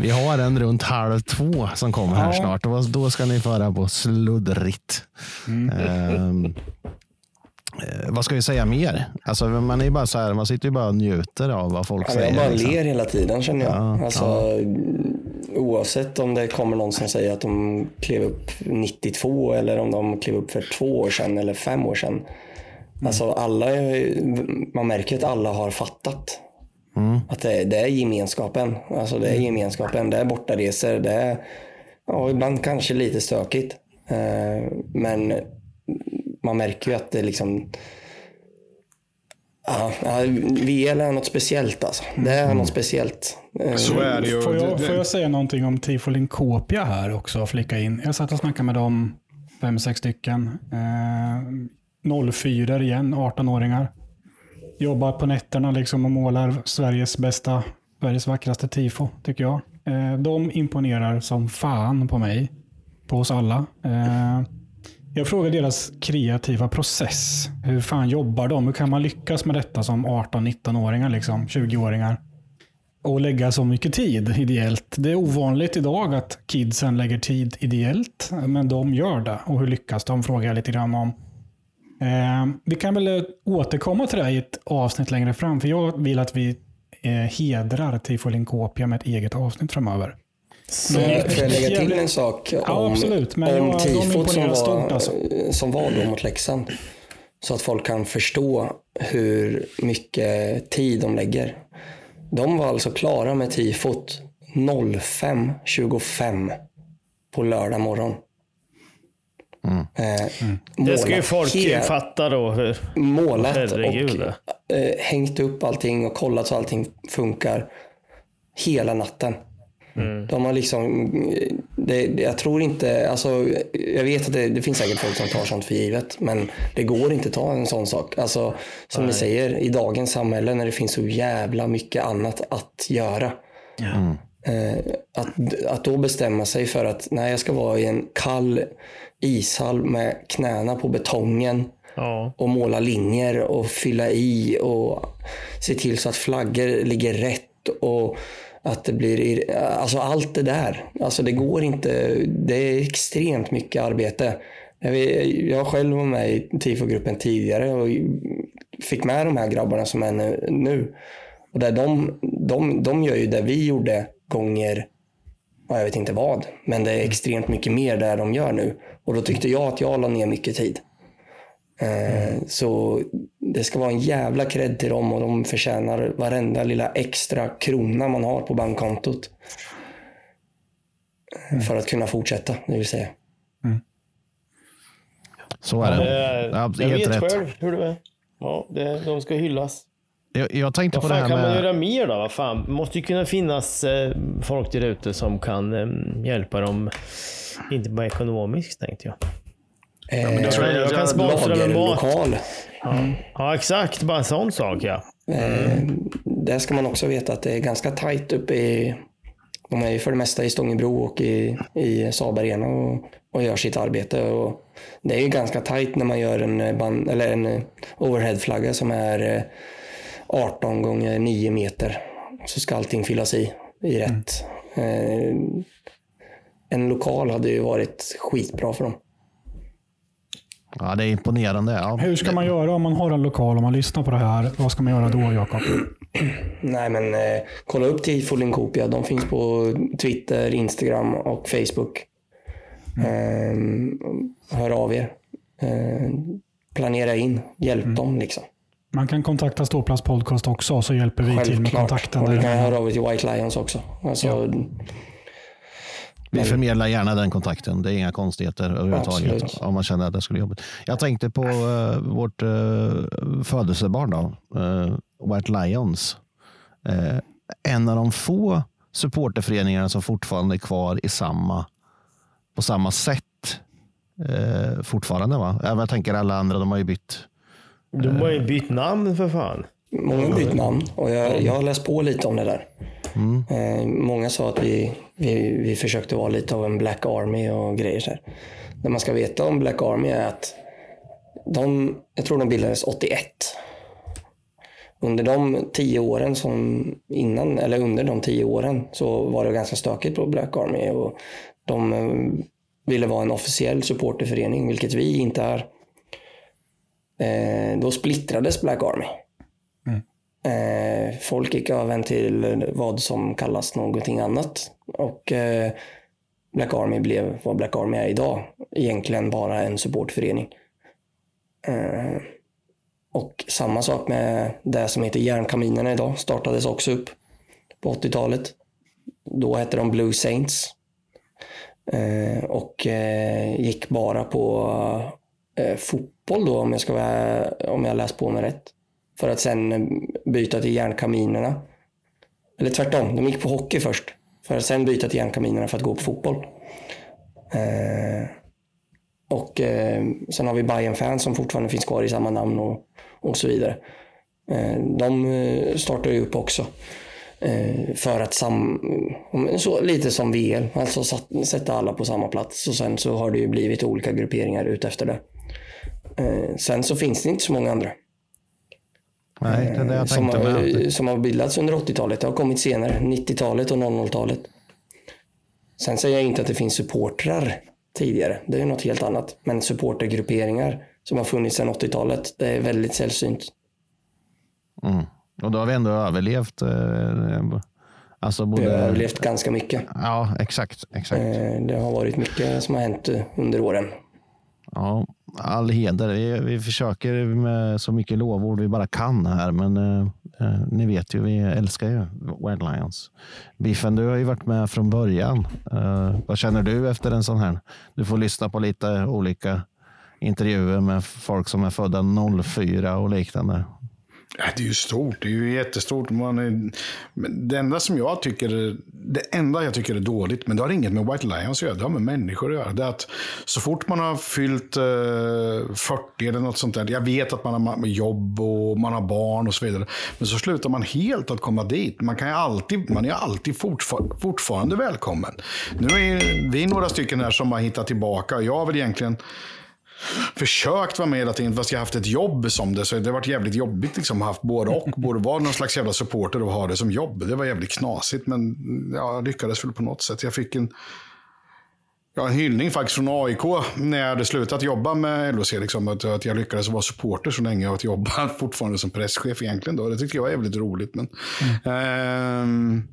S1: Vi har en runt halv två som kommer här
S5: Ja.
S1: snart. Och då ska ni föra på sluddrigt. Ehm, eh, vad ska vi säga mer? Alltså, man, är bara så här, man sitter ju bara och njuter av vad folk
S5: Ja,
S1: säger.
S5: jag bara
S1: liksom.
S5: ler hela tiden känner jag.
S1: Ja,
S5: alltså,
S1: ja.
S5: oavsett om det kommer någon som säger att de klev upp 92 eller om de klev upp för två år sedan eller fem år sedan. Alltså alla, man märker att alla har fattat. Att det, det är gemenskapen. Alltså det är gemenskapen. Det är bortaresor. Det är ja, ibland kanske lite stökigt. Eh, men man märker ju att det liksom Ja, ja, VL är något speciellt alltså. Det är något speciellt. Eh,
S4: Får jag, får jag säga någonting om Tifo Linkopia här också? Flika in. Jag satt och snackade med dem, fem, sex stycken. Eh, 04 igen, 18-åringar. Jobbar på nätterna liksom och målar Sveriges bästa, Sveriges vackraste tifo, tycker jag. Eh, de imponerar som fan på mig. På oss alla. Eh, jag frågar deras kreativa process. Hur fan jobbar de? Hur kan man lyckas med detta som 18-19-åringar, liksom, 20-åringar? Och lägga så mycket tid ideellt. Det är ovanligt idag att kidsen lägger tid ideellt, men de gör det. Och hur lyckas de? Frågar jag lite grann om. Eh, vi kan väl eh, återkomma till det i ett avsnitt längre fram, för jag vill att vi eh, hedrar tifolinkopia med ett eget avsnitt framöver.
S5: Så får jag lägga till en sak
S4: Ja,
S5: om,
S4: absolut, men
S5: om tifot som var,
S4: stort, alltså.
S5: som var då mot Leksand? Så att folk kan förstå hur mycket tid de lägger. De var alltså klara med tifot 05.25 på lördag morgon. Eh,
S3: Det ska ju folk
S5: hel-
S3: fatta då. Hur,
S5: målat
S3: Herregud.
S5: och eh, hängt upp allting och kollat så allting funkar hela natten. De har liksom, det, det- jag tror inte, alltså, jag vet att det, det finns säkert folk som tar sånt för givet, men det går inte att ta en sån sak. Alltså, som ni säger, i dagens samhälle när det finns så jävla mycket annat att göra. Eh, att, att då bestämma sig för att nej, jag ska vara i en kall ishall med knäna på betongen och måla linjer och fylla i och se till så att flaggor ligger rätt och att det blir, alltså allt det där. Alltså det går inte, det är extremt mycket arbete. Jag, själv var med i TIFO-gruppen tidigare och fick med de här grabbarna som är nu- Och där de, de, de gör ju det vi gjorde gånger, ja, jag vet inte vad, men det är extremt mycket mer där de gör nu. Och då tyckte jag att jag la ner mycket tid. Eh, Så det ska vara en jävla cred till dem och de förtjänar varenda lilla extra krona man har på bankkontot. Eh, För att kunna fortsätta, det vill säga.
S1: Så är det.
S3: Eh,
S1: Ja,
S3: jag vet
S1: rätt.
S3: själv hur det är. Ja, det, de ska hyllas.
S1: Jag, jag tänkte
S3: Vad
S1: på det här
S3: kan man
S1: med...
S3: göra mer då? Vad fan? Det måste ju kunna finnas folk där ute som kan hjälpa dem. Inte bara ekonomiskt tänkte jag.
S5: Ja, men det
S3: jag,
S5: tror
S3: kan,
S5: jag-
S3: jag kan sponsra med mat.
S5: lagerlokal.
S3: Ja. ja, exakt. Bara en sån sak ja.
S5: Eh, där ska man också veta att det är ganska tajt uppe i... De är ju för det mesta i Stångebro och i, i Saab Arena och, och gör sitt arbete. Och det är ju ganska tajt när man gör en, eh, band, eller en eh, overheadflagga som är eh, 18 gånger 9 meter. Så ska allting fyllas i, i rätt. Eh, en lokal hade ju varit skitbra för dem.
S1: Ja, det är imponerande. Ja.
S4: Hur ska man göra om man har en lokal och man lyssnar på det här? Vad ska man göra då, Jakob?
S5: Nej, men eh, kolla upp Tifo Linkopia. De finns på Twitter, Instagram och Facebook. Eh, hör av er. Eh, planera in. Hjälp dem liksom.
S4: Man kan kontakta Ståplats podcast också, så hjälper vi till med kontakten.
S5: Och ni kan höra av er till White Lions också. Alltså,
S1: Vi förmedlar gärna den kontakten. Det är inga konstigheter överhuvudtaget.
S5: Absolut.
S1: Om man känner att det skulle jobbigt. Jag tänkte på eh, vårt uh, födelsebarn då. eh, White Lions. Eh, en av de få supporterföreningarna som fortfarande är kvar i samma, på samma sätt eh, fortfarande. Va? Även jag tänker alla andra, de har ju bytt.
S3: De har ju bytt namn för fan.
S5: Många har bytt namn och jag, jag har läst på lite om det där. Eh, många sa att vi, vi, vi försökte vara lite av en Black Army och grejer. Så här. Det man ska veta om Black Army är att de, jag tror de bildades 81. Under de tio åren som innan, eller under de tio åren så var det ganska stökigt på Black Army. Och de eh, ville vara en officiell supporterförening, vilket vi inte är. Eh, då splittrades Black Army. Eh, folk gick över till vad som kallas någonting annat. Och eh, Black Army blev vad Black Army är idag. Egentligen bara en supportförening. Eh, och samma sak med det som heter Järnkaminerna idag. Startades också upp på 80-talet. Då hette de Blue Saints. Eh, och eh, gick bara på eh, fotboll då om jag, ska vara, om jag läst på mig rätt. För att sen byta till Järnkaminerna. Eller tvärtom, de gick på hockey först. För att sen byta till Järnkaminerna för att gå på fotboll. Eh, och eh, sen har vi Bayern fans som fortfarande finns kvar i samma namn och, och så vidare. Eh, de eh, startar ju upp också. Eh, för att sam, så, lite som VL, alltså satt, sätta alla på samma plats. Och sen så har det ju blivit olika grupperingar ut efter det. Eh, sen så finns det inte så många andra.
S1: Nej, det är det jag
S5: som, har, som har bildats under 80-talet. Det har kommit senare, 90-talet och 00-talet. Sen säger jag inte att det finns supportrar tidigare. Det är något helt annat. Men supportergrupperingar som har funnits sedan 80-talet, det är väldigt sällsynt.
S1: Mm. Och då har vi ändå överlevt. Eh, alltså både...
S5: Vi har överlevt ganska mycket.
S1: Ja, exakt. exakt.
S5: Eh, Det har varit mycket som har hänt under åren.
S1: Ja, all heder. Vi, vi försöker med så mycket lovord vi bara kan här, men eh, eh, ni vet ju, vi älskar ju Wild Lions. Biffen, du har ju varit med från början. Eh, vad känner du efter en sån här? Du får lyssna på lite olika intervjuer med folk som är födda 04 och liknande.
S2: Ja, det är ju stort. Det är ju jättestort. Man är, det enda som jag tycker, det enda jag tycker är dåligt, men det har inget med White Lions att göra, det har med människor att göra. Det är att så fort man har fyllt eh, 40 eller något sånt där, jag vet att man har jobb och man har barn och så vidare, men så slutar man helt att komma dit. Man, kan ju alltid, man är ju alltid fortfar, fortfarande välkommen. Nu är vi några stycken här som har hittat tillbaka jag har väl egentligen försökt vara med hela tiden, fast jag har haft ett jobb som det. Så det har varit jävligt jobbigt liksom, haft både och. Både vara någon slags jävla supporter och ha det som jobb. Det var jävligt knasigt, men ja, jag lyckades väl på något sätt. Jag fick en, ja, en hyllning faktiskt från AIK när jag hade slutat jobba med LHC. Liksom, att, att jag lyckades vara supporter så länge och att jobba fortfarande som presschef egentligen. Då. Det tyckte jag var jävligt roligt. Men, ehm,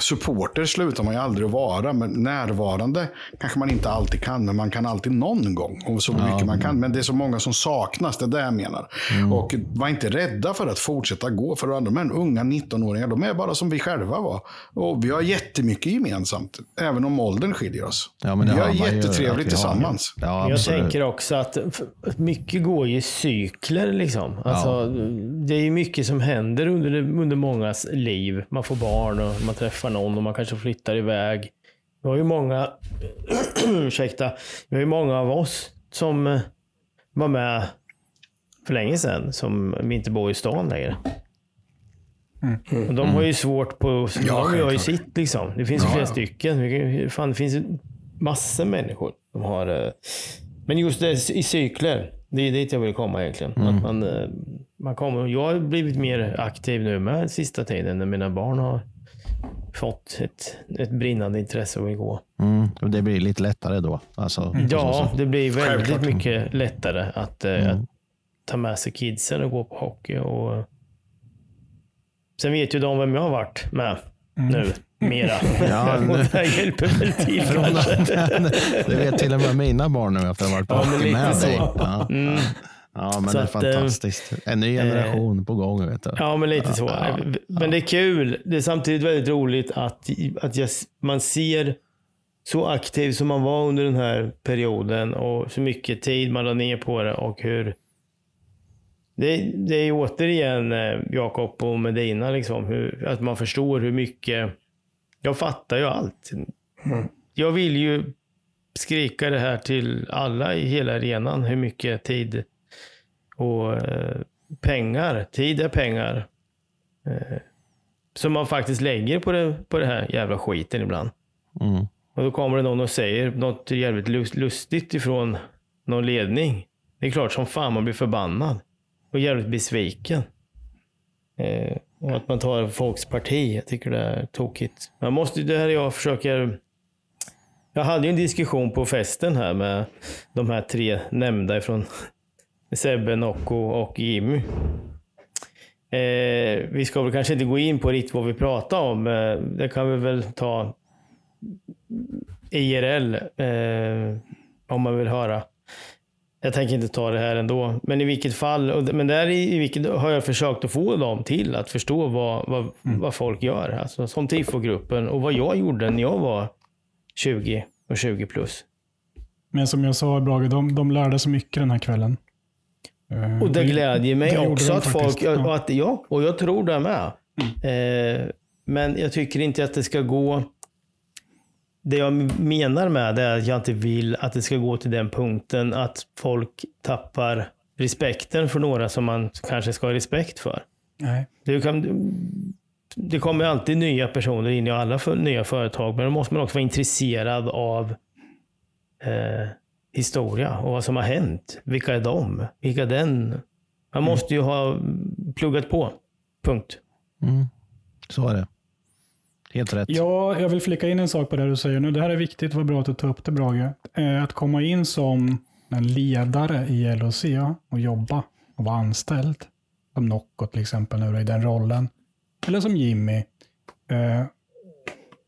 S2: Supporter slutar man ju aldrig att vara, men närvarande kanske man inte alltid kan, men man kan alltid någon gång. Och så mycket man kan. Men det är så många som saknas, det är det jag menar. Och var inte rädda för att fortsätta gå. För de här unga 19-åringar, de är bara som vi själva var. Och vi har jättemycket gemensamt, även om åldern skiljer oss.
S1: Ja, men det
S2: vi
S1: har ju,
S2: jättetrevligt
S1: har.
S2: tillsammans.
S1: Ja,
S3: jag tänker också att mycket går ju i cykler. Liksom. Alltså, Det är ju mycket som händer under, under mångas liv. Man får barn och man träffar någon och man kanske flyttar iväg. Vi har ju många, ursäkta, vi har ju många av oss som eh, var med för länge sedan som inte bor i stan längre. Och de har ju svårt på...
S2: Ja,
S3: de gör ju sitt liksom. Det finns ju
S2: Ja,
S3: flera
S2: ja.
S3: stycken. Fan, det finns ju massor människor som har... eh, Men just det i cykler. Det är dit jag vill komma egentligen.
S1: Mm.
S3: Att man, eh, man kommer, jag har blivit mer aktiv nu med sista tiden när mina barn har fått ett, ett brinnande intresse att gå.
S1: Mm, och det blir lite lättare då. Alltså, så
S3: Ja, det blir väldigt
S1: Självklart.
S3: mycket lättare att, eh,
S1: Mm.
S3: att ta med sig kidsen och gå på hockey. Och... Sen vet ju de vem jag har varit med nu. Mera.
S1: Ja,
S3: och
S1: nu-
S3: det här hjälper väl till kanske.
S1: Det vet till och med mina barn nu efter att ha varit på
S3: Ja,
S1: hockey med
S3: så.
S1: dig. Ja,
S3: Mm.
S1: Ja men
S3: Så
S1: det är
S3: att, eh,
S1: fantastiskt. En ny generation på gång. Vet du.
S3: Ja, men lite så.
S1: Ja,
S3: Men det är kul. Det är samtidigt väldigt roligt att, att jag, man ser så aktiv som man var under den här perioden och så mycket tid man la ner på det och hur det, det är ju återigen eh, Jakob och Medina, liksom, hur, att man förstår hur mycket... Jag fattar ju allt. Jag vill ju skrika det här till alla i hela arenan, hur mycket tid och eh, pengar, tid är pengar, eh, som man faktiskt lägger på det, på det här jävla skiten ibland.
S1: Mm.
S3: Och då kommer det någon och säger något jävligt lust- lustigt ifrån någon ledning. Det är klart som fan man blir förbannad. Och jävligt besviken. Eh, och att man tar folks parti. Jag tycker det är tokigt. Man måste, det här jag försöker... Jag hade ju en diskussion på festen här med de här tre nämnda ifrån Sebbe, Nocco och Jimmy. Eh, vi ska väl kanske inte gå in på riktigt vad vi pratar om. Eh, det kan vi väl ta IRL, eh, om man vill höra. Jag tänker inte ta det här ändå. Men i vilket fall, men där i, i vilket har jag försökt att få dem till att förstå vad, vad,
S4: Mm.
S3: vad folk gör. Alltså, som tifogruppen och vad jag gjorde när jag var 20 och 20 plus.
S4: Men som jag sa, Brage, de, de lärde så mycket den här kvällen. Eh,
S3: Och det
S4: det-
S3: glädjer mig
S4: det
S3: också att
S4: faktiskt,
S3: folk,
S4: ja. Mm.
S3: och att, ja, och jag tror det med. Eh, men jag tycker inte att det ska gå... Det jag menar med det är att jag inte vill att det ska gå till den punkten att folk tappar respekten för några som man kanske ska ha respekt för.
S4: Nej.
S3: Det, kan, det kommer alltid nya personer in i alla för, nya företag, men då måste man också vara intresserad av eh, historia och vad som har hänt. Vilka är de? Vilka är den? Man måste ju ha pluggat på. Punkt.
S1: Mm. Så är det. Helt rätt.
S4: Ja, jag vill flika in en sak på det du säger nu. Det här är viktigt, vad bra att du tar upp det Brage. Eh, Att komma in som en ledare i LOC och jobba och vara anställd. Som Nocco till exempel nu i den rollen. Eller som Jimmy. Eh,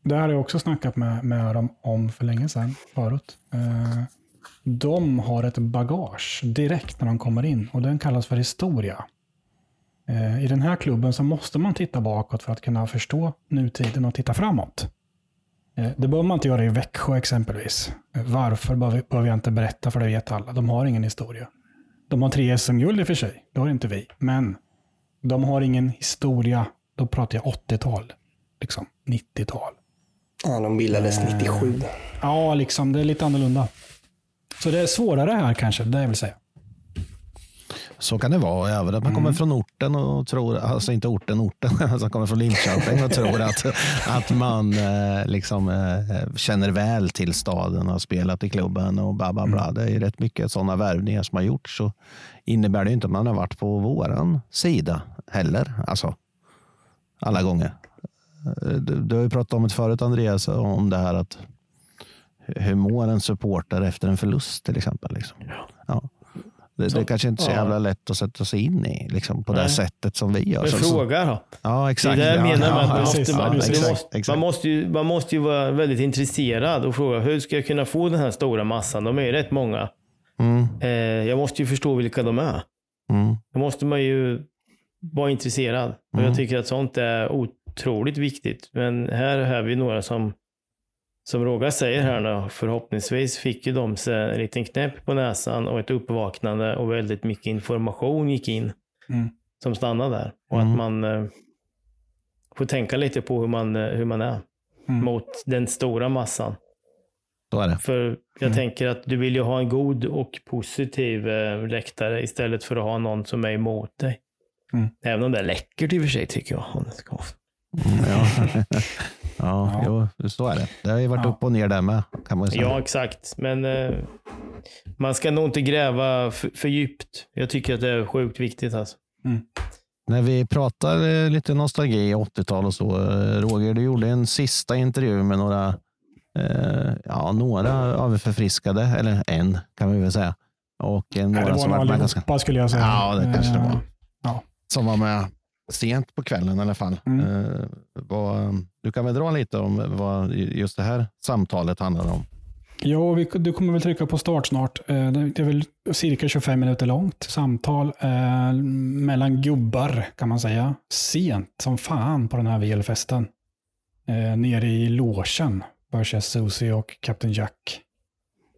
S4: Det här har jag också snackat med, med dem om för länge sedan, förut. De har ett bagage direkt när de kommer in och den kallas för historia. Eh, I den här klubben så måste man titta bakåt för att kunna förstå nutiden och titta framåt. Eh, Det behöver man inte göra i Växjö exempelvis. Eh, Varför behöver jag inte berätta för det vet alla. De har ingen historia. De har tre SM-guld i och för sig. Det har inte vi. Men de har ingen historia. Då pratar jag 80-tal. Liksom 90-tal.
S5: Ja, de bildades
S4: Eh,
S5: 97.
S4: Ja, liksom. Det är lite annorlunda. Så det är svårare här kanske, det vill säga.
S1: Så kan det vara. Även att man kommer från orten och tror, alltså inte orten, orten, alltså kommer från Linköping och tror att, att man eh, liksom eh, känner väl till staden och har spelat i klubben och bla bla bla. Det är rätt mycket sådana värvningar som har gjorts. Så innebär det inte att man har varit på våran sida heller. Alltså, alla gånger. Eh, Du, du har ju pratat om det förut Andreas, om det här att hur mår en supporter efter en förlust till exempel. Liksom. Ja. Det,
S3: Så,
S1: det kanske inte är så
S3: ja.
S1: jävla lätt att sätta sig in i liksom, på det
S3: Nej.
S1: sättet som vi gör.
S3: Men fråga då.
S1: Ja, exakt.
S3: Det är det jag
S1: Ja,
S3: menar med att man måste, det ju, man måste ju vara väldigt intresserad och fråga hur ska jag kunna få den här stora massan? De är ju rätt många.
S1: Mm,
S3: Eh, jag måste ju förstå vilka de är.
S1: mm,
S3: Då måste man ju vara intresserad. Och
S1: Mm.
S3: Jag tycker att sånt är otroligt viktigt. Men här har vi några som, som Roger säger här nu, förhoppningsvis fick ju de sig en liten knäpp på näsan och ett uppvaknande och väldigt mycket information gick in
S4: Mm.
S3: som stannade där. Och
S1: Mm.
S3: att man eh, får tänka lite på hur man, eh, hur man är
S4: Mm.
S3: mot den stora massan.
S1: Så är det.
S3: För jag
S4: Mm.
S3: tänker att du vill ju ha en god och positiv eh, läktare istället för att ha någon som är emot dig.
S4: Mm.
S3: Även om det är läckert i och för sig tycker jag. ska vara.
S1: Ja, ja, Jo, så är det. Det har ju varit
S4: Ja.
S1: upp och ner där med. Kan man säga.
S3: Ja, exakt. Men eh, man ska nog inte gräva för, för djupt. Jag tycker att det är sjukt viktigt. Alltså.
S1: När vi pratar eh, lite nostalgi, 80-tal och så. eh, Roger, du gjorde en sista intervju med några, eh, ja, några av förfriskade, eller en kan vi väl säga. Och eh,
S4: Nej,
S1: några
S4: det var
S1: som
S4: nog allihopa
S1: ganska...
S4: skulle jag säga.
S1: Ja, det kanske det
S4: Eh,
S1: var.
S4: Ja.
S1: Som var med sent på kvällen i alla fall.
S4: Mm.
S1: Eh, vad, du kan väl dra lite om vad just det här samtalet handlar om?
S4: Ja, vi, du kommer väl trycka på start snart. Eh, Det är väl cirka 25 minuter långt samtal eh, mellan gubbar kan man säga. Sent som fan på den här VL-festen. Eh, nere i logen, Börses Susie och Captain Jack.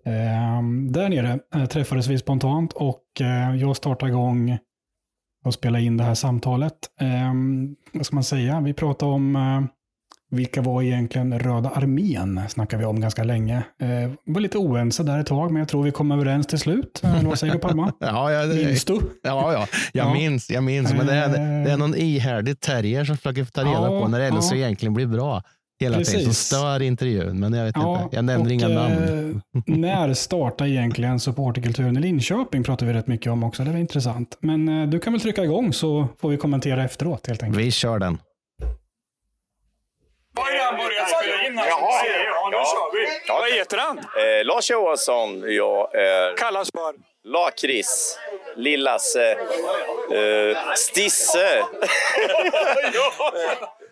S4: Eh, där nere eh, träffades vi spontant och jag startade igång och spelade in det här samtalet. Eh, vad ska man säga? Vi pratade om eh, vilka var egentligen Röda armén? snackar vi om ganska länge. Eh, var lite oense där ett tag, men jag tror vi kom överens till slut. Eh, Eller vad säger du Palma?
S1: Ja, ja, det,
S4: Minns du?
S1: Ja, ja. jag
S4: Ja.
S1: minns. Jag minns. Men det är, det är någon ihärdig terrier som försöker ta reda
S4: Ja,
S1: på när LHC
S4: ja.
S1: egentligen blir bra. Hela tiden. Som
S4: Precis.
S1: stör intervjun. Men jag vet
S4: Ja,
S1: inte. Jag nämner
S4: och,
S1: inga namn.
S4: eh, när startar egentligen supporterkulturen i Linköping? pratar vi rätt mycket om också. Det var intressant. Men eh, du kan väl trycka igång så får vi kommentera efteråt helt enkelt.
S1: Vi kör den.
S17: Har redan börjat spela in här.
S30: Jaha.
S17: Ja, nu kör vi. Vad heter han?
S30: Eh, Lars Johansson, jag är...
S17: Kallas för?
S30: Lakris, Lillasse, eh, Stisse.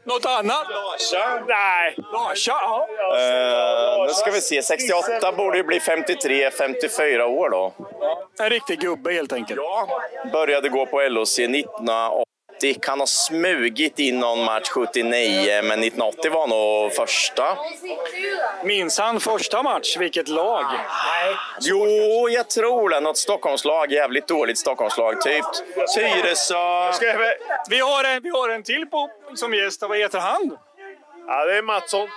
S17: Något annat?
S25: Larsa?
S17: Nej. Larsa, ja.
S30: Eh, nu ska vi se, 68 borde ju bli 53, 54 år då.
S17: En riktig gubbe helt enkelt.
S30: Började gå på LOC 1980. Kan ha smugit in någon match 79, men 1980 var nog första.
S17: Minns han första match? Vilket lag? Nej.
S30: Jo, jag tror det. Något Stockholmslag. Jävligt dåligt Stockholmslag. Typ Tyresö.
S17: Vi har en, vi har en till på, som gäst. Vad heter han?
S25: Ja, det är Mattsson.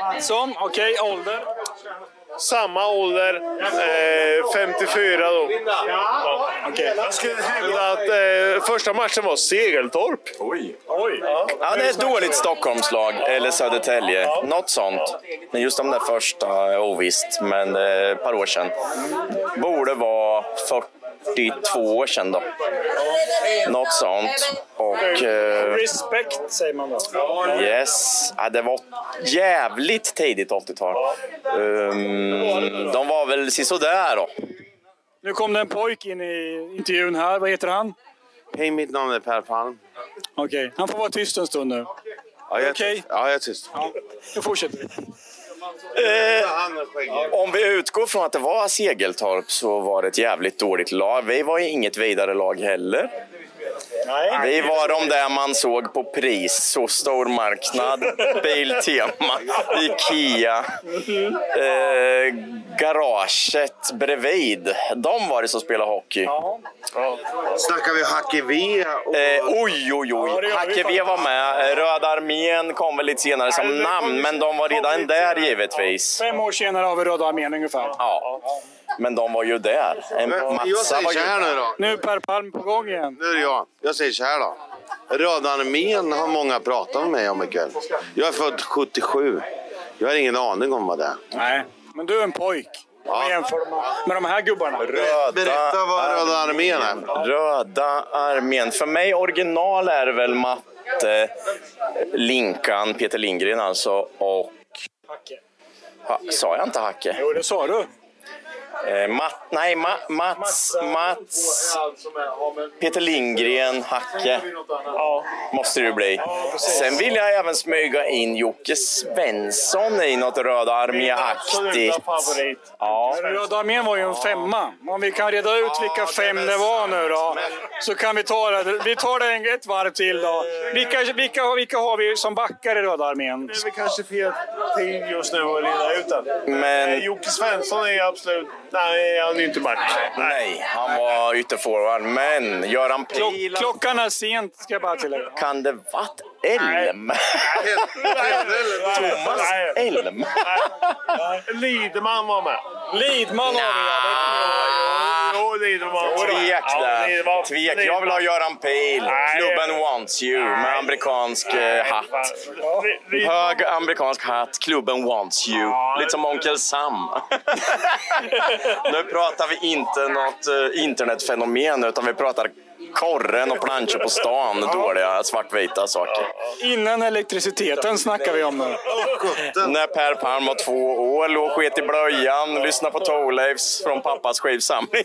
S17: Mattsson, okej. Ålder?
S25: Samma ålder, eh, 54 då. Ja. Jag skulle hävda att eh, första matchen var Segeltorp.
S30: Oj.
S25: Oj.
S30: Ja, det är ett dåligt Stockholmslag, eller Södertälje. Något sånt. Men just de där första ovisst, men eh, ett par år sedan. Borde vara 42 år sedan då. Något sånt. Och... Eh,
S17: Respect säger man då.
S30: Yes. Ja, det var jävligt tidigt 80-tal. Um, de var väl sisådär då.
S17: Nu kom det en pojk in i intervjun här. Vad heter han?
S31: Hej, mitt namn är Per Palm.
S17: Okej, han får vara tyst en stund nu.
S31: Ja, jag är
S17: Okej.
S31: tyst. Ja, jag är tyst.
S17: Nu fortsätter vi.
S30: Eh, om vi utgår från att det var Segeltorp så var det ett jävligt dåligt lag. Vi var inget vidare lag heller. Vi var de där man såg på pris, så stor marknad, Biltema, Ikea, eh, garaget bredvid. De var det som spelade hockey.
S31: Snackar vi Hacke V? Och...
S30: Eh, oj, oj, oj. Hacke V var med. Röda armén kom väl lite senare som namn, men de var redan där givetvis.
S17: Fem år senare har vi Röda armén ungefär.
S30: Ja, men de var ju där. En massa
S31: Jag säger
S30: var
S31: så
S30: ju
S31: här nu då.
S17: Nu är Per Palm på gång igen.
S31: Nu är det jag. Jag säger så här då. Röda armén har många pratat med mig om ikväll. Jag är född 77. Jag har ingen aning om vad det är.
S17: Nej, men du är en pojk. Vi jämför med, de här gubbarna.
S30: Röda
S31: Berätta vad Röda armén är.
S30: Röda armén. För mig original är väl Matte, Linkan, Peter Lindgren alltså och... Ha, sa jag inte Hacke?
S17: Jo, det sa du.
S30: Eh, Matt, nej, Ma, Mats, Mats, Peter Lindgren, Hacke. Måste det ju bli. Sen vill jag även smyga in Jocke Svensson i något Röda Armé-aktigt. Ja.
S17: Röda armén var ju en femma. Om vi kan reda ut vilka fem det var nu då, så kan vi ta det. Vi tar det ett varv till då. Vilka, vilka, vilka har vi som backar i Röda armén?
S25: Det är väl kanske fel tid just nu att reda ut det.
S30: Men-
S25: Eh, Jocke Svensson är absolut... Nej, han är inte match.
S30: Nej, han var ytterforward. Men Göran Pil...
S17: Klockan är sent, ska jag bara tillägga.
S30: Kan det varit Elm? Thomas Elm?
S25: Lidman var med.
S17: Lidman har
S25: vi, Jo, Lidman.
S30: Tvek där.
S25: Lidman.
S30: Tvek. Jag vill ha Göran Pil.
S25: Nej.
S30: Klubben wants you med amerikansk eh, hatt. Hög amerikansk hatt. Klubben wants you. Lite som Onkel Sam. nu pratar vi inte något eh, internetfenomen utan vi pratar korren och planscher på stan. Dåliga svartvita saker.
S17: Innan elektriciteten snackar vi om nu.
S30: När Per Palm var två år, låg sket i blöjan, lyssnade på Thorleifs från pappas skivsamling.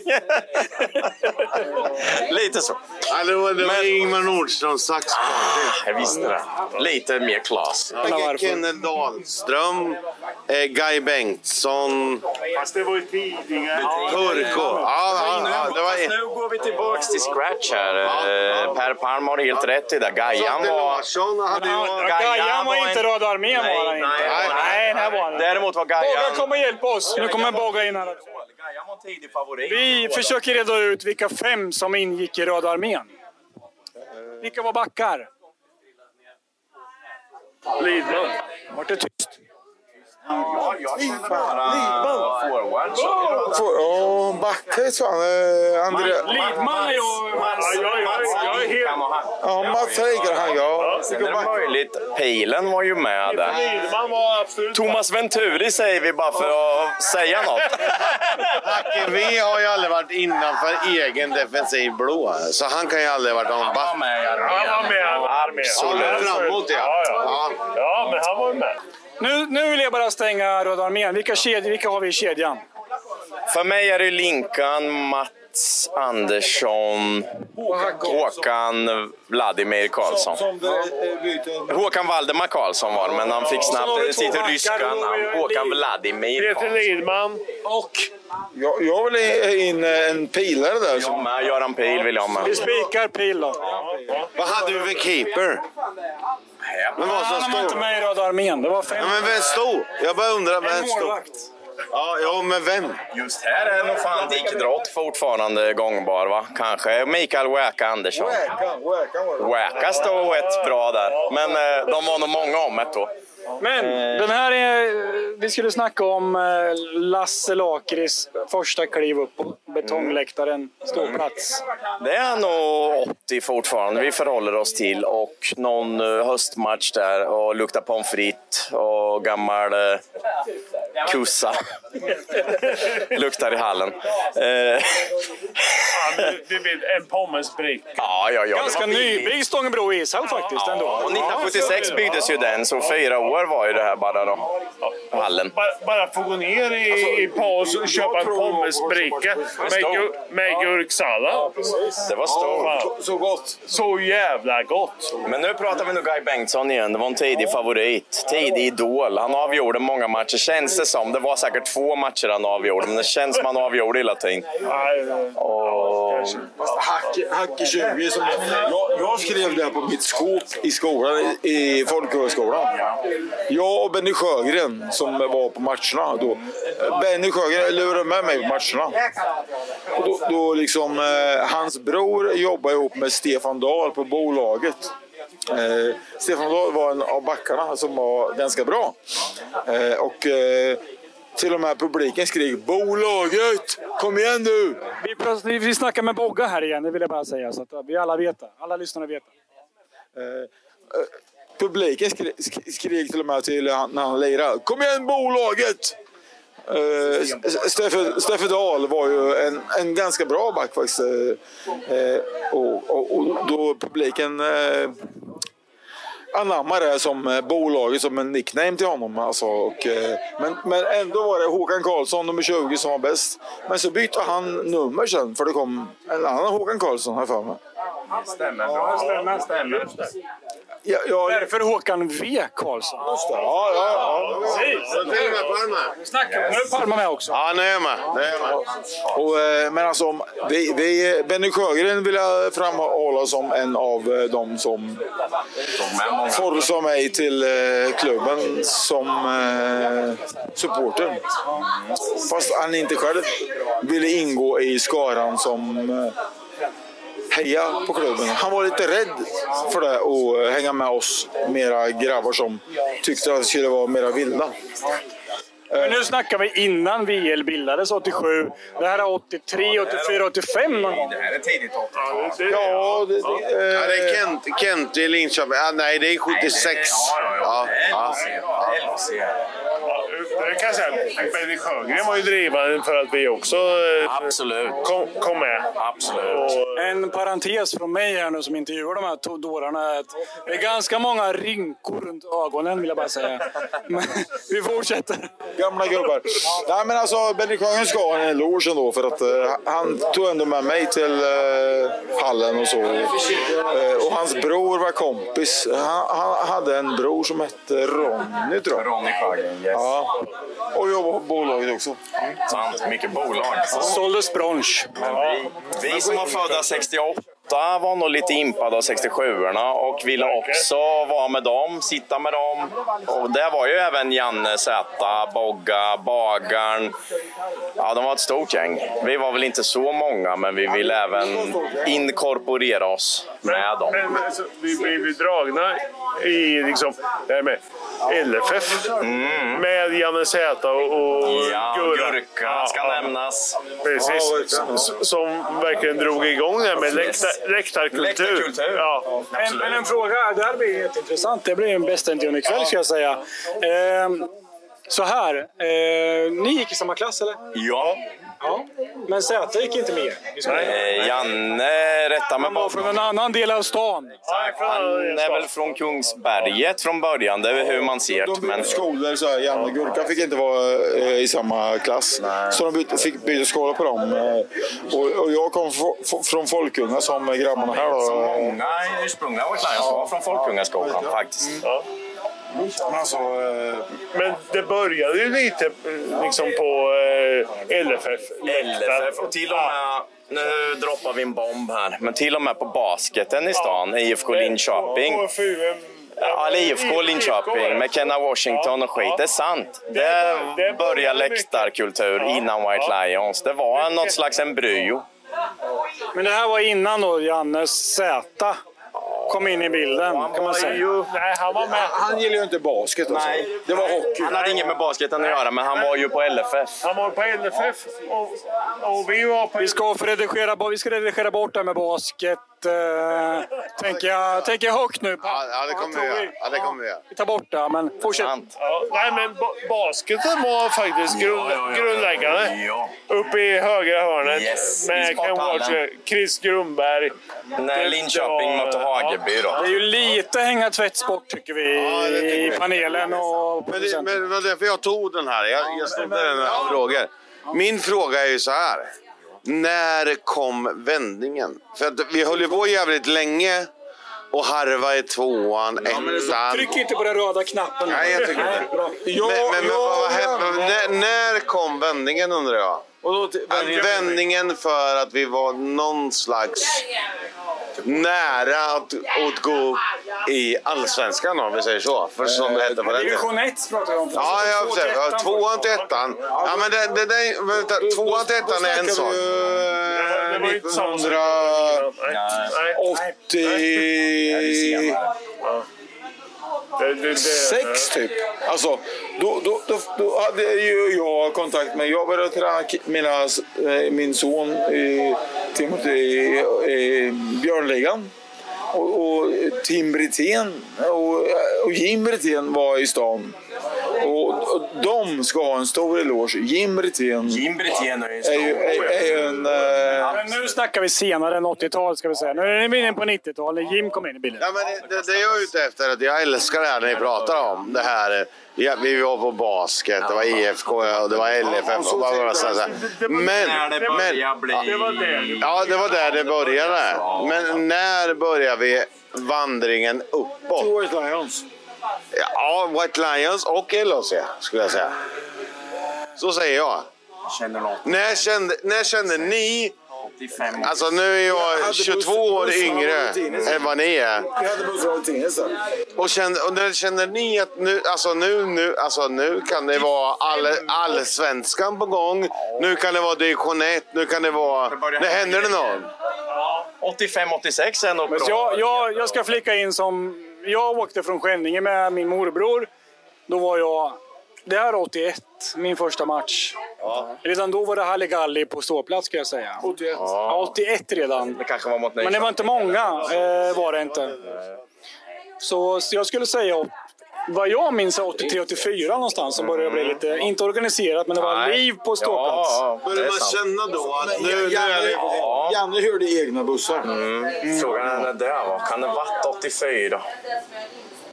S30: Lite så.
S31: Det var, det var Ingmar Nordströms saxparty.
S30: Jag visste det. Lite mer class.
S31: Kenneth Dahlström, eh, Guy Bengtsson,
S25: Fast det var ju tidigare.
S31: Turko. Ja, ja, ja, det var
S30: Fast nu går vi tillbaks till scratch här. Eh, Per Palm har helt rätt i det. Gajan var...
S17: Gajan var inte Röda armén var han inte.
S30: nej,
S17: nej, var han.
S30: Däremot var Gajan...
S17: kom och hjälp oss. Nu kommer Bogga in här. Vi försöker reda ut vilka fem som ingick i Röda armén. Vilka var backar?
S25: Lidman.
S17: Vart det tyst?
S30: Ja, jag känner bara forward.
S16: Ja, backa sa han. Eh, André...
S17: Lidman är jag...
S30: Helt...
S16: Ja, Mats Heiger han ja.
S30: Sen är det möjligt. Pilen var ju med där.
S25: Lidman var absolut...
S30: Thomas Venturi säger vi bara för att säga något.
S31: Hacke V har ju aldrig varit innanför egen defensiv blå. Så han kan ju aldrig ha varit någon back.
S25: Han var med i armén.
S30: Absolut.
S31: Framåt ja.
S25: Ja, ja. ja, men han var med.
S17: Nu, nu vill jag bara stänga Röda armén. Vilka, vilka har vi i kedjan?
S30: För mig är det Linkan, Mats Andersson, Håkan Vladimir Karlsson. Håkan Valdemar Karlsson var det, men han fick snabbt sitt ryska namn. Håkan Vladimir
S32: Peter Lidman.
S17: Och?
S16: Jag, jag vill in en pilare där.
S30: Jag med. Göran Pil vill jag med.
S17: Vi spikar Pil då.
S31: Vad hade vi för keeper? Men vad så
S17: Han var inte med i Röda armén. Det var fem.
S31: Ja, men vem stod? Jag bara undrar
S17: En
S31: vem stod?
S17: målvakt.
S31: Ja, ja, men vem?
S30: Just här är nog fan Dick Drott fortfarande gångbar, va? Kanske Mikael Wäka Andersson. Wäka stod rätt bra där, men eh, de var nog många om ett då.
S17: Men den här är... Vi skulle snacka om eh, Lasse Lakrits första kliv upp på betongläktaren, ståplats.
S30: Det är nog 80 fortfarande. Vi förhåller oss till och någon eh, höstmatch där och luktar pommes frites och gammal kussa luktar i hallen. Eh,
S32: Du en pommesbricka.
S30: ja, ja, ja.
S17: Ganska nybyggd Stångebro ishall faktiskt ändå.
S30: Och 1976 byggdes ju den, så fyra år var ju det här bara då. Hallen.
S32: Bara, bara få gå ner i, i paus och köpa en pommesbricka med, med gurksallad.
S30: Det var stort.
S32: Så gott. Så jävla gott.
S30: Men nu pratar vi nog Guy Bengtsson igen. Det var en tidig favorit. Tidig idol. Han avgjorde många matcher, känns det som. Det var säkert två matcher han avgjorde, men det känns som han avgjorde hela tiden. Och...
S16: Hack, hack i 20 som jag, jag skrev det på mitt skåp i skolan, i, folkhögskolan. Jag och Benny Sjögren som var på matcherna då. Benny Sjögren lurade med mig på matcherna. Och då, då liksom, eh, hans bror jobbade ihop med Stefan Dahl på bolaget. Eh, Stefan Dahl var en av backarna som var ganska bra. Eh, och eh, till och med publiken skrek “Bolaget! Kom igen nu!”
S17: Vi, pratar- vi- snackar med Bogga här igen, det vill jag bara säga. Så att vi alla vet det. Alla lyssnare vet det.
S16: Eh, eh, publiken skri, sk- skrek till och med till han, när han lirade. Kom igen bolaget! Uh, Steffe, Steffe Dahl var ju en, en ganska bra back faktiskt. Eh, eh, och, och, och då publiken eh, anammade det som bolaget, som en nickname till honom. Alltså, och, eh, men, men ändå var det Håkan Karlsson, nummer 20, som var bäst. Men så bytte han nummer sen, för det kom en annan Håkan Karlsson här för mig.
S30: Stämmer
S17: Ja, stämmer. stämmer.
S16: Ja, ja,
S17: Därför Håkan V. Karlsson.
S16: Just det. Ja, ja, ja.
S17: Precis.
S31: Till och med Palme.
S17: Snacka. Nu är Palma med också.
S31: Ja, nu är jag med. Nu är jag med.
S16: Och, eh, men alltså, vi, vi, Benny Sjögren vill jag framhålla som en av eh, de som forrsade mig till eh, klubben som supporter. Fast han inte själv ville ingå i skaran som heja på klubben. Han var lite rädd för det och eh, hänga med oss mera grabbar som tyckte att det skulle vara mera vilda.
S17: Men nu snackar vi innan VL bildades 87. Det här är 83, 84, 85 någon gång.
S30: Det här är tidigt 80
S16: Ja, det, det,
S31: Ja, det är Kent, Kent i Linköping. Ah, nej, det är 76. Ja, ja.
S32: Jag kan säga att Benny Sjögren var ju drivande för att vi också eh,
S30: Absolut.
S32: kom, kom med.
S30: Absolut.
S17: En parentes från mig här nu som intervjuar de här dårarna är att det är ganska många rynkor runt ögonen vill jag bara säga. Men vi fortsätter.
S16: Gamla gubbar. Nej, men alltså, Benny Sjögren ska ha en eloge ändå för att eh, han tog ändå med mig till eh, hallen och så. Eh, och hans bror var kompis. Han, han hade en bror som hette Ronny tror jag.
S30: Ronny Sjögren, yes.
S16: Ja. Och jobbade på bolaget också.
S30: Sant, mycket bolag.
S17: Såldes brunch.
S30: Vi, vi som var födda 68 var nog lite impade av 67orna och ville också vara med dem, sitta med dem. Och där var ju även Janne Z, Bogga, Bagaren. Ja, de var ett stort gäng. Vi var väl inte så många, men vi ville även inkorporera oss med dem.
S32: Men, men, så, vi blev ju dragna i liksom, det här med LFF. Med Janne Z och, och
S30: Mm. Ja,
S32: Gurra.
S30: Gurka ska nämnas.
S32: Precis. S- Som verkligen drog igång det här med läktar, läktarkultur.
S30: Läktarkultur.
S32: Ja.
S17: En, men en fråga, det här blir jätteintressant. Det blir en bästa intervjun ikväll ska jag säga. Ehm, så här, eh, ni gick i samma klass eller?
S30: Ja.
S17: Ja. Men Zäta gick inte med.
S30: Eh, Janne, rätta mig
S17: Han var från en annan del av stan.
S30: Han är väl från Kungsberget från början, det är hur man ser det. Men...
S16: Skolor, så här, Janne Gurka fick inte vara eh, i samma klass. Så de bytte, fick byta skola på dem. Eh, och, och jag kom från Folkunga som grabbarna här. Då.
S30: Som många ursprungliga var från Folkungaskolan faktiskt.
S16: Alltså, eh,
S32: Men det började ju lite eh, liksom på eh, LFF.
S30: LFF och till och med, nu droppar vi en bomb här, men till och med på basketen i stan, IFK Linköping. Ja, eller IFK Linköping med Kenna Washington och skit. Det är sant. Det började läktarkultur innan White Lions. Det var något slags embryo.
S17: Men det här var innan då Jannes Z kom in i bilden, kan man säga.
S32: Nej, han var med.
S16: Han gillar ju inte basket. Alltså.
S30: Nej.
S16: Det var hockey.
S30: Han hade inget med basketen att göra, men han var ju på LFF.
S32: Han var på LFF och, och vi var på...
S17: Vi ska, redigera, vi ska redigera bort det här med basket. Eh, tänker, jag, tänker jag högt nu.
S31: Ja, ja, det kommer vi göra. Ja, det kommer vi göra.
S17: Vi tar bort det, men fortsätt.
S32: Ja, nej, men ba basketen var faktiskt grund, grundläggande. Uppe i högra hörnet
S30: Yes,
S32: med Ken. Walsh, Chris Grundberg.
S30: När Linköping mötte Hageby
S17: Det
S30: då.
S17: är ju lite hänga tvättsport tycker vi i panelen. Och
S31: Men det, men det var därför jag tog den här. Jag, jag snodde den av Roger. Min fråga är ju så här. När kom vändningen? För att vi höll ju på jävligt länge och harva i tvåan, ettan.
S17: Tryck inte på den röda knappen.
S31: Nej, jag tycker inte.
S17: Bra.
S31: Men, men, men vad, vad hände? När, när kom vändningen undrar jag? Att vändningen för att vi var någon slags nära att, att gå i allsvenskan om vi säger så. För som det hette på den tiden.
S17: Division 1 pratar vi om.
S31: Ja, säger,
S17: till
S31: ja, tvåan till ettan. Ja, men det, det, det, vänta, tvåan till ettan är en sak.
S32: Det var ju inte samma sak.
S16: 1980...
S32: Det, det, det,
S16: Sex typ. Alltså, då, då, då, då hade ju jag kontakt med... Jag började träna mina, eh, min son i, Timothy i, i Björnligan. Och, och Tim Brithén och, och Jim Brithén var i stan. Och, och de ska ha en stor eloge. Jim Brithén
S30: Jim Brithén är ju
S16: är ju, är, är ju en... eh,
S17: Men nu snackar vi senare än 80-tal ska vi säga. Nu är vi inne på 90-talet. Jim kom in i bilden.
S31: Ja, men det, det, det jag är ute efter är att jag älskar det här när ni pratar om det här. Ja, vi var på basket, det var IFK och det var LFF. Och bara, så här. Men,
S30: När det
S31: men, ja, det var där det började. Men när börjar vi vandringen uppåt?
S16: White Lions.
S31: Ja, White Lions och LHC skulle jag säga. Så säger jag.
S30: Känner något.
S31: När kände, när kände ni...
S30: 85.
S31: Alltså nu är jag 22 år yngre än vad ni är.
S16: Vi hade bussar och
S31: kände, och när känner ni att nu, alltså nu, nu, alltså nu kan det vara all, allsvenskan på gång. Nu kan det vara division 1. Nu kan det vara... Nu händer det något.
S30: 85-86 är nog
S17: Men
S30: bra.
S17: jag, jag, jag ska flika in som... Jag åkte från Skänninge med min morbror. Då var jag... Det här är 81, min första match. Redan då var det Halligalli på ståplats ska jag säga.
S16: 81.
S17: Ja, 81 redan.
S30: Det kanske var mot
S17: Men det var inte många, eh, var det inte. Så, så jag skulle säga, vad jag minns, 83-84 någonstans som började bli lite, inte organiserat, men det var
S30: Nej.
S17: liv på ståplats.
S30: Ja,
S31: Börjar man känna då att nu, nu är det...
S30: Ja.
S16: Janne hörde egna bussar.
S30: Frågan är när det var. Kan det ha varit 84?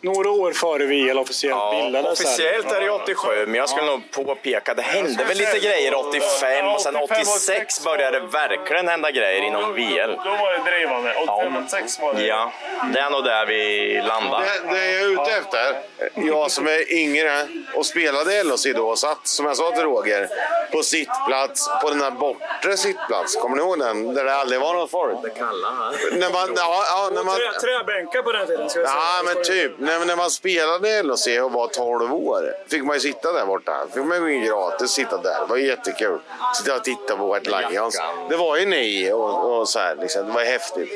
S17: Några år före VL officiellt
S30: Ja,
S17: bildades. här.
S30: officiellt är det 87, men jag skulle nog påpeka det hände väl lite grejer 85 och sen 86 började det verkligen hända grejer inom VL.
S32: Då var det drivande. 85-86 var det.
S30: Ja, det är nog där vi landar.
S31: Det, det jag är ute efter, jag som är yngre och spelade LHC då och satt, som jag sa till Roger, på sittplats, på den här bortre sittplats. Kommer ni ihåg den? Där det aldrig var någon folk.
S30: Det kalla?
S31: När man, ja, ja, när man,
S17: Trä, träbänkar på den tiden ska jag säga.
S31: Ja, men typ. När, när man spelade i LHC och var 12 år fick man ju sitta där borta. fick man in gratis sitta där. Det var jättekul. Sitta och titta på White Lions. Det var ju ni och, och så här. Liksom. Det var ju häftigt.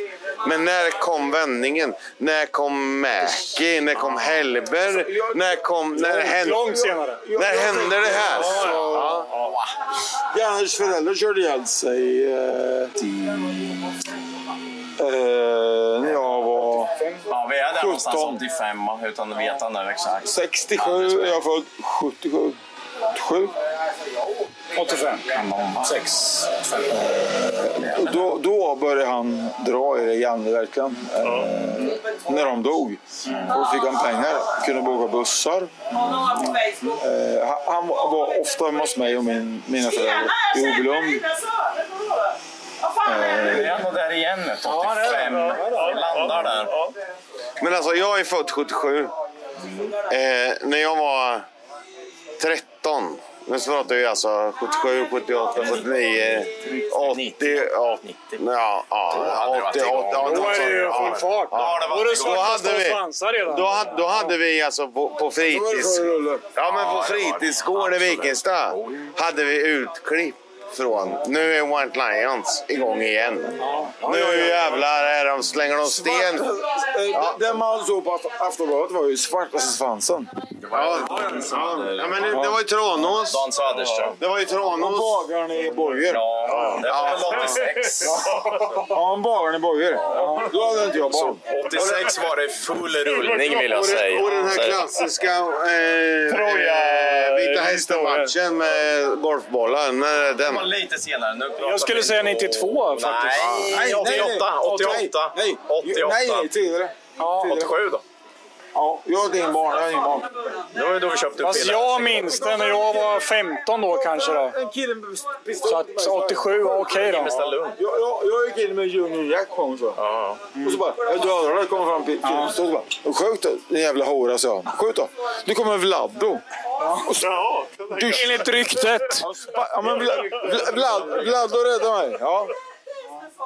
S31: Men när kom vändningen? När kom Mäki? När kom Hellberg? När kom... När hände,
S17: Långt senare.
S31: när hände det här? Ja.
S16: Jannes föräldrar körde ihjäl sig eh, eh, när jag
S30: någonstans
S16: 17.
S30: 85 utan att veta nu exakt.
S16: 67. Jag är född 77. 7.
S17: 85. 6.
S16: Och då, då började han dra i det gamla verkligen. Eh, när de dog. Då fick han pengar, kunde boka bussar. Eh, han- han var ofta hemma hos mig och min, mina föräldrar i Obelund.
S31: Vi är ändå där igen, 85. Vi landar där. Men alltså, jag är född 77. Eh, när jag var 13, nu pratar vi alltså 77, 78, 79, 80, 80, ja, ja, 80, 80,
S17: Då är det ju full fart. Då är det svarta
S31: hade vi,
S17: svansar redan.
S31: då, hade, då hade vi alltså på, på fritids... Ja, men på fritidsgården i Vikingstad hade vi utklipp från... Nu är White Lions igång igen. Nu jävlar är de, slänger de sten.
S16: Ja. Det man såg på Aftonbladet var ju svartaste svansen.
S31: Ja, ja men det, det var ju Tranås.
S30: Dan Söderström.
S31: Det var ju
S16: Och
S31: Tranås.
S16: bagaren i Borger.
S30: Ja, det var väl 86.
S16: Ja, bagaren i Borger. Då hade inte jag barn.
S30: 86 var det full rullning vill jag
S31: Och,
S30: säga.
S31: det, och den här klassiska eh, eh, Vita hästen-matchen med golfbollar. När är
S30: Det
S31: den?
S30: Var lite senare. Nu
S17: Jag skulle säga 92 faktiskt.
S30: Nej, 88. 88.
S16: Nej,
S30: 88.
S16: nej, nej tidigare.
S17: Ja.
S30: 87 då.
S16: Ja, jag har din barn, jag har ingen barn.
S30: Det var ju då vi köpte upp
S17: Fast
S30: bilen.
S17: jag minns det när jag var 15 då kanske. Då.
S16: En kille med
S17: Så att 87 var okej då.
S16: Jag, jag, jag gick in med Union Jack på en så. Och så bara, jag dödar dig, kommer fram till killen. Så bara, skjut din jävla hora, sa han. Skjut då. Nu kommer Vladdo. Och så, dusch.
S17: Enligt ryktet.
S16: Ja, men Vlad, Vlad, Vladdo räddade mig. Ja.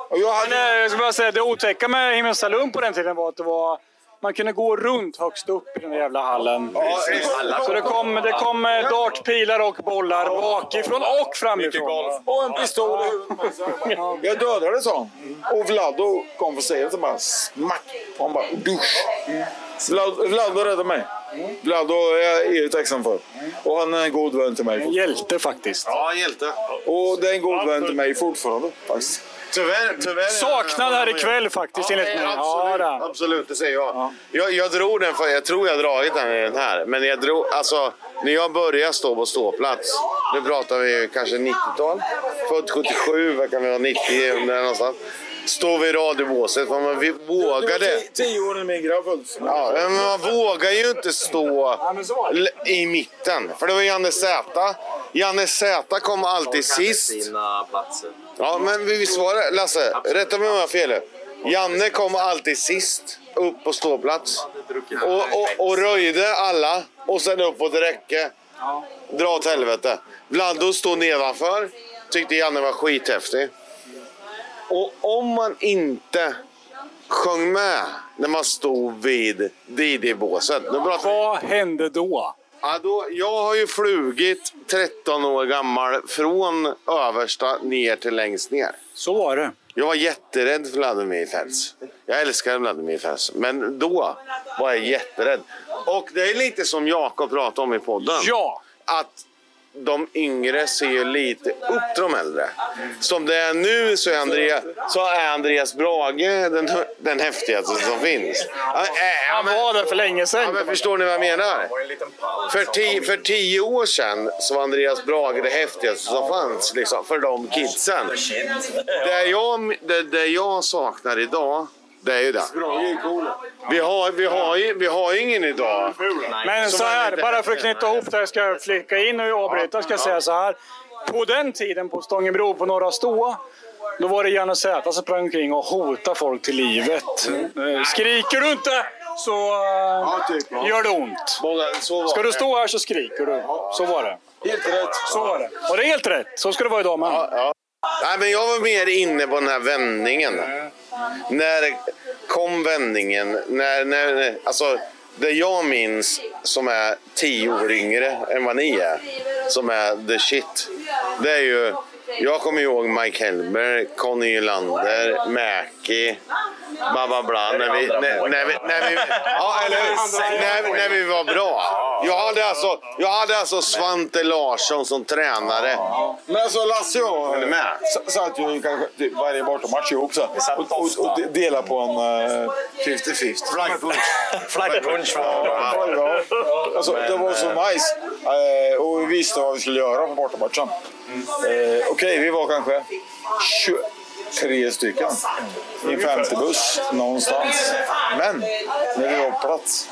S16: Och jag hade...
S17: Men, eh, jag ska bara säga, det otäcka med Himmelstalund på den tiden var att det var man kunde gå runt högst upp i den där jävla hallen. Så det kom, det kom dartpilar och bollar bakifrån och framifrån.
S16: Och en pistol i huvudet. Jag dödade han. Och Vladdo kom för och bara smack. Och han bara dusch. Vlad, Vladdo räddade mig. Vladdo är jag evigt tacksam för. Och han är en god vän till mig.
S17: Hjälte faktiskt.
S31: Ja, hjälte.
S16: Och det är en god vän till mig fortfarande. Faktiskt.
S31: Tyvärr, tyvärr.
S17: Saknad här ikväll faktiskt enligt mig. Ja,
S31: Absolut,
S17: det.
S31: absolut, det säger jag. jag. Jag drog den, för, jag tror jag har dragit den i den här. Men jag drog, alltså, när jag började stå på ståplats, nu pratar vi kanske 90-tal. Född 77, vad kan vi vara, 90 där någonstans. Står vi i radiobåset, för man vi vågade.
S16: Tio år när min grabb föddes.
S31: Ja, men man vågar ju inte stå i mitten. För det var Janne Z. Janne Z kom alltid sist.
S30: Sina platser.
S31: Ja, men visst var det, Lasse? Rätta mig om jag har fel. Janne kom alltid sist upp på ståplats. Och, och, och röjde alla och sen upp på ett räcke. Dra åt helvete. Vladdo stod nedanför. Tyckte Janne var skithäftig. Och om man inte sjöng med när man stod vid DJ-båset.
S17: Vad hände då?
S31: Ja, då? Jag har ju flugit 13 år gammal från översta ner till längst ner.
S17: Så var det.
S31: Jag var jätterädd för Vladimir Fels. Jag älskar Vladimir Fels. Men då var jag jätterädd. Och det är lite som Jakob pratade om i podden.
S17: Ja.
S31: Att de yngre ser ju lite upp till de äldre. Som det är nu så är, Andrea, så är Andreas Brage den, den häftigaste som finns. Ja, ja,
S17: Han var där för länge
S31: Ja,
S17: sedan.
S31: men förstår ni vad jag menar? För, ti, för tio år sedan så var Andreas Brage det häftigaste som fanns liksom, för de kidsen. Det jag, det, det jag saknar idag, det är ju det. Vi har, vi har, vi har ingen idag.
S17: Men så
S31: är
S17: här, bara för att knyta ihop det, jag ska flika in och avbryta, ska jag säga så här. På den tiden på Stångebro på Norra Stå, då var det Janne Zäta som sprang omkring och hotade folk till livet. Eh, Skriker du inte så eh, gör det ont. Ska du stå här så skriker du. Så var det.
S16: Helt rätt.
S17: Så var det. Och det är helt rätt. Så ska det vara idag med.
S31: Nej, men jag var mer inne på den här vändningen. När kom vändningen? När, när, alltså, det jag minns som är tio år yngre än vad ni är, som är the shit. Det är ju, jag kommer ihåg Mike Helmer, Conny Lander, Mäki, bla bla bla. När vi, när, när vi, när vi, ja, eller hur? När, när vi var bra. Jag hade alltså, jag hade alltså Svante Larsson som tränare.
S16: Men alltså Lasse och jag satt ju kanske typ varje bortamatch ihop så. Och, och, och de- delade på en... Uh,
S31: 50-50.
S16: Flaggpunch.
S30: Flaggpunch.
S16: Alltså, det var så nice. Eh, och vi visste vad vi skulle göra på bortamatchen. Eh, Okej, vi var kanske 23 stycken i en 50-buss någonstans. Men när vi var på plats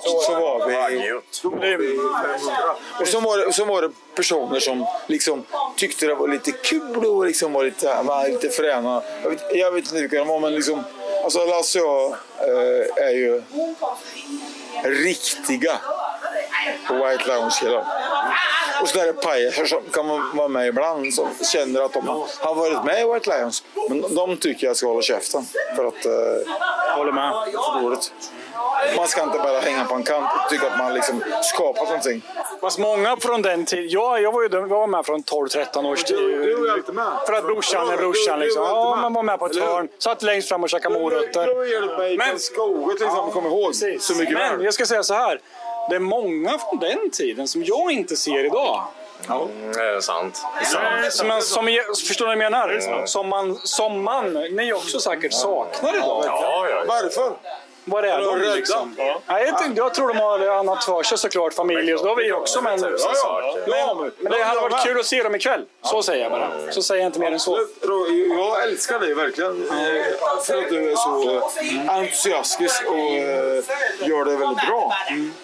S16: så, så var vi... då var vi 500. Och så var, det, så var det personer som liksom tyckte det var lite kul och liksom var lite, var lite fräna. Jag vet, jag vet inte vilka de var, men liksom... Alltså Lasse och jag eh, är ju riktiga White Lounge-killar. Och så är det pajaser som kan vara med ibland som känner att de har varit med i White Lions. Men de tycker jag ska hålla käften. För att... Eh,
S17: Håller med.
S16: För roligt. Man ska inte bara hänga på en kant och tycka att man liksom skapat någonting.
S17: Fast många från den tiden. Ja, jag var ju jag var med från 12-13 års tid.
S16: Du var ju alltid med.
S17: För att brorsan är brorsan.
S16: Du- du
S17: Liksom.
S16: var
S17: Ja, man var med på ett hörn. Satt längst fram och käkade morötter.
S16: Du har hjälpt mig i Karlskoga till exempel, kom ihåg. Så mycket
S17: Men jag ska säga så här. Det är många från den tiden som jag inte ser idag.
S30: Mm, det är sant. Det är sant.
S17: Som, man, som, förstår ni vad jag menar? Som man, som man, ni också säkert saknar idag.
S30: Ja, ja.
S16: Varför?
S17: Vad är
S16: de
S17: de
S16: rädda?
S17: liksom? Nej, jag, tänkte- jag tror de har annat för sig såklart, familj och så. Det har vi också. Men,
S16: Ja, ja. Ja,
S17: men, men det hade varit kul att se dem ikväll. Så säger jag bara. Så säger jag inte mer än så.
S16: Jag älskar dig verkligen. eh, För att du är så eh, entusiastisk och eh, gör det väldigt bra.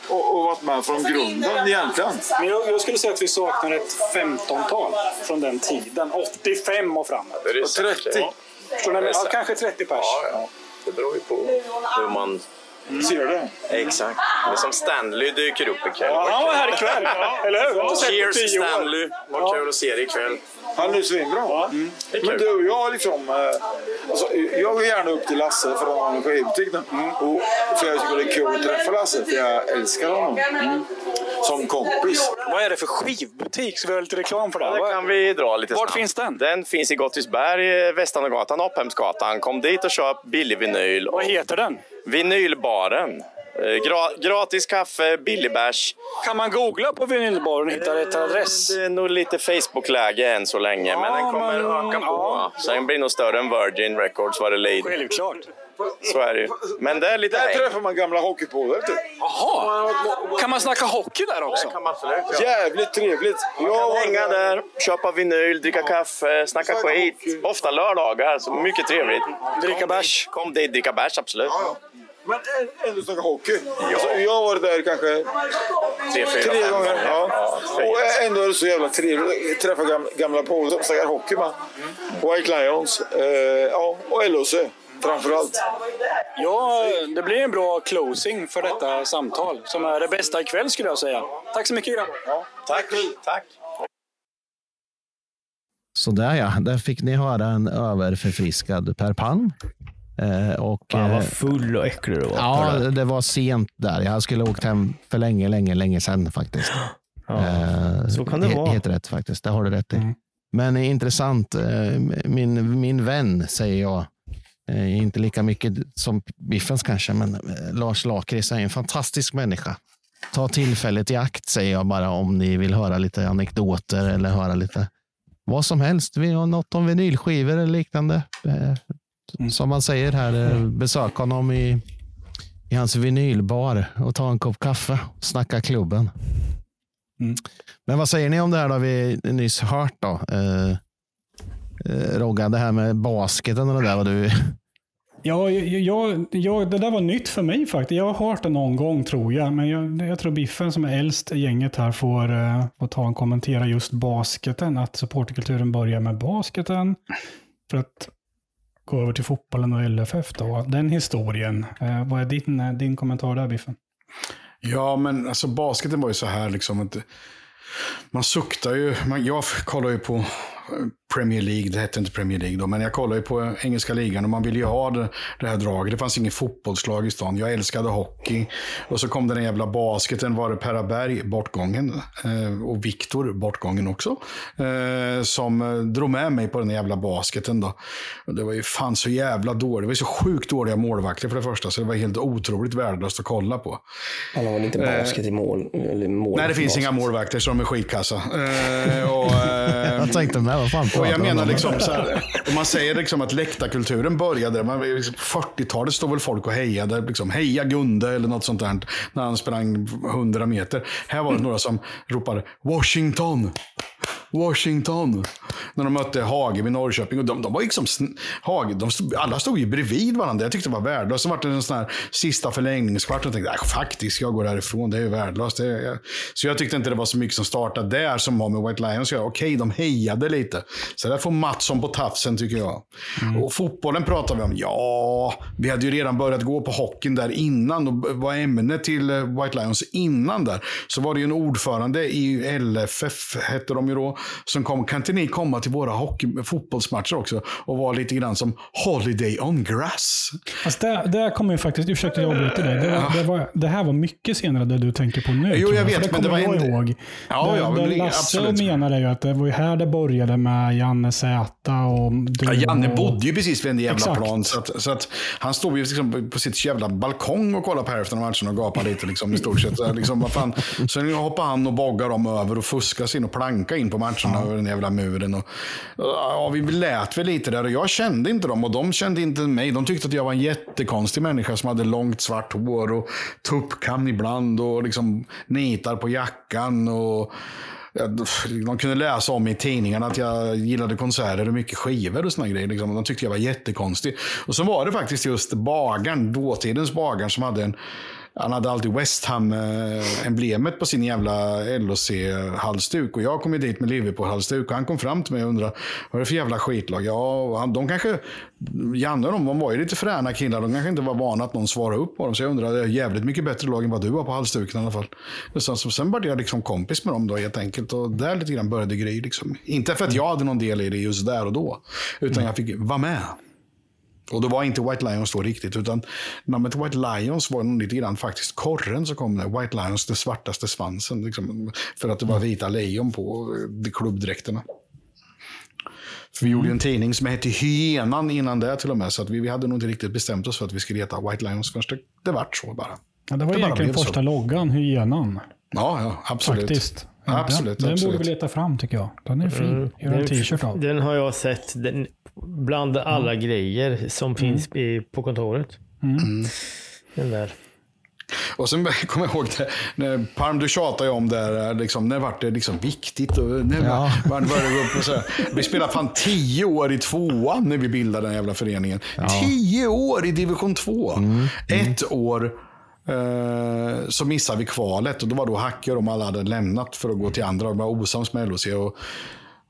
S16: Och, och varit med från grunden egentligen.
S17: Men jag, jag skulle säga att vi saknar ett 15-tal från den tiden. 85 och framåt.
S30: Säkert.
S16: 30.
S17: Förstår ni? Ja, kanske 30 pers.
S30: Ja, ja. Det beror ju på hur man...
S16: Ser du?
S30: Exakt. Det är som Stanley dyker upp ikväll.
S17: Ja, han var här ikväll. Eller hur?
S30: Cheers
S17: 10 år.
S30: Stanley. Vad kul att se dig ikväll.
S16: Han är svinbra. Mm. Men du och jag liksom... eh, Alltså, jag går gärna upp till Lasse för han har en skivbutik nu. Och för jag tycker det är kul att träffa Lasse för jag älskar honom. Mm. Som kompis.
S17: Vad är det för skivbutik? Ska vi ha lite reklam för det?
S30: Det kan vi dra lite
S17: Vart
S30: snabbt.
S17: finns den?
S30: Den finns i Gottisberg, Västernagatan, Apphemsgatan. Kom dit och köp billig vinyl.
S17: Vad heter den?
S30: Vinylbaren. Eh, Gra gratis kaffe, billig bärs.
S17: Kan man googla på vinylbaren och hitta rätt adress?
S30: Det är nog lite Facebook-läge än så länge, men den kommer
S17: men-
S30: öka på.
S17: ja.
S30: Sen blir nog större än Virgin Records vad det lider.
S17: Självklart.
S30: Så är det ju. Men det är lite
S16: Där träffar man gamla hockeypolare typ.
S17: Jaha! Kan man snacka hockey där också?
S30: kan man absolut
S16: Jävligt trevligt.
S30: Jag
S16: Jag
S30: kan hänga där, köpa vinyl, dricka kaffe, snacka skit.
S16: hockey.
S30: Ofta lördagar, så mycket trevligt.
S17: Dricka bärs.
S30: Kom dit, dricka bärs, absolut.
S16: Men ändå snacka hockey. Alltså, jag har varit där kanske
S30: Tre, fyra,
S16: tre gånger.
S30: gånger.
S16: Ja.
S30: Ja,
S16: Och ändå är det så jävla trevligt att träffa gamla, gamla polare som snackar hockey med. White Lions eh, ja, och LHC framförallt.
S17: Ja, det blir en bra closing för detta samtal. Som är det bästa ikväll skulle jag säga. Tack så mycket grabbar.
S30: Tack, tack.
S1: Så där ja, där fick ni höra en överförfriskad Per Palm. Eh, och,
S3: Fan vad
S1: eh,
S3: full och äcklig du var.
S1: Ja, det var sent där. Jag skulle åkt hem för länge, länge, länge sedan faktiskt. Eh,
S3: så kan det vara. Mm.
S1: Helt rätt faktiskt, det har du rätt i. Men eh, intressant, min, min vän säger jag, inte lika mycket som Biffens kanske, men Lars Lakrits är en fantastisk människa. Ta tillfället i akt säger jag bara om ni vill höra lite anekdoter eller höra lite vad som helst. Vi har något om vinylskivor eller liknande. Eh, Som man säger här, eh, besök honom i, i hans vinylbar och ta en kopp kaffe och snacka klubben. Men vad säger ni om det här då vi nyss hört då? Eh, eh, Rogga, det här med basketen och det där. Vad du,
S4: Ja, jag, jag, det där var nytt för mig faktiskt. Jag har hört det någon gång tror jag, men jag, jag tror Biffen som är äldst i gänget här får, får ta och kommentera just basketen. Att supporterkulturen börjar med basketen för att gå över till fotbollen och LFF. Då. Den historien. Eh, vad är din, eh, din kommentar där Biffen?
S2: Ja, men alltså basketen var ju så här liksom att man suktar ju. Man, jag kollar ju på Premier League, det hette inte Premier League då, men jag kollade ju på engelska ligan och man ville ju ha det, det här draget. Det fanns ingen fotbollslag i stan. Jag älskade hockey. Och så kom den jävla basketen, var det Perra Berg, bortgången, eh, och Viktor, bortgången också, eh, som eh, drog med mig på den jävla basketen då. Och det var ju fan så jävla dåligt. Det var ju så sjukt dåliga målvakter för det första, så det var helt otroligt värdelöst att kolla på.
S5: Han har väl inte
S2: Eh,
S5: basket i mål? Eller mål
S2: Nej, det finns
S5: basket.
S2: inga målvakter så de är skitkassa. Eh, och, eh,
S1: Jag tänkte med, vad fan
S2: och jag menar
S1: om?
S2: liksom så här, om man säger liksom att läktarkulturen började, man, 40-talet stod väl folk och hejade, liksom, heja Gunde eller något sånt där, när han sprang 100 meter. Här var det några som ropade Washington. Washington. När de mötte Hage vid Norrköping. Och de, de var liksom, Hage, de stod, alla stod ju bredvid varandra. Jag tyckte det var värdelöst. Så var det en sån här sista förlängningskvart. Jag tänkte, "Nej, faktiskt, jag går härifrån. Det är värdelöst. Det är, så jag tyckte inte det var så mycket som startade där som har med White Lions att göra. Okej, de hejade lite. Så där får Mattsson på tafsen tycker jag. Och fotbollen pratar vi om. Ja, vi hade ju redan börjat gå på hockeyn där innan. Och var ämnet till eh, White Lions innan där. Så var det ju en ordförande i LFF, hette de ju då, som kom. Kan inte ni komma till våra hockey, fotbollsmatcher också och vara lite grann som Holiday on grass?
S4: Alltså där, där kommer jag faktiskt, ursäkta jag avbryter dig. Det, var, det, var, det här var mycket senare det du tänker på nu.
S2: Jo,
S4: tror
S2: jag vet,
S4: det
S2: men det var
S4: jag
S2: inte-
S4: ihåg.
S2: Ja,
S4: det,
S2: ja,
S4: det
S2: men
S4: Lasse
S2: absolut.
S4: menar är ju att det var ju här det började med Janne Zäta och du
S2: Ja, Janne
S4: och...
S2: bodde ju precis vid en jävla
S4: Exakt.
S2: plan. Så att, så att han stod ju liksom på sitt jävla balkong och kollade på hälften av matchen och gapade lite liksom, i stort sett. Så, liksom, vad fan. Sen hoppade han och boggade dem över och fuskade sig in och planka in på matcherna över den jävla muren. Och, ja, vi lät väl lite där och jag kände inte dem och de kände inte mig. De tyckte att jag var en jättekonstig människa som hade långt svart hår och tuppkam ibland och liksom nitar på jackan. och Ja, De kunde läsa om i tidningarna att jag gillade konserter och mycket skivor och såna grejer. Liksom. De tyckte jag var jättekonstig. Och så var det faktiskt just bagaren, dåtidens bagaren, som hade en han hade alltid West Ham-emblemet på sin jävla LHC-halsduk. Och jag kom ju dit med Liverpool-halsduk och han kom fram till mig och undrade vad är det för jävla skitlag? Ja, han, de kanske, Janne och de, de var ju lite fräna killar. De kanske inte var vana att någon svarade upp på dem. Så jag undrade, det är jävligt mycket bättre lag än vad du har på halsduken i alla fall. Så, så, sen blev jag liksom kompis med dem då helt enkelt. Och där lite grann började grejer. Liksom. Inte för att jag hade någon del i det just där och då. Utan jag fick vara med. Och det var inte White Lions då riktigt, utan namnet White Lions var nog lite grann faktiskt korren som kom där. White Lions, det svartaste svansen. Liksom, för att det var vita lejon på eh, klubbdräkterna. För vi gjorde en tidning som hette Hyenan innan det till och med. Så att vi, vi hade nog inte riktigt bestämt oss för att vi skulle heta White Lions först. Det, det vart så bara.
S4: Ja, det var
S2: bara
S4: egentligen
S2: blev så.
S4: första loggan, hyenan.
S2: Ja, ja, absolut.
S4: Faktiskt.
S2: Absolut,
S4: Den, den
S2: absolut.
S4: borde vi leta fram tycker jag. Den är fin.
S3: Mm.
S4: Göra en
S3: Den-
S4: t-shirt av.
S3: Den har jag sett den, bland alla grejer som finns i, på kontoret.
S4: Mm.
S3: Den där.
S2: Och sen kommer jag ihåg det, när Palm, du tjatade ju om det här, liksom, när vart det liksom viktigt? Och när
S1: Ja.
S2: man började gå upp och så här. Vi spelade fan tio år i tvåan när vi bildade den jävla föreningen. Tio år i division två. Ett år eh, så missade vi kvalet och då var då Hacke och de alla hade lämnat för att gå till andra och var osams med LHC. Och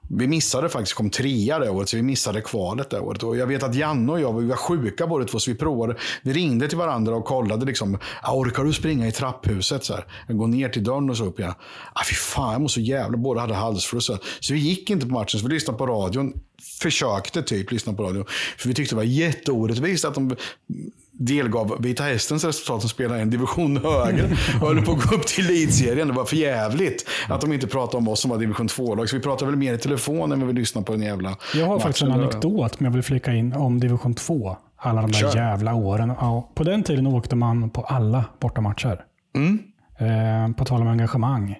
S2: vi missade faktiskt, kom trea det året, så vi missade kvalet det året. Och jag vet att Janne och jag vi var sjuka båda två, så vi provade. Vi ringde till varandra och kollade. Liksom, ah, orkar du springa i trapphuset? Så här. Jag går ner till dörren och så upp igen. Ah, fy fan, jag mår så jävla... Båda hade halsfluss. Så så vi gick inte på matchen, så vi lyssnade på radion. Försökte typ lyssna på radion. För vi tyckte det var jätteorättvist att de delgav Vita Hästens resultat som spelar en division högre och höll på att gå upp till elitserien. Det var för jävligt att de inte pratade om oss som var division 2-lag. Så vi pratade väl mer i telefon än vi lyssnade på den jävla
S4: Jag har faktiskt en anekdot som jag vill flika in om division 2. Alla de där
S2: Kör.
S4: jävla åren. Ja, på den tiden åkte man på alla bortamatcher.
S2: Mm.
S4: Eh, på tal om engagemang.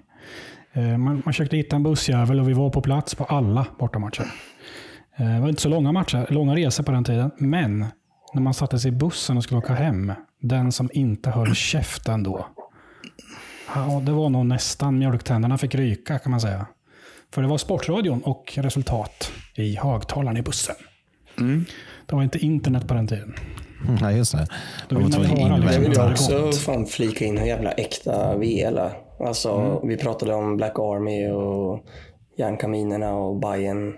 S4: Eh, man, man försökte hitta en bussjävel och vi var på plats på alla bortamatcher. Eh, det var inte så långa matcher, långa resor på den tiden. Men när man satte sig i bussen och skulle åka hem, den som inte höll käften då. Ja, det var nog nästan mjölktänderna fick ryka kan man säga. För det var sportradion och resultat i högtalaren i bussen. Det var inte internet på den tiden.
S1: Nej, just det.
S4: Då vill
S1: var
S4: man höra
S1: att
S5: Jag vill också fan flika in hur jävla äkta vi är. Alltså, Vi pratade om Black Army och järnkaminerna och Bayern.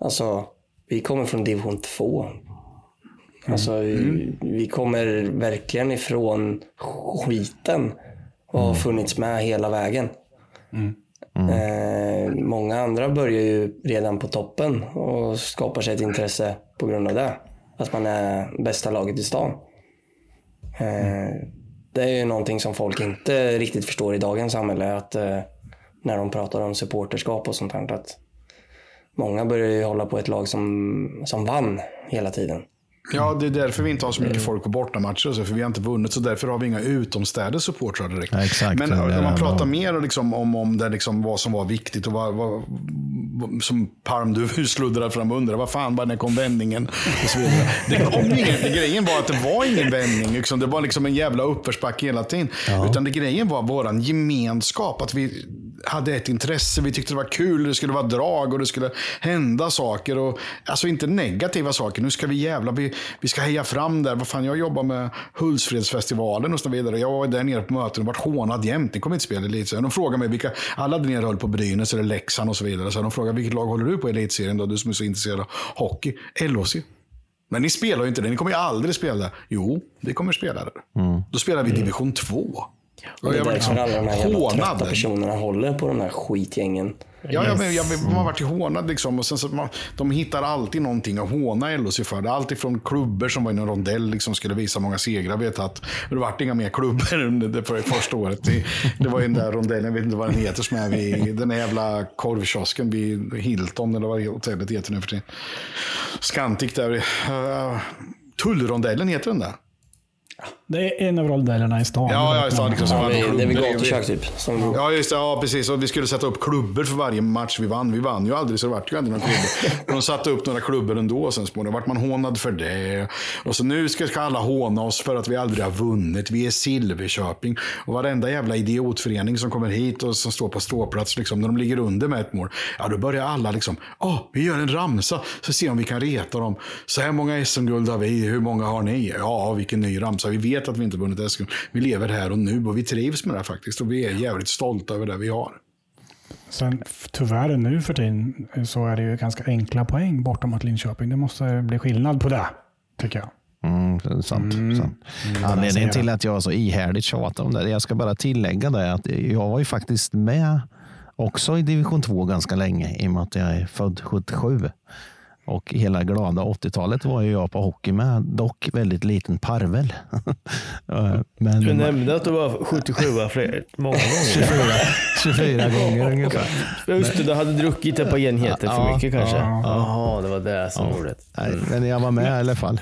S5: Alltså, vi kommer från division 2. Alltså, vi, vi kommer verkligen ifrån skiten och har funnits med hela vägen. Eh, många andra börjar ju redan på toppen och skapar sig ett intresse på grund av det. Att man är bästa laget i stan. Eh, det är ju någonting som folk inte riktigt förstår i dagens samhälle. Att, eh, när de pratar om supporterskap och sånt här. Att många börjar ju hålla på ett lag som, som vann hela tiden.
S2: Ja, det är därför vi inte har så mycket folk på bortamatcher. så, För vi har inte vunnit, så därför har vi inga utomstädes supportrar direkt.
S1: Ja, exakt.
S2: Men när
S1: det
S2: man pratar mer liksom, om, om det, liksom, vad som var viktigt och vad, vad, som Palm, du sluddrade fram och undrade, vad fan, bara när kom vändningen? Och så vidare. Det kom ingen, det, grejen var att det var ingen vändning. Liksom, det var liksom en jävla uppförsbacke hela tiden. Utan det grejen var vår gemenskap, att vi hade ett intresse, vi tyckte det var kul, det skulle vara drag och det skulle hända saker. Och, alltså inte negativa saker. Nu ska vi jävla, vi, vi ska heja fram där. Vad fan, jag jobbar med Hultsfredsfestivalen och så vidare. Jag var där nere på möten och varit hånad jämt. Ni kommer inte spela elitserien. De frågade mig vilka, alla där nere höll på Brynäs eller Leksand och så vidare. Så de frågade vilket lag håller du på i elitserien då, du som är så intresserad av hockey? LHC. Men ni spelar ju inte det. Ni kommer ju aldrig spela. Jo, vi kommer spela där. Då spelar vi division 2.
S5: Och det är
S2: jag
S5: därför alla de här jävla trötta personerna håller på de här skitgängen.
S2: Ja, ja, men, jag, man har varit hånad liksom. Och sen så man, de hittar alltid någonting att håna LHC för. Det är alltid från klubbor som var i en rondell liksom skulle visa många segrar. Vet att det vart inga mer klubbor under det för första året. Det, det var ju den där rondellen, jag vet inte vad den heter, som är vid den där jävla korvkiosken vid Hilton, eller vad hotellet heter nu för tiden. Scantic där. Uh, Tullrondellen heter den där.
S4: Det är en av rondellerna i stan.
S2: Ja, ja, i stan. Liksom, som hade
S5: det är vid gatukök typ. Som...
S2: Ja, just det. Ja, precis. Och vi skulle sätta upp klubbor för varje match vi vann. Vi vann ju aldrig, så det vart ju aldrig några klubbor. Men de satte upp några klubbor ändå. Och sen småningom vart man hånad för det. Och så nu ska, ska alla håna oss för att vi aldrig har vunnit. Vi är Silverköping. Och varenda jävla idiotförening som kommer hit och som står på ståplats, liksom, när de ligger under med ett mål. Ja, då börjar alla liksom, åh, vi gör en ramsa. Så ser om vi kan reta dem. Så här många SM-guld har vi. Hur många har ni? Ja, vilken ny ramsa. Vi vet att vi inte vunnit SM. Vi lever här och nu och vi trivs med det här faktiskt. Och vi är jävligt stolta över det vi har.
S4: Sen tyvärr nu för tiden så är det ju ganska enkla poäng bortom mot Linköping. Det måste bli skillnad på det, tycker jag.
S1: Mm, det är sant. sant. Anledningen till att jag så ihärdigt tjatar om det, jag ska bara tillägga det att jag var ju faktiskt med också i division 2 ganska länge i och med att jag är född 77. Och hela glada 80-talet var ju jag på hockey med, dock väldigt liten parvel. Eh, Men,
S3: Du nämnde att du var 77 fler, många gånger.
S1: 24, 24 gånger ungefär.
S3: Just det, du hade druckit ett par enheter för mycket kanske?
S1: ja, ja.
S3: Jaha, det var det som
S1: Ja.
S3: gjorde det.
S1: Nej, men jag var med i alla fall.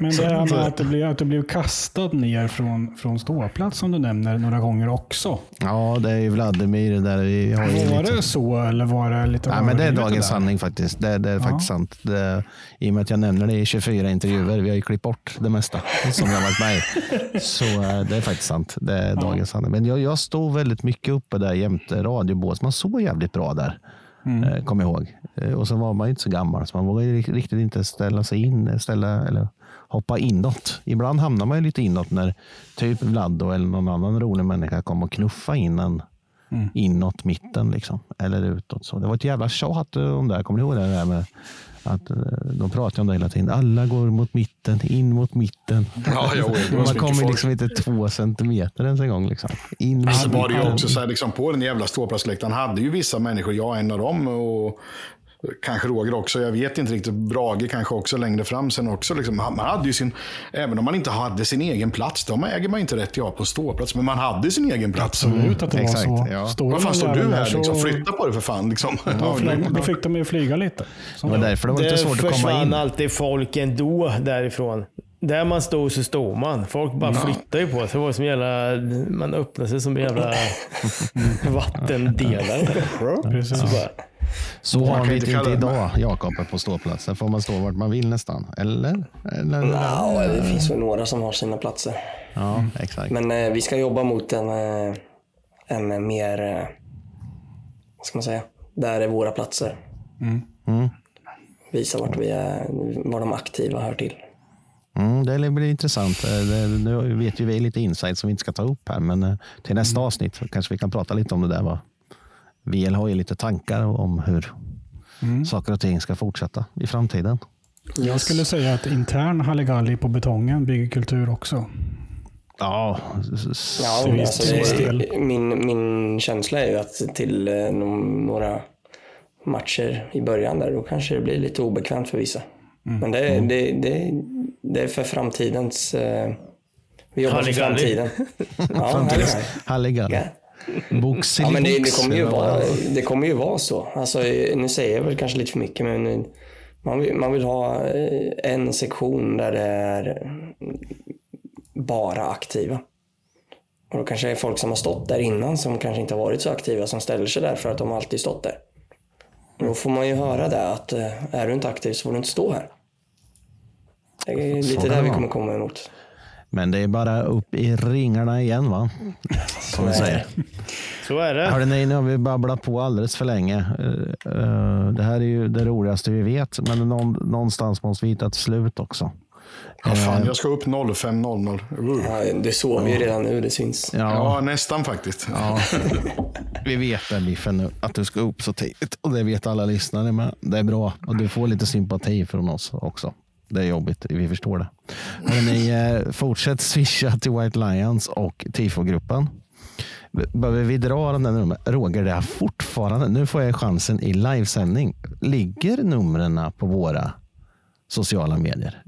S4: Men det här med att du blev, att du blev kastad ner från, från ståplats som du nämner några gånger också.
S1: Ja, det är ju Vladimir. Där vi har ju
S4: Var
S1: lite-
S4: det så eller var det lite
S1: Nej, men det är dagens sanning faktiskt. Det, det är
S4: Ja.
S1: faktiskt sant. Det, I och med att jag nämner det i 24 intervjuer. Vi har ju klippt bort det mesta som jag varit med i. Så eh, det är faktiskt sant. Det är dagens sanning. Men jag, jag stod väldigt mycket uppe där jämte radiobås. Man såg jävligt bra där.
S4: Mm.
S1: Eh, Kom ihåg. Eh, Och så var man ju inte så gammal så man vågade riktigt inte ställa sig in ställa, eller hoppa inåt. Ibland hamnar man ju lite inåt när typ Vlado eller någon annan rolig människa kom och knuffa in en
S4: Mm.
S1: inåt mitten liksom, eller utåt. Så det var ett jävla tjat eh, om det. här. Kommer ni ihåg det där med att eh, de pratar om det hela tiden. Alla går mot mitten, in mot mitten.
S2: Ja, jo,
S1: Man kommer
S2: folk.
S1: liksom inte två centimeter ens en gång. Liksom. In mot
S2: Så var det ju också så här, liksom, på den jävla ståplatsläktaren hade ju vissa människor, jag är en av dem och kanske Roger också, jag vet inte riktigt, Brage kanske också längre fram sen också. Liksom, man hade ju sin, även om man inte hade sin egen plats, då äger man inte rätt att ha på ståplats, men man hade sin egen plats.
S4: Absolut att det var
S2: Exakt,
S4: så.
S2: Ja.
S4: Står
S2: Vad fan står du här
S4: så-
S2: liksom? Flytta på dig för fan. Liksom.
S4: Då, flög, då fick de ju flyga lite. Så.
S1: Det var därför det var lite svårt att komma
S3: försvann
S1: in.
S3: alltid folk ändå därifrån. Där man stod så stod man. Folk bara
S1: Ja.
S3: flyttade ju på sig. Det var som jävla, man öppnade sig som en jävla vattendelare.
S4: Precis.
S3: Så bara,
S1: Så
S2: Man
S1: har vi
S2: inte
S1: det inte idag, Jakob, på ståplatsen. får man stå vart man vill nästan. Eller? Eller?
S5: Ja, det finns väl några som har sina platser.
S1: Ja, exakt.
S5: Men eh, vi ska jobba mot en, eh, en mer, eh, vad ska man säga, där är våra platser.
S1: Mm.
S5: Visa vart vi är, var de aktiva hör till.
S1: Mm, det blir intressant. Eh, Det, nu vet ju vi lite insight som vi inte ska ta upp här, men eh, till nästa avsnitt så kanske vi kan prata lite om det där. Va? VL har ju lite tankar om hur saker och ting ska fortsätta i framtiden.
S4: Jag skulle säga att intern Halligalli på betongen bygger kultur också.
S1: Ja,
S5: Ja, alltså, min, min känsla är ju att till eh, några matcher i början där, då kanske det blir lite obekvämt för vissa.
S4: Mm.
S5: Men det, det, det, det är för framtidens... Eh, vi jobbar för framtiden. Ja, Halligalli. Ja, men det, det, kommer ju vara,
S1: det
S5: kommer ju vara så. Alltså, nu säger jag väl kanske lite för mycket, men man vill, man vill ha eh, en sektion där det är bara aktiva. Och då kanske det är folk som har stått där innan som kanske inte har varit så aktiva som ställer sig där för att de alltid stått där. Då får man ju höra det att eh, är du inte aktiv så får du inte stå här. Det är lite
S1: kan
S5: där vi kommer komma emot.
S1: Men det är bara upp i ringarna igen va? Som vi säger.
S3: Så är det.
S1: Hörde ni, nu har vi babblat på alldeles för länge. Eh, eh, Det här är ju det roligaste vi vet, men någon, någonstans måste vi hitta ett slut också.
S2: Ja, fan,
S1: Eh,
S2: jag ska upp 05.00. Uh.
S5: Ja, det sover ju redan nu, det syns.
S2: Ja, nästan faktiskt.
S1: Ja. Vi vet det Biffen nu, att du ska upp så tidigt och det vet alla lyssnare med. Det är bra och du får lite sympati från oss också. Det är jobbigt, vi förstår det. Hörrni, eh, fortsätt swisha till White Lions och tifogruppen. Behöver vi dra den där numren? Roger, det är fortfarande, nu får jag chansen i livesändning. Ligger numren på våra sociala medier?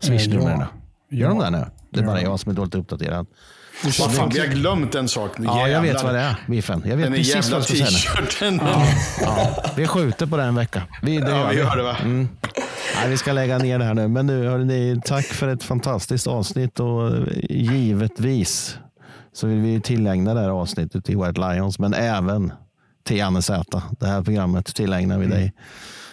S1: Swish-numren?
S2: ja.
S1: Gör de det nu? Det är bara
S2: Ja.
S1: jag som är dåligt uppdaterad.
S2: Vad fan, vi har glömt en sak.
S1: Ja, jag vet vad det är, Biffen. Jag vet
S2: Den
S1: precis
S2: jävla
S1: vad du ska säga nu.
S2: t-shirten.
S1: Ja, ja. Vi skjuter på det en vecka. Vi, det
S2: Ja,
S1: gör
S2: vi gör det, va?
S1: Mm. Nej, vi ska lägga ner det här nu. Men nu, hörni, tack för ett fantastiskt avsnitt och eh, givetvis så vill vi tillägna det här avsnittet till White Lions, men även till Anne Z. Det här programmet tillägnar vi dig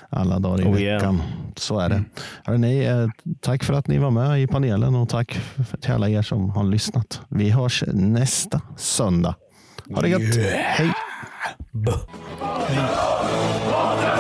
S1: alla dagar i
S3: Oh, yeah.
S1: veckan. Så är det. Hörrni, eh, tack för att ni var med i panelen och tack till alla er som har lyssnat. Vi hörs nästa söndag. Ha det gött.
S3: Yeah.
S1: Hej!
S3: Hej.